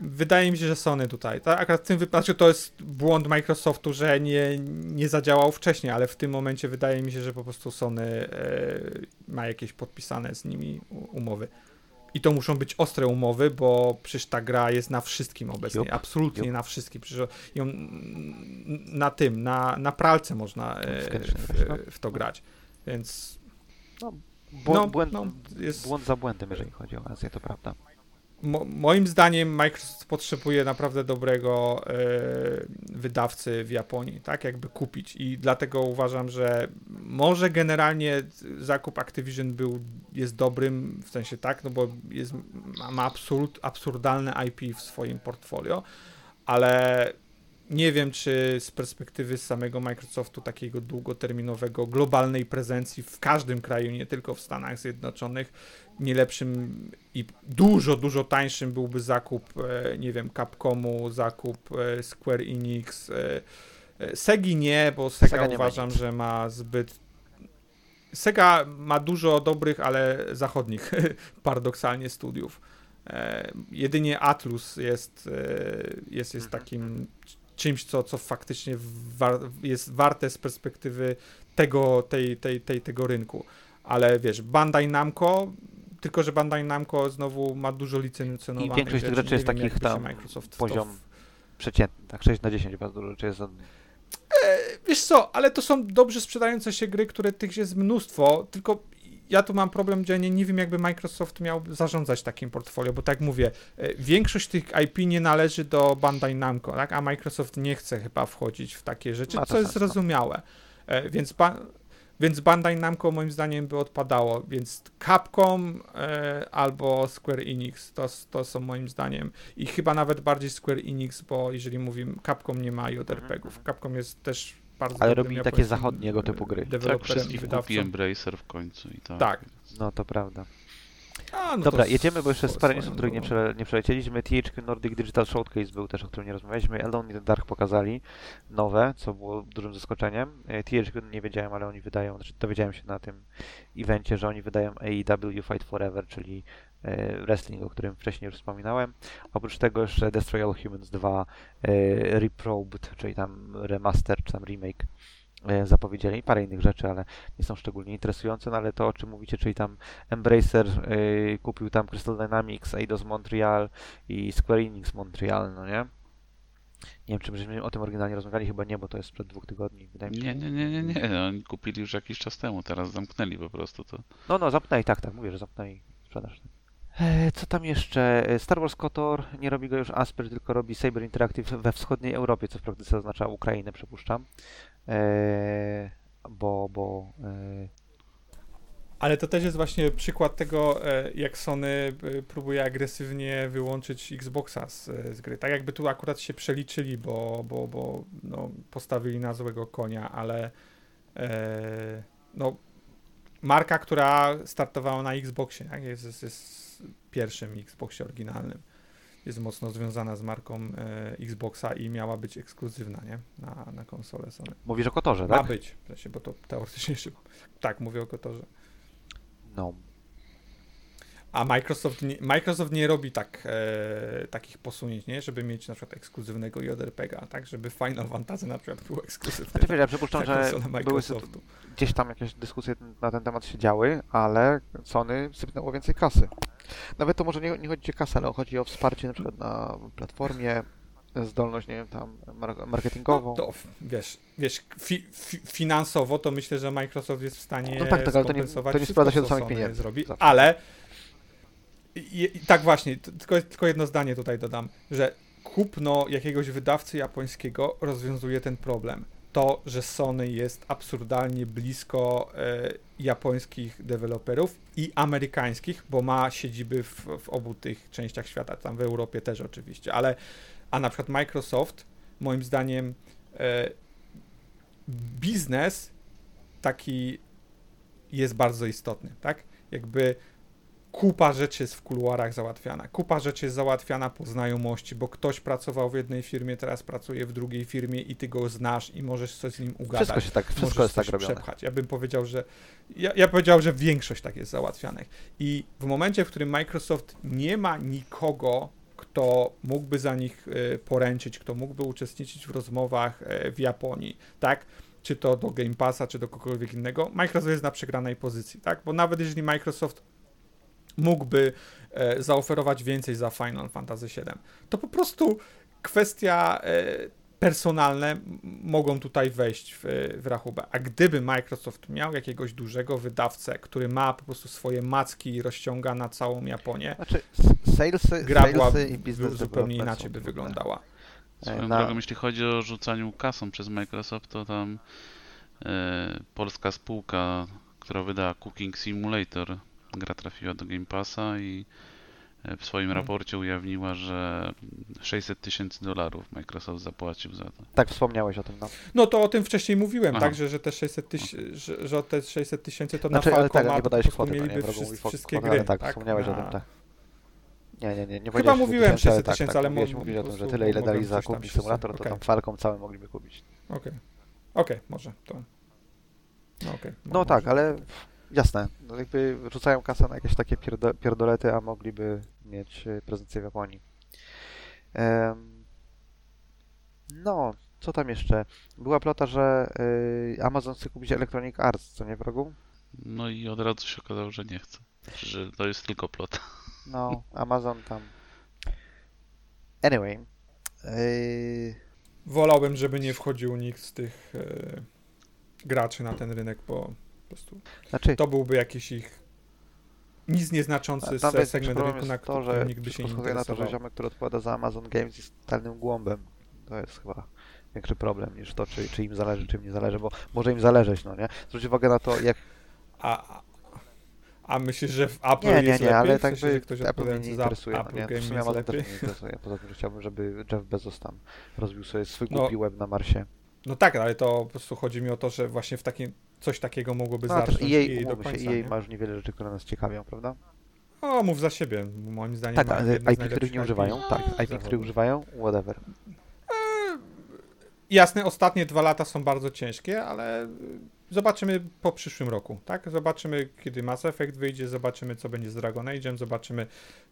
Wydaje mi się, że Sony tutaj. Tak, akurat w tym wypadku to jest błąd Microsoftu, że nie, nie zadziałał wcześniej, ale w tym momencie wydaje mi się, że po prostu Sony e, ma jakieś podpisane z nimi umowy. I to muszą być ostre umowy, bo przecież ta gra jest na wszystkim obecnie. Jup, Absolutnie jup. na wszystkim. Przecież ją na tym, na, na pralce można e, Faktycznie, w, no. w to grać. Więc no, błęd, no, jest, błąd za błędem, jeżeli chodzi o Azję, to prawda. Mo, moim zdaniem Microsoft potrzebuje naprawdę dobrego e, wydawcy w Japonii, tak jakby kupić. I dlatego uważam, że może generalnie zakup Activision był, jest dobrym, w sensie tak, no bo jest, ma, absolut, absurdalne IP w swoim portfolio, ale nie wiem, czy z perspektywy samego Microsoftu takiego długoterminowego, globalnej prezencji w każdym kraju, nie tylko w Stanach Zjednoczonych, nie lepszym i dużo, dużo tańszym byłby zakup, e, nie wiem, Capcomu, zakup e, Square Enix. E, Segi nie, bo Sega, Sega uważam, że ma zbyt. Sega ma dużo dobrych, ale zachodnich, paradoksalnie, studiów. E, jedynie Atlus jest, e, jest, jest Mhm. takim czymś, co, co faktycznie war, jest warte z perspektywy tego, tej, tej, tej, tego rynku. Ale wiesz, Bandai Namco, tylko że Bandai Namco znowu ma dużo licencjonowanych I większość tych rzeczy jest wiem, takich tam Microsoft poziom w- Przeciętny, tak 6 na 10 bardzo dużo rzeczy jest. za- Wiesz co, ale to są dobrze sprzedające się gry, które tych jest mnóstwo, tylko ja tu mam problem, gdzie nie, nie wiem, jakby Microsoft miał zarządzać takim portfolio, bo tak mówię, e, większość tych IP nie należy do Bandai Namco, tak? a Microsoft nie chce chyba wchodzić w takie rzeczy, co jest zrozumiałe. E, Więc, ba- więc Bandai Namco moim zdaniem by odpadało, więc Capcom e, albo Square Enix to, to są moim zdaniem i chyba nawet bardziej Square Enix, bo jeżeli mówimy, Capcom nie ma JRPG-ów. Capcom jest też bardzo. Ale dobrym robi takie zachodniego typu gry. Tak, wszystkich kupi Embracer w końcu i tak. Tak. No to prawda. A, no Dobra, to jedziemy, bo jeszcze swo- parę news, swoją których nie, prze, nie przelecieliśmy. THQ Nordic Digital Showcase był też, o którym nie rozmawialiśmy. Alone in the Dark pokazali nowe, co było dużym zaskoczeniem. E, THQ nie wiedziałem, ale oni wydają, znaczy dowiedziałem się na tym evencie, że oni wydają AEW Fight Forever, czyli wrestling, o którym wcześniej już wspominałem. Oprócz tego jeszcze Destroy All Humans 2 e, Reprobed, czyli tam remaster, czy tam remake e, zapowiedzieli. Parę innych rzeczy, ale nie są szczególnie interesujące, no ale to o czym mówicie, czyli tam Embracer y, kupił tam Crystal Dynamics, Eidos Montreal i Square Enix Montreal, no nie? Nie wiem, czy myśmy o tym oryginalnie rozmawiali, chyba nie, bo to jest sprzed dwóch tygodni, wydaje mi się. Nie, nie, nie, nie, nie. Oni kupili już jakiś czas temu, teraz zamknęli po prostu to. No, no, zamknęli, tak, tak, mówię, że zamknęli sprzedaż. E, Co tam jeszcze? E, Star Wars KOTOR nie robi go już Asper, tylko robi Saber Interactive we wschodniej Europie, co w praktyce oznacza Ukrainę, przypuszczam. E, bo, bo e, Ale to też jest właśnie przykład tego, e, jak Sony e, próbuje agresywnie wyłączyć Xboxa z, z gry. Tak jakby tu akurat się przeliczyli, bo, bo, bo no, postawili na złego konia, ale e, no, marka, która startowała na Xboxie, tak? jest, jest, jest pierwszym Xboxie oryginalnym. Jest mocno związana z marką e, Xboxa i miała być ekskluzywna, nie? Na, na konsolę Sony. Mówisz o Kotorze, Ma tak? być, w sensie, bo to teoretycznie się... Tak, mówię o Kotorze. No. A Microsoft nie, Microsoft nie robi tak, e, takich posunięć, nie? Żeby mieć na przykład ekskluzywnego JRPG-a, tak? Żeby Final Fantasy na przykład był ekskluzywny. Znaczy, wiesz, ja przypuszczam, że były gdzieś tam jakieś dyskusje na ten temat się działy, ale Sony sypnęło więcej kasy. Nawet to może nie, nie chodzi o kasę, ale chodzi o wsparcie na przykład na platformie, zdolność, nie wiem, tam mar- marketingową. No, to wiesz, wiesz fi, fi, finansowo to myślę, że Microsoft jest w stanie No tak, tak, ale to nie- to nie sprowadza się do samych pieniędzy. Zrobi, Zawsze. ale i, tak właśnie, tylko, tylko jedno zdanie tutaj dodam, że kupno jakiegoś wydawcy japońskiego rozwiązuje ten problem. To, że Sony jest absurdalnie blisko e, japońskich deweloperów i amerykańskich, bo ma siedziby w, w obu tych częściach świata, tam w Europie też oczywiście, ale a na przykład Microsoft, moim zdaniem, e, biznes taki jest bardzo istotny, tak? Jakby kupa rzeczy jest w kuluarach załatwiana. Kupa rzeczy jest załatwiana po znajomości, bo ktoś pracował w jednej firmie, teraz pracuje w drugiej firmie i ty go znasz i możesz coś z nim ugadać. Wszystko się tak, wszystko możesz jest tak robione. przepchać. Ja bym powiedział, że ja, ja powiedział, że większość tak jest załatwianych. I w momencie, w którym Microsoft nie ma nikogo, kto mógłby za nich e, poręczyć, kto mógłby uczestniczyć w rozmowach e, w Japonii, tak? Czy to do Game Passa, czy do kogokolwiek innego, Microsoft jest na przegranej pozycji, tak? Bo nawet jeżeli Microsoft mógłby e, zaoferować więcej za Final Fantasy VII, to po prostu kwestia e, personalne mogą tutaj wejść w, w rachubę. A gdyby Microsoft miał jakiegoś dużego wydawcę, który ma po prostu swoje macki i rozciąga na całą Japonię, Znaczy, salesy, gra była salesy i biznes zupełnie inaczej by wyglądała. Swoją Na- drogą, jeśli chodzi o rzucaniu kasą przez Microsoft, to tam e, polska spółka, która wydała Cooking Simulator, gra trafiła do Game Passa i e, w swoim Mhm. raporcie ujawniła, że 600 tysięcy dolarów Microsoft zapłacił za to. Tak, wspomniałeś o tym, no. No to o tym wcześniej mówiłem, Aha. tak, że, że te 600 tysięcy, że, że te 600 tysięcy to Znaczy, na ale Falcoma tak, nie podałeś kwoty, nie mieliby wrogo wszyscy, wszystkie gry. ale tak, wspomniałeś o na- tym, tak. Nie, nie, nie, nie Chyba mówiłem 600 600 ale tysięcy, tak, ale tak, mówiłeś, mo- mówiłeś o tym, że tyle ile dali za Cooking się Simulator, to tam Falcom cały mogliby kupić. Okej, okej, może to. No okej. No może. tak, ale jasne, no jakby rzucają kasę na jakieś takie pierdo, pierdolety, a mogliby mieć e, prezencję w Japonii. No, co tam jeszcze? Była plota, że y, Amazon chce kupić Electronic Arts, co nie wrogu? No i od razu się okazało, że nie chce. Że to jest tylko plot. No, Amazon tam. Anyway. y, Wolałbym, żeby nie wchodził nikt z tych graczy na ten rynek, bo po prostu znaczy, to byłby jakiś ich nic nieznaczący tam se- jest segment rynku, na jest to, że nikt by się nie wskazuje na to, że interesował. ziomek, który odpowiada za Amazon Games jest totalnym głąbem. To jest chyba większy problem niż to, czy, czy im zależy, czy im nie zależy, bo może im zależeć, no nie? Zwróć uwagę na to, jak... A, a myślisz, że w Apple Nie, nie, jest nie, lepiej? ale w tak sensie, by że ktoś Apple mnie nie interesuje, no Apple nie? Game W sumie jest Amazon też mnie nie interesuje. Poza tym, że chciałbym, żeby Jeff Bezos tam rozbił sobie swój No. głupi web na Marsie. No tak, ale to po prostu chodzi mi o to, że właśnie w takim coś takiego mogłoby No, zarządzić EA, i do się, końca. EA nie? ma już niewiele rzeczy, które nas ciekawią, prawda? O, mów za siebie. Moim zdaniem Tak, ale IP, których nie używają, tak, IP, których używają, whatever. Jasne, ostatnie dwa lata są bardzo ciężkie, ale zobaczymy po przyszłym roku, tak? Zobaczymy, kiedy Mass Effect wyjdzie, zobaczymy, co będzie z Dragon Age'em, zobaczymy,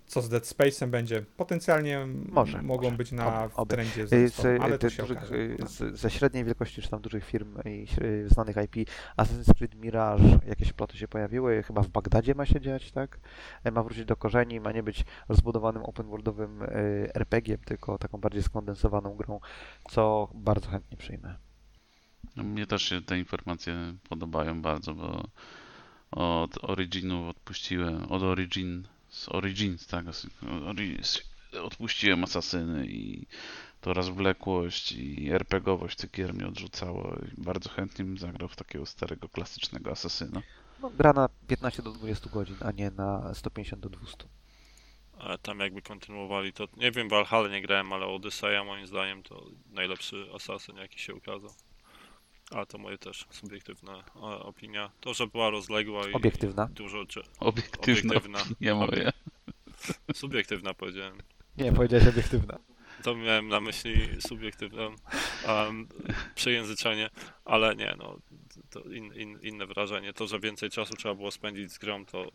co z Dead Space'em będzie. Potencjalnie Może, mogą może. być na Oby, oby. trendzie Y, Z, ale y, to tych się dużych, y, No. z, ze średniej wielkości, czy tam dużych firm i znanych IP, Assassin's Creed Mirage, jakieś ploty się pojawiły, chyba w Bagdadzie ma się dziać, tak? Ma wrócić do korzeni, ma nie być rozbudowanym open worldowym RPG-iem, tylko taką bardziej skondensowaną grą, co bardzo chętnie przyjmę. No, Mnie też się te informacje podobają bardzo, bo od Originu odpuściłem, od Origin, z Origins, tak, z- ori- z- odpuściłem Asasyny i to rozwlekłość i RPGowość tych gier mnie odrzucało i bardzo chętnie bym zagrał w takiego starego, klasycznego Asasyna. No, gra na 15 do 20 godzin, a nie na 150 do 200. Ale tam jakby kontynuowali to, nie wiem, Valhalla nie grałem, ale Odyseja moim zdaniem to najlepszy Assassin jaki się ukazał. Ale to moje też subiektywna opinia. To, że była rozległa i Obiektywna. dużo cze- Obiektywna obiektywna. opinia moja. Subiektywna powiedziałem. Nie, powiedziałeś obiektywna. To miałem na myśli subiektywne um, przejęzyczenie, ale nie, no, to in, in, inne wrażenie. To, że więcej czasu trzeba było spędzić z grą, to,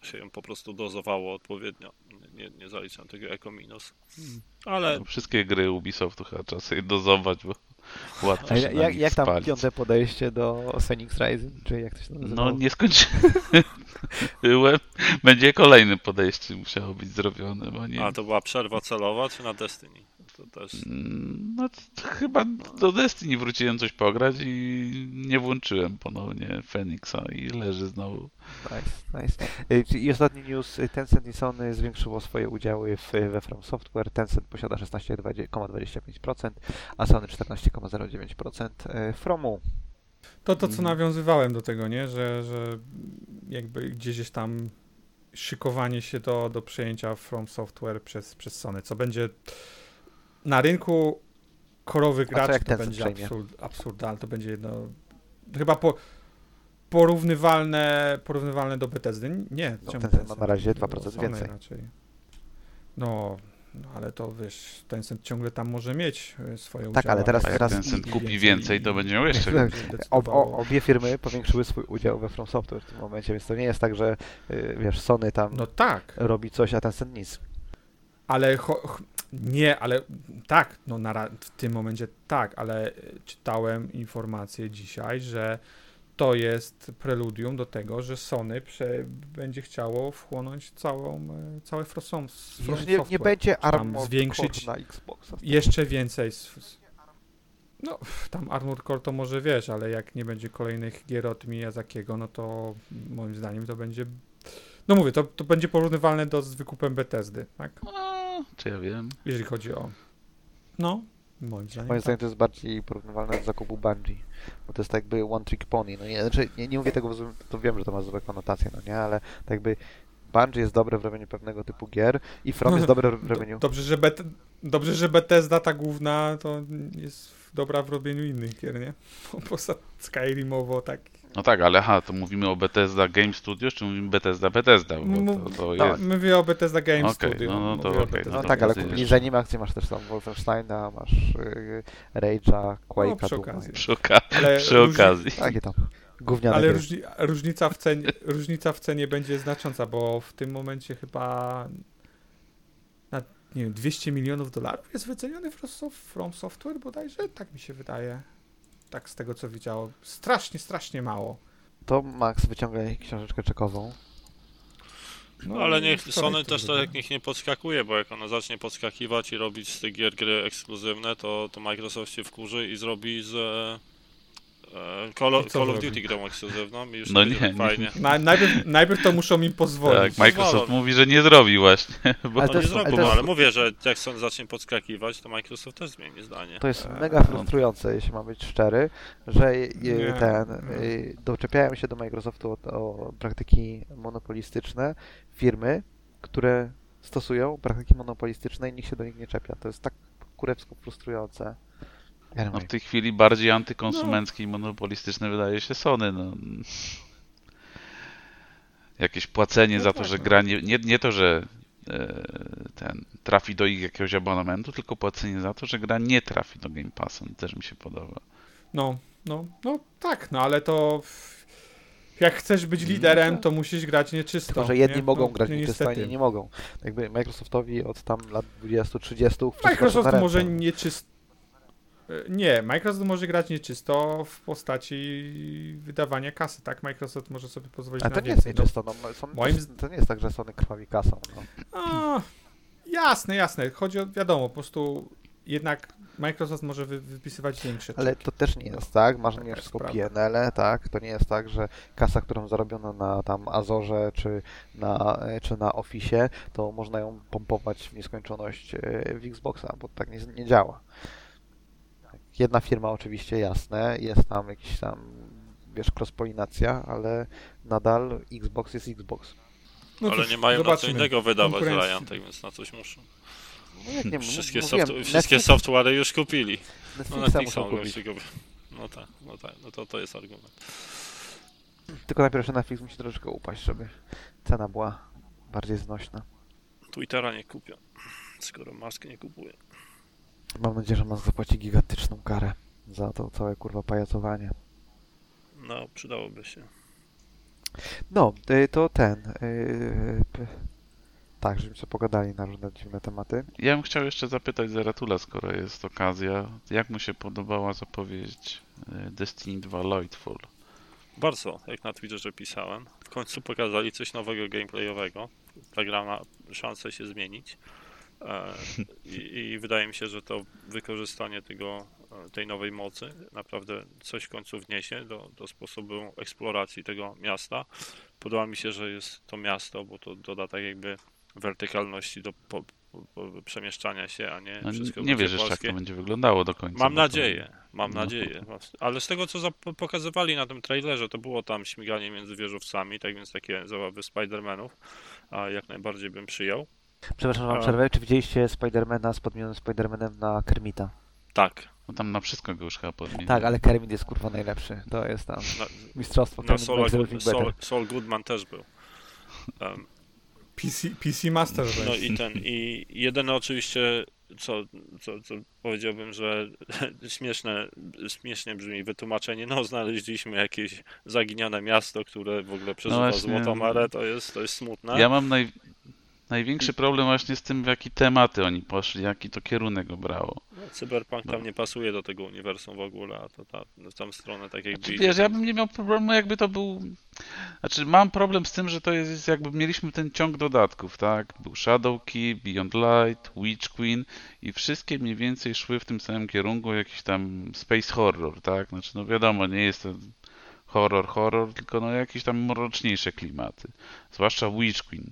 to się ją po prostu dozowało odpowiednio. Nie, nie, nie zaliczam tego jako minus. Ale No, Wszystkie gry Ubisoftu chyba trzeba sobie dozować, bo łatwo A się jak, jak tam spalić. piąte podejście do Phoenix Rising, czy jak to się nazywa? No nie skończyłem. Będzie kolejne podejście musiało być zrobione, bo nie... a to była przerwa celowa, czy na Destiny? To też. Mm, No to chyba do Destiny wróciłem coś pograć i nie włączyłem ponownie Phoenixa i leży znowu. Nice, nice. Y, I ostatni news, Tencent i Sony zwiększyło swoje udziały w, we From Software. Tencent posiada 16,25%, a Sony 14,09% y, Fromu. To to, co Mhm. nawiązywałem do tego, nie? Że, że jakby gdzieś tam szykowanie się do, do przejęcia From Software przez, przez Sony, co będzie na rynku korowych graczy to będzie absurd, absurdalne, to będzie jedno chyba po, porównywalne, porównywalne do Bethesdy. Nie, No, Tencent ma na razie Do 2% Sony więcej. Raczej. No, no, ale to wiesz, Tencent ciągle tam może mieć e, swoje Tak, ale udziały, teraz- A jak teraz Tencent i- i kupi więcej, to będzie miał jeszcze więcej. Ob, o, obie firmy powiększyły swój udział we From Software w tym momencie, więc to nie jest tak, że y, wiesz, Sony tam No tak, robi coś, a Tencent nic. ale cho- ch- nie, ale tak, no na, w tym momencie tak, ale e, czytałem informację dzisiaj, że to jest preludium do tego, że Sony prze, będzie chciało wchłonąć całą, e, całe From, Już nie, nie będzie Armored zwiększyć- Core na Xboxa. Jeszcze więcej. No, tam Armored Core to może wiesz, ale jak nie będzie kolejnych gier od Miyazakiego, no to moim zdaniem to będzie. No mówię, to, to będzie porównywalne do z wykupem Bethesdy, tak? Czy ja wiem? Jeżeli chodzi o. No, moim zdaniem. Moim tak. zdaniem to jest bardziej porównywalne do zakupu Bungie, bo to jest tak jakby one trick pony. No nie, znaczy, nie, nie mówię tego, złym- to wiem, że to ma złe konotacje, no nie, ale tak jakby Bungie jest dobre w robieniu pewnego typu gier i From jest dobre w robieniu... dobrze, że Bet, dobrze, że Bethesda ta główna to jest dobra w robieniu innych gier, nie? Bo Poza Skyrimowo tak. No tak, ale ha, to mówimy o Bethesda Game Studios, czy mówimy Bethesda Bethesda? Bo to, to No, jest. Mówię o Bethesda Game Okej, Studio. no, no to mówię o okej, Bethesda No to tak, ale kupili za nim akcje, masz też tam Wolfensteina, masz yy, Rage'a, Quake'a, No, przy Doom'a okazji. Przy, oka- Ale przy okazji. Takie tam gówniane Ale różni, różnica, w cenie, różnica w cenie będzie znacząca, bo w tym momencie chyba na nie wiem, 200 milionów dolarów jest wyceniony Sof- From Software bodajże, tak mi się wydaje. Tak z tego co widziało. Strasznie, strasznie mało. To Max wyciąga książeczkę czekową. No, ale niech wczoraj Sony to też tak jak niech nie podskakuje, bo jak ona zacznie podskakiwać i robić z tych gier gry ekskluzywne, to, to Microsoft się wkurzy i zrobi z e, Call, of- Call of? Duty grą ekskluzywną i już No nie fajnie. Na, najpierw, najpierw to muszą im pozwolić. Tak, Microsoft Pozwolą. mówi, że nie zrobi właśnie. Bo Ale No to nie zrobił, ale no, jest- ale mówię, że jak Sony zacznie podskakiwać, to Microsoft też zmieni zdanie. To jest Eee, mega no. frustrujące, jeśli mam być szczery, że Nie. ten y, doczepiają się do Microsoftu o, o praktyki monopolistyczne firmy, które stosują praktyki monopolistyczne i nikt się do nich nie czepia. To jest tak kurewsko frustrujące. No w tej chwili bardziej antykonsumenckie i monopolistyczne wydaje się Sony. No. Jakieś płacenie No za to, tak, że no. gra nie, nie, nie to, że e, ten trafi do ich jakiegoś abonamentu, tylko płacenie za to, że gra nie trafi do Game Passa. To też mi się podoba. No, no, no tak, no ale to jak chcesz być No liderem, to musisz grać nieczysto. Tylko, że jedni nie? mogą no, grać no, nieczysto, a niestety. inni nie mogą. Jakby Microsoftowi od tam lat 20-30 Microsoft może nieczysto. Nie, Microsoft może grać nieczysto w postaci wydawania kasy, tak? Microsoft może sobie pozwolić na to nie jest więcej. nieczysto. No, Sony Moim to nie jest tak, że Sony krwawi kasą. No. A, jasne, jasne. Chodzi o, wiadomo, po prostu jednak Microsoft może wy, wypisywać większe Ale to też nie jest tak, masz nie wszystko. PNL, tak? To nie jest tak, że kasa, którą zarobiono na tam Azorze czy na, e, czy na Office, to można ją pompować w nieskończoność e, w Xboxa, bo tak nie, nie działa. Jedna firma oczywiście, jasne, jest tam jakiś tam, wiesz, cross-polinacja, ale nadal Xbox jest Xbox. No ale nie mają na co innego wydawać Konkurencji. Giantek, więc na coś muszą. No jak nie, Wszystkie, mówiłem, soft, wszystkie Netflix- software już kupili. No Netflixa Netflixa muszą kupić. No tak, no tak, no to, to jest argument. Tylko najpierw Netflix musi troszeczkę upaść, żeby cena była bardziej znośna. Twittera nie kupię, skoro Musk nie kupuje. Mam nadzieję, że nas zapłaci gigantyczną karę za to całe kurwa pajacowanie. No, przydałoby się. No, y, to ten. y, Tak, żebyśmy sobie pogadali na różne dziwne tematy. Ja bym chciał jeszcze zapytać Zaratula, skoro jest okazja, jak mu się podobała zapowiedź e, Destiny 2 Lightfall? Bardzo, jak na Twitterze pisałem. W końcu pokazali coś nowego gameplayowego. Ta gra ma szansę się zmienić. E, I, I wydaje mi się, że to wykorzystanie tego, e, tej nowej mocy naprawdę coś w końcu wniesie do, do sposobu eksploracji tego miasta. Podoba mi się, że jest to miasto, bo to doda tak jakby wertykalności do po, po, przemieszczania się, a nie No, wszystko nie wiesz jak to będzie wyglądało do końca. Mam nadzieję, mam no. nadzieję. Ale z tego, co pokazywali na tym trailerze, to było tam śmiganie między wieżowcami, tak więc takie zabawy Spider-Manów, a jak najbardziej bym przyjął. Przepraszam, mam przerwę. Czy widzieliście Spidermana z podmienionym Spidermanem na Kermita? Tak, No tam na wszystko go już chyba podmienił. Tak, ale Kermit jest kurwa najlepszy. To jest tam na, mistrzostwo. na Kermit Soul, Soul. Soul Goodman też był. Um, PC, PC Master no i ten, i jedyne oczywiście, co, co, co powiedziałbym, że śmieszne, śmiesznie brzmi wytłumaczenie, no znaleźliśmy jakieś zaginione miasto, które w ogóle przeżywa właśnie. złotą to jest, to jest smutne. Ja mam naj... największy problem właśnie z tym, w jaki tematy oni poszli, jaki to kierunek obrało. Cyberpunk tam No. nie pasuje do tego uniwersum w ogóle, a to ta, w tą stronę tak jakby Znaczy, wiesz, ja bym nie miał problemu, jakby to był. Znaczy, mam problem z tym, że to jest jakby mieliśmy ten ciąg dodatków, tak? Był Shadow Key, Beyond Light, Witch Queen i wszystkie mniej więcej szły w tym samym kierunku, jakiś tam space horror, tak? Znaczy, no wiadomo, nie jest to horror, horror, tylko no jakieś tam mroczniejsze klimaty. Zwłaszcza Witch Queen.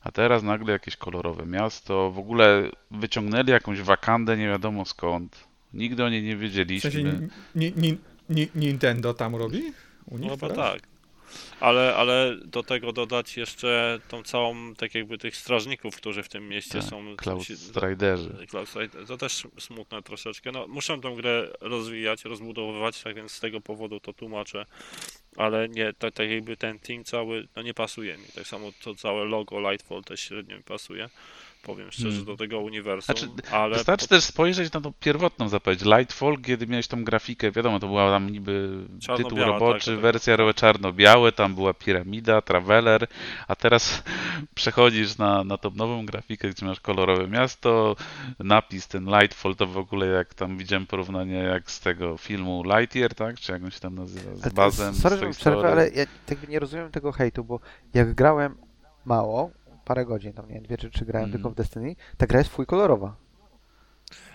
A teraz nagle jakieś kolorowe miasto, w ogóle wyciągnęli jakąś wakandę nie wiadomo skąd. Nigdy o niej nie W wiedzieliśmy. sensie ni, ni, ni, Nintendo tam robi? U nich No tak. Ale, ale do tego dodać jeszcze tą całą, tak jakby tych strażników, którzy w tym mieście Tak, są. Cloud Striderzy. To też smutne troszeczkę. No, muszę tę grę rozwijać, rozbudowywać, tak więc z tego powodu to tłumaczę. Ale nie, tak, tak jakby ten team cały, no nie pasuje mi. Tak samo to całe logo Lightfall też średnio mi pasuje. Powiem szczerze, Hmm. do tego uniwersum. Znaczy, ale Wystarczy też spojrzeć na tą pierwotną zapowiedź. Lightfall, kiedy miałeś tą grafikę, wiadomo, to była tam niby tytuł Czarno-biała, roboczy, tak, tak. wersja ro- czarno-białe, tam była piramida, traveler, a teraz przechodzisz na, na tą nową grafikę, gdzie masz kolorowe miasto, napis ten Lightfall to w ogóle jak tam widziałem porównanie jak z tego filmu Lightyear, tak? Czy jak on się tam nazywa? Z bazem. Sorry, Story. ale ja tak nie rozumiem tego hejtu, bo jak grałem mało, parę godzin, tam nie wiem, dwie czy trzy grałem Mhm. tylko w Destiny, ta gra jest kolorowa.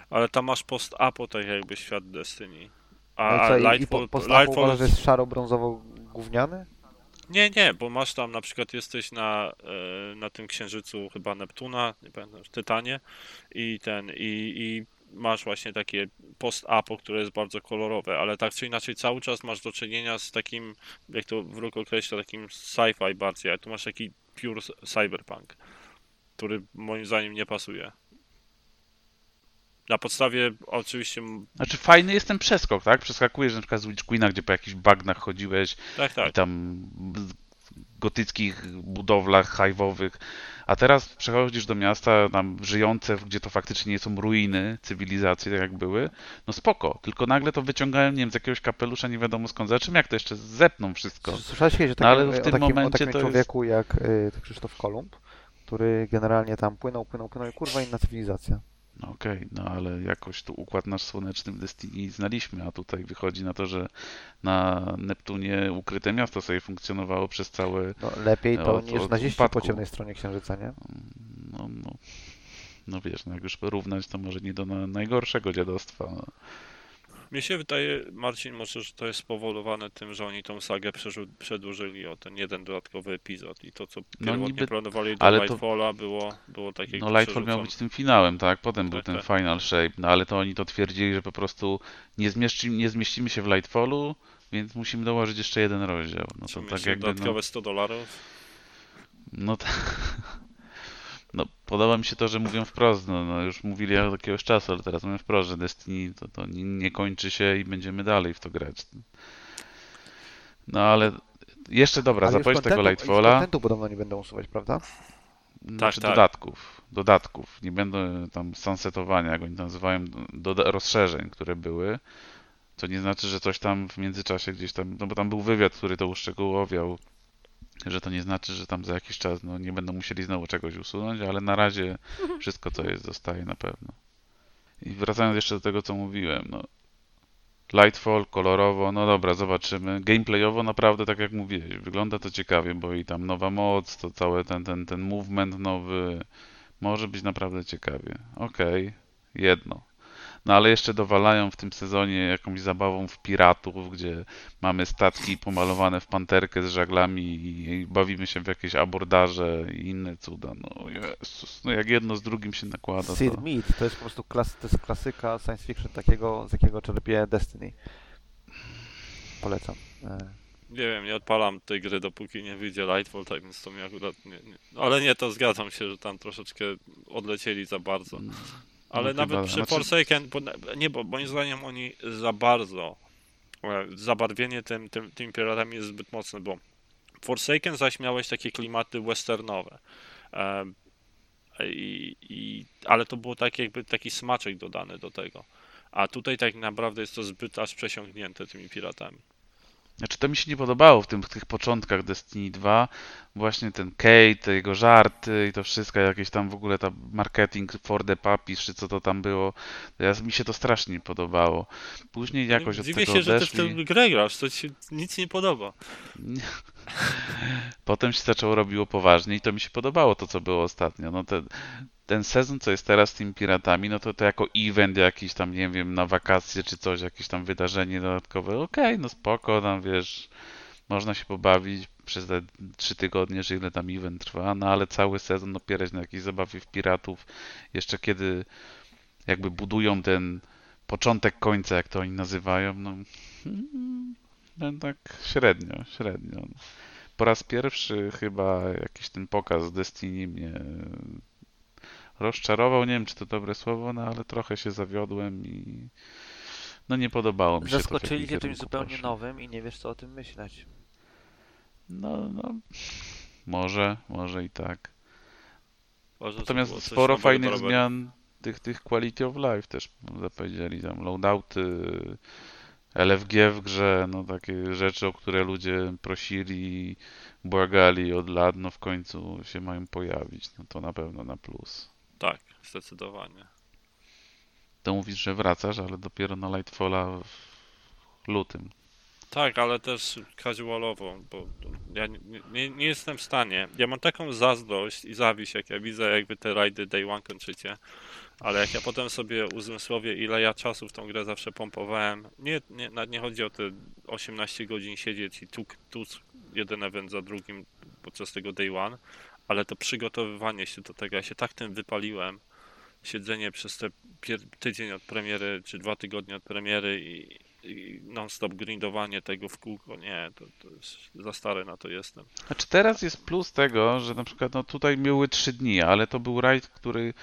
Ale tam masz post-apo, tak jakby świat Destiny. A co, i- i Lightfall, po, Lightfall uważasz, jest szaro-brązowo-gówniany? Nie, nie, bo masz tam na przykład jesteś na, e, na tym księżycu chyba Neptuna, nie pamiętam, Tytanie i ten, i, i masz właśnie takie post-apo, które jest bardzo kolorowe, ale tak czy inaczej cały czas masz do czynienia z takim, jak to wróg określa, takim sci-fi bardziej, a tu masz taki pure cyberpunk, który moim zdaniem nie pasuje. Na podstawie oczywiście, Znaczy fajny jest ten przeskok, tak? Przeskakujesz na przykład z Witch Queena, gdzie po jakichś bagnach chodziłeś, tak, tak, i tam w gotyckich budowlach hajwowych. A teraz przechodzisz do miasta tam żyjące, gdzie to faktycznie nie są ruiny cywilizacji, tak jak były. No spoko, tylko nagle to wyciągają, nie wiem, z jakiegoś kapelusza, nie wiadomo skąd. Za czym jak to jeszcze zepną wszystko? Słyszałeś kiedyś o No, ale takim, w tym takim, momencie takim to jest- człowieku jak y, Krzysztof Kolumb, który generalnie tam płynął, płynął, płynął i kurwa inna cywilizacja. No okej, no ale jakoś tu układ nasz słoneczny w Destiny znaliśmy, a tutaj wychodzi na to, że na Neptunie ukryte miasto sobie funkcjonowało przez całe No, lepiej to Od- niż od naziści po ciemnej stronie księżyca, nie? no, no, no wiesz, no jak już porównać, to może nie do na, najgorszego dziadostwa. No. Mnie się wydaje, Marcin, może, że to jest spowodowane tym, że oni tą sagę przedłużyli o ten jeden dodatkowy epizod i to, co pierwotnie No niby- planowali do ale to- Lightfalla było, było tak jakby No Lightfall miał być tym finałem, tak? Potem był Tak, ten tak. Final Shape, no ale to oni to twierdzili, że po prostu nie, zmieści, nie zmieścimy się w Lightfallu, więc musimy dołożyć jeszcze jeden rozdział. No to tak jakby, no, dodatkowe 100 dolarów. no, to, no podoba mi się to, że mówią wprost, no, no już mówili od jakiegoś czasu, ale teraz mówią wprost, że Destiny to, to nie, nie kończy się i będziemy dalej w to grać. No ale jeszcze dobra, Ale zapowiedź tego Lightfalla. kontentu podobno nie będą usuwać, prawda? znaczy tak. dodatków, dodatków. Nie będą tam sunsetowania, jak oni to nazywają, doda- rozszerzeń, które były. To nie znaczy, że coś tam w międzyczasie gdzieś tam, no bo tam był wywiad, który to uszczegółowiał, że to nie znaczy, że tam za jakiś czas no, nie będą musieli znowu czegoś usunąć, ale na razie wszystko co jest zostaje na pewno. I wracając jeszcze do tego, co mówiłem, no Lightfall, kolorowo, no dobra, zobaczymy. Gameplayowo naprawdę, tak jak mówiłeś, wygląda to ciekawie, bo i tam nowa moc, to cały ten, ten, ten movement nowy, może być naprawdę ciekawie. Okej, jedno. No ale jeszcze dowalają w tym sezonie jakąś zabawą w piratów, gdzie mamy statki pomalowane w panterkę z żaglami i, bawimy się w jakieś abordaże i inne cuda. No Jezus, no jak jedno z drugim się nakłada, to... Seed Meat to jest po prostu klas, to jest klasyka science fiction takiego, z jakiego czerpie Destiny. Polecam. E, Nie wiem, nie odpalam tej gry, dopóki nie wyjdzie Lightfall, tak więc to mi akurat nie, nie. Ale nie, to zgadzam się, że tam troszeczkę odlecieli za bardzo. Ale No nawet chyba- przy znaczy- Forsaken, bo, nie, bo moim zdaniem oni za bardzo, e, zabarwienie tym, tym, tymi piratami jest zbyt mocne, bo Forsaken zaś miałeś takie klimaty westernowe. E, i, i, ale to było tak jakby taki smaczek dodany do tego. A tutaj tak naprawdę jest to zbyt aż przesiągnięte tymi piratami. Znaczy to mi się nie podobało w tym, w tych początkach Destiny 2. Właśnie ten Kate, te jego żarty i to wszystko, jakieś tam w ogóle ta marketing for the puppies, czy co to tam było. Ja, mi się to strasznie nie podobało. Później jakoś od Dziwię tego się, że ty w odeszli. tę grę grasz, to ci się nic nie podoba. Potem się zaczęło robiło poważnie i to mi się podobało to, co było ostatnio. No te, ten sezon, co jest teraz z tymi piratami, no to to jako event jakiś tam, nie wiem, na wakacje czy coś, jakieś tam wydarzenie dodatkowe. Okej, no spoko, tam wiesz, można się pobawić przez te trzy tygodnie, czy ile tam event trwa, no ale cały sezon opierać na jakiejś zabawie w piratów, jeszcze kiedy jakby budują ten początek końca, jak to oni nazywają, no, mm, no tak średnio, średnio. Po raz pierwszy chyba jakiś ten pokaz Destiny mnie rozczarował. Nie wiem, czy to dobre słowo, no ale trochę się zawiodłem i no nie podobało mi się Zaskoczyli cię czymś zupełnie poszło. nowym i nie wiesz co o tym myśleć. No, no, może, może i tak. Uważam, że Natomiast sporo fajnych zmian tych, tych quality of life też zapowiedzieli. Tam loadouty, LFG w grze, no takie rzeczy, o które ludzie prosili, błagali od lat, no w końcu się mają pojawić. No to na pewno na plus. Tak, zdecydowanie. To mówisz, że wracasz, ale dopiero na Lightfalla w lutym. Tak, ale też casualowo, bo ja nie, nie, nie jestem w stanie. Ja mam taką zazdrość i zawiść, jak ja widzę, jak wy te rajdy Day One kończycie. Ale jak ja potem sobie uzmysłowię, ile ja czasu w tą grę zawsze pompowałem, nie, nie, nie chodzi o te 18 godzin siedzieć i tu, tu jeden event za drugim podczas tego Day One, ale to przygotowywanie się do tego, ja się tak tym wypaliłem, siedzenie przez te tydzień od premiery, czy dwa tygodnie od premiery i, i non-stop grindowanie tego w kółko, nie, to, to za stary na to jestem. Znaczy teraz jest plus tego, że na przykład no tutaj były trzy dni, ale to był rajd, który,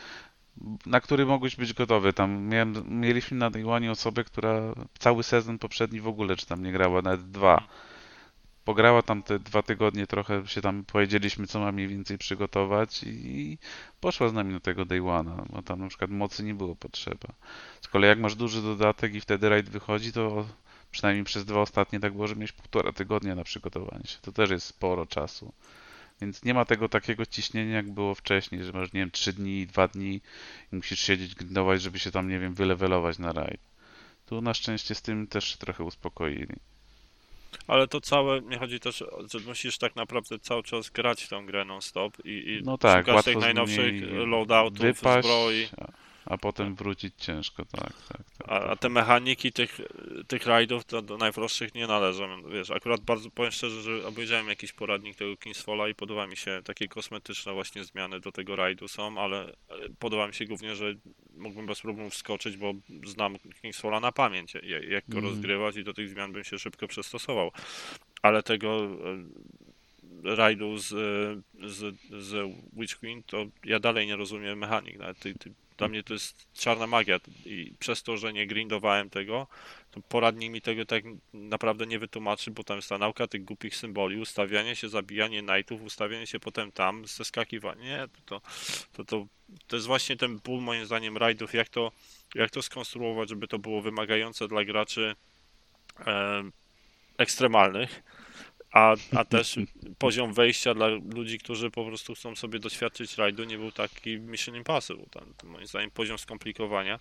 na który mogłeś być gotowy. Tam miałem, mieliśmy na One osobę, która cały sezon poprzedni w ogóle czy tam nie grała, nawet dwa. Pograła tam te dwa tygodnie, trochę się tam powiedzieliśmy, co ma mniej więcej przygotować i poszła z nami do tego Day One'a, bo tam na przykład mocy nie było potrzeba. Z kolei jak masz duży dodatek i wtedy rajd wychodzi, to przynajmniej przez dwa ostatnie tak było, że miałeś półtora tygodnia na przygotowanie się. To też jest sporo czasu. Więc nie ma tego takiego ciśnienia, jak było wcześniej, że masz, nie wiem, trzy dni, dwa dni i musisz siedzieć, grindować, żeby się tam, nie wiem, wylewelować na rajd. Tu na szczęście z tym też się trochę uspokoili. Ale to całe, nie chodzi też, o- że musisz tak naprawdę cały czas grać tą grę non-stop i, i No tak, szukać tych najnowszych loadoutów, wypaść, zbroi. a, a potem wrócić ciężko, tak, tak, tak. A, a te mechaniki tych, tych rajdów to do najprostszych nie należą. Wiesz, akurat bardzo powiem szczerze, że obejrzałem jakiś poradnik tego Kingsfalla i podoba mi się takie kosmetyczne właśnie zmiany do tego rajdu są, ale podoba mi się głównie, że mógłbym bez problemu wskoczyć, bo znam Kingsfalla na pamięć, jak, go Mhm. rozgrywać i do tych zmian bym się szybko przystosował. Ale tego e, rajdu z, z, z Witch Queen, to ja dalej nie rozumiem mechanik. Nawet ty, ty, dla mnie to jest czarna magia i przez to, że nie grindowałem tego, to poradnik mi tego tak naprawdę nie wytłumaczy, bo tam jest ta nauka tych głupich symboli, ustawianie się, zabijanie knightów, ustawianie się potem tam, zeskakiwanie. Nie, to, to, to, to jest właśnie ten ból moim zdaniem rajdów, jak to, jak to skonstruować, żeby to było wymagające dla graczy e, ekstremalnych, a, a też poziom wejścia dla ludzi, którzy po prostu chcą sobie doświadczyć rajdu, nie był taki Mission Impossible. Tam, to moim zdaniem poziom skomplikowania.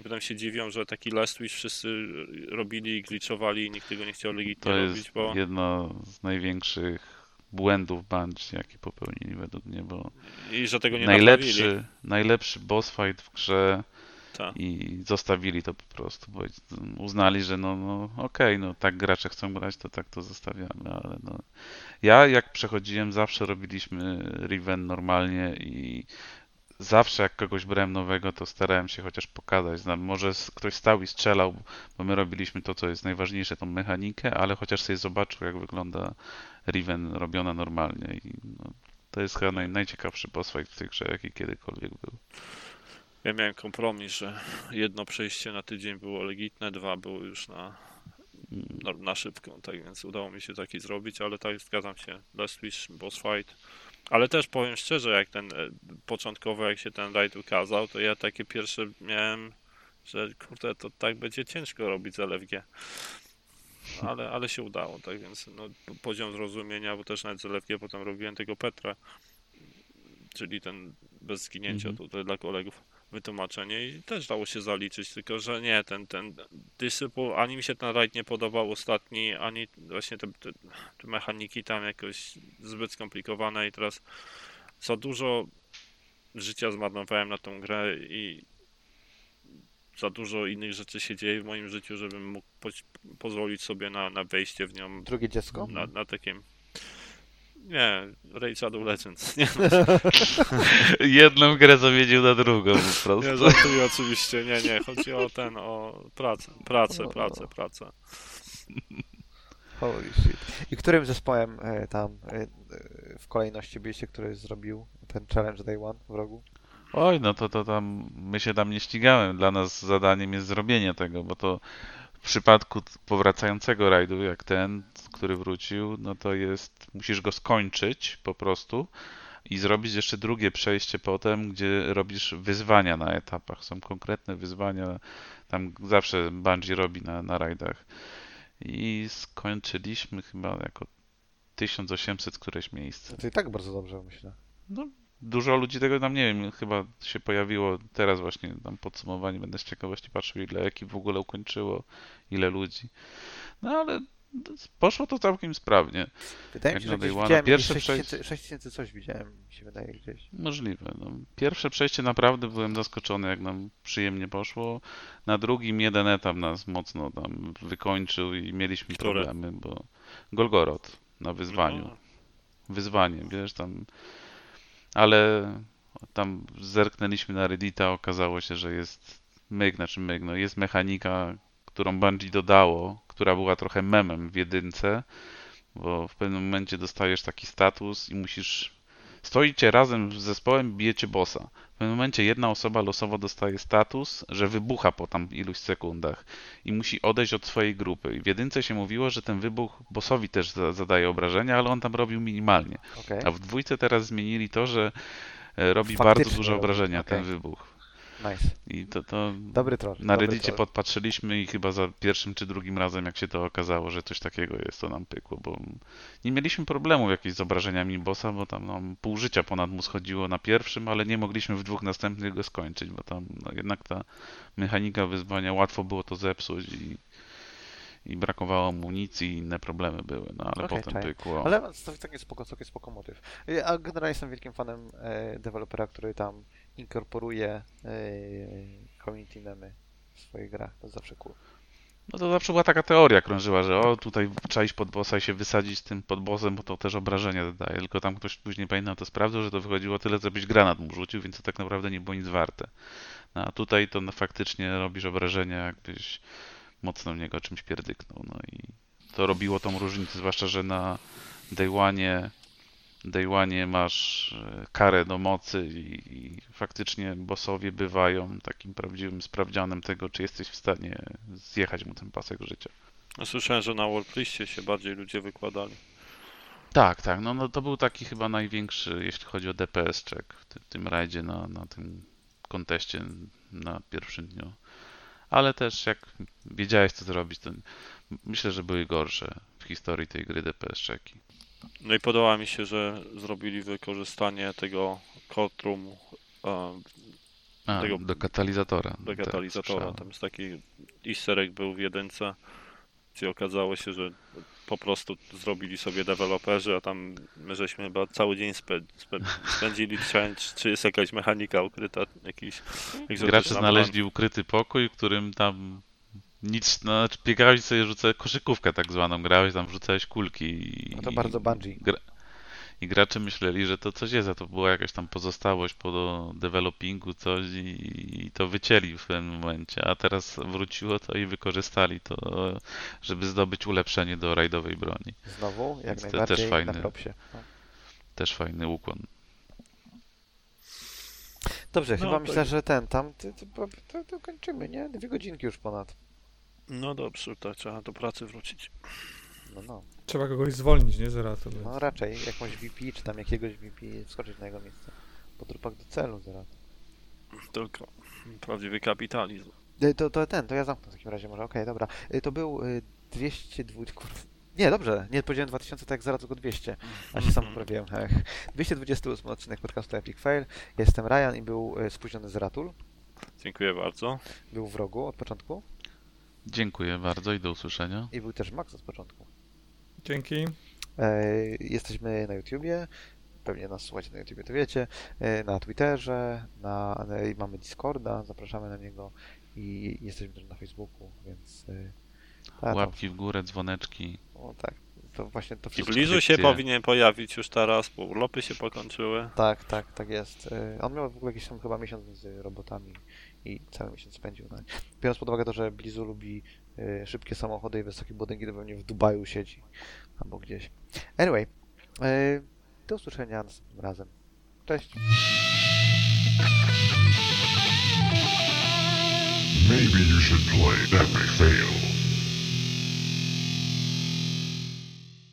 I potem się dziwią, że taki Last Wish wszyscy robili i glitchowali i nikt tego nie chciał legitnie To robić, jest bo jedno z największych błędów Bungie, jakie popełnili według mnie, bo i że tego nie naprawili. najlepszy, najlepszy boss fight w grze Tak. i zostawili to po prostu, bo uznali, że no, no okej, no tak gracze chcą grać, to tak to zostawiamy, ale no ja jak przechodziłem zawsze robiliśmy Riven normalnie i zawsze jak kogoś brałem nowego, to starałem się chociaż pokazać, znam, może ktoś stał i strzelał, bo my robiliśmy to, co jest najważniejsze, tą mechanikę, ale chociaż sobie zobaczył, jak wygląda Riven robiona normalnie i no, to jest chyba naj, najciekawszy boss fight w tej grze, jaki kiedykolwiek był. Ja miałem kompromis, że jedno przejście na tydzień było legitne, dwa było już na, na, na szybką, tak więc udało mi się taki zrobić, ale tak zgadzam się, Last Wish, Boss Fight. Ale też powiem szczerze, jak ten e, początkowo, jak się ten raid ukazał, to ja takie pierwsze miałem, że kurde, to tak będzie ciężko robić z LFG. Ale, ale się udało, tak więc no, po- poziom zrozumienia, bo też nawet z LFG potem robiłem tego Petra, czyli ten bez zginięcia Mhm. tutaj dla kolegów wytłumaczenie i też dało się zaliczyć, tylko że nie, ten, ten Disciple, ani mi się ten rajd nie podobał ostatni, ani właśnie te, te, te mechaniki tam jakoś zbyt skomplikowane i teraz za dużo życia zmarnowałem na tą grę i za dużo innych rzeczy się dzieje w moim życiu, żebym mógł po, pozwolić sobie na, na wejście w nią Drugie dziecko? na, na takim nie, Raid Shadow Legends. Nie, Jedną grę zamienił na drugą po nie prostu. żartuję oczywiście, nie, nie, chodzi o ten, o pracę, pracę, pracę, pracę. Holy shit. I którym zespołem e, tam e, e, w kolejności byliście, który zrobił ten challenge Day One w rogu? Oj, no to, to tam, my się tam nie ścigałem. Dla nas zadaniem jest zrobienie tego, bo to w przypadku powracającego rajdu, jak ten, który wrócił, no to jest, musisz go skończyć po prostu i zrobić jeszcze drugie przejście potem, gdzie robisz wyzwania na etapach. Są konkretne wyzwania, tam zawsze Bungie robi na, na rajdach. I skończyliśmy chyba jako 1800 któreś miejsce. No to i tak bardzo dobrze, myślę. Dużo ludzi tego tam nie wiem, chyba się pojawiło teraz właśnie tam podsumowanie, będę z ciekawości patrzył ile ekip w ogóle ukończyło, ile ludzi. No ale poszło to całkiem sprawnie. Wydaje mi się, że na Day gdzieś One'a. widziałem Pierwsze 6000 6000 coś widziałem, mi się wydaje gdzieś. Możliwe. No. Pierwsze przejście naprawdę byłem zaskoczony, jak nam przyjemnie poszło. Na drugim jeden etap nas mocno tam wykończył i mieliśmy Który? problemy, bo Golgorod na wyzwaniu. No, wyzwanie, wiesz, tam, ale tam zerknęliśmy na Reddita, okazało się, że jest myk, znaczy myk, no jest mechanika, którą Bungie dodało, która była trochę memem w jedynce, bo w pewnym momencie dostajesz taki status i musisz, stoicie razem z zespołem, bijecie bossa. W pewnym momencie jedna osoba losowo dostaje status, że wybucha po tam iluś sekundach i musi odejść od swojej grupy. I w jedynce się mówiło, że ten wybuch bossowi też za- zadaje obrażenia, ale on tam robił minimalnie. Okej. A w dwójce teraz zmienili to, że e, robi Faktycznie bardzo duże obrażenia okej. ten wybuch. Nice. I to, to Dobry troll. na dobry Reddicie troll. podpatrzyliśmy i chyba za pierwszym czy drugim razem, jak się to okazało, że coś takiego jest, to nam pykło, bo nie mieliśmy problemu jakichś z obrażeniami bossa, bo tam no, pół życia ponad mu schodziło na pierwszym, ale nie mogliśmy w dwóch następnych go skończyć, bo tam no, jednak ta mechanika wyzwania, łatwo było to zepsuć i, i brakowało amunicji i inne problemy były, no ale Okej, potem czaję. pykło. Ale całkiem spoko, całkiem spoko motyw. A generalnie jestem wielkim fanem e, dewelopera, który tam inkorporuje e, community memy w swoich grach. To zawsze cool. No to zawsze była taka teoria krążyła, że o tutaj trzeba iść pod bossa i się wysadzić z tym pod bossem, bo to też obrażenia zadaje. Tylko tam ktoś później pamiętam to sprawdzał, że to wychodziło tyle, co byś granat mu rzucił, więc to tak naprawdę nie było nic warte. No, a tutaj to no, faktycznie robisz obrażenia, jakbyś mocno w niego czymś pierdyknął. No i to robiło tą różnicę, zwłaszcza, że na Day One Day One masz e, karę do mocy i, i faktycznie bossowie bywają takim prawdziwym sprawdzianem tego, czy jesteś w stanie zjechać mu ten pasek życia. No, Słyszałem, że na Warpliście się bardziej ludzie wykładali. Tak, tak, no, no to był taki chyba największy, jeśli chodzi o DPS check w tym, tym rajdzie na, na tym konteście na pierwszym dniu. Ale też jak wiedziałeś co zrobić, to myślę, że były gorsze w historii tej gry DPS checki. No i podoba mi się, że zrobili wykorzystanie tego courtroom A, Tego- do katalizatora. do Tak, katalizatora. słyszałem. Tam jest taki easter egg był w jedynce, gdzie okazało się, że po prostu zrobili sobie deweloperzy, a tam my żeśmy chyba cały dzień spę, spę, spędzili trzęć, czy jest jakaś mechanika ukryta, jakiś Gracze znaleźli ukryty pokój, w którym tam nic, no, znaczy biegałeś sobie rzucałeś koszykówkę tak zwaną, grałeś tam, wrzucałeś kulki i, No to bardzo Bungie. gra, i gracze myśleli, że to coś jest, a to była jakaś tam pozostałość po do developingu coś i, i to wycięli w pewnym momencie, a teraz wróciło to i wykorzystali to, żeby zdobyć ulepszenie do rajdowej broni. Znowu, jak Więc najbardziej też fajny. na propsie. No. Też fajny ukłon. Dobrze, No, chyba myślę, że ten, tam, to, to, to, to kończymy, nie? Dwie godzinki już ponad. No dobrze, tak trzeba do pracy wrócić. No, no. Trzeba kogoś zwolnić, nie? Zaraz to No raczej jakąś VP, czy tam jakiegoś VP wskoczyć na jego miejsce. Po trupach do celu zaraz. Tylko prawdziwy kapitalizm. Y, To, to ten, to ja zamknę w takim razie może, okej, dobra. Y, To był y, 202, kurde. Nie, dobrze, nie powiedziałem 2000, tak jak zaraz tylko 200. A się sam poprawiłem. Ech. 228 odcinek podcastu Epic Fail. Jestem Ryan i był spóźniony z Ratul. Dziękuję bardzo. Był w rogu od początku. Dziękuję bardzo i do usłyszenia. I był też Max od początku. Dzięki. E, Jesteśmy na YouTubie, pewnie nas słuchacie na YouTubie, to wiecie, e, na Twitterze, na, mamy Discorda, zapraszamy na niego i jesteśmy też na Facebooku, więc e, a, Łapki w górę, dzwoneczki. o, tak, to właśnie to I wszystko. Blizu się powinien pojawić już teraz, bo urlopy się pokończyły. Tak, tak, tak jest. On miał w ogóle jakiś tam chyba miesiąc z robotami i cały miesiąc spędził na Biorąc pod uwagę to, że Blizu lubi e, szybkie samochody i wysokie budynki, to pewnie w Dubaju siedzi albo gdzieś. Anyway, e, do usłyszenia następnym razem. Cześć. Maybe you should play Fail.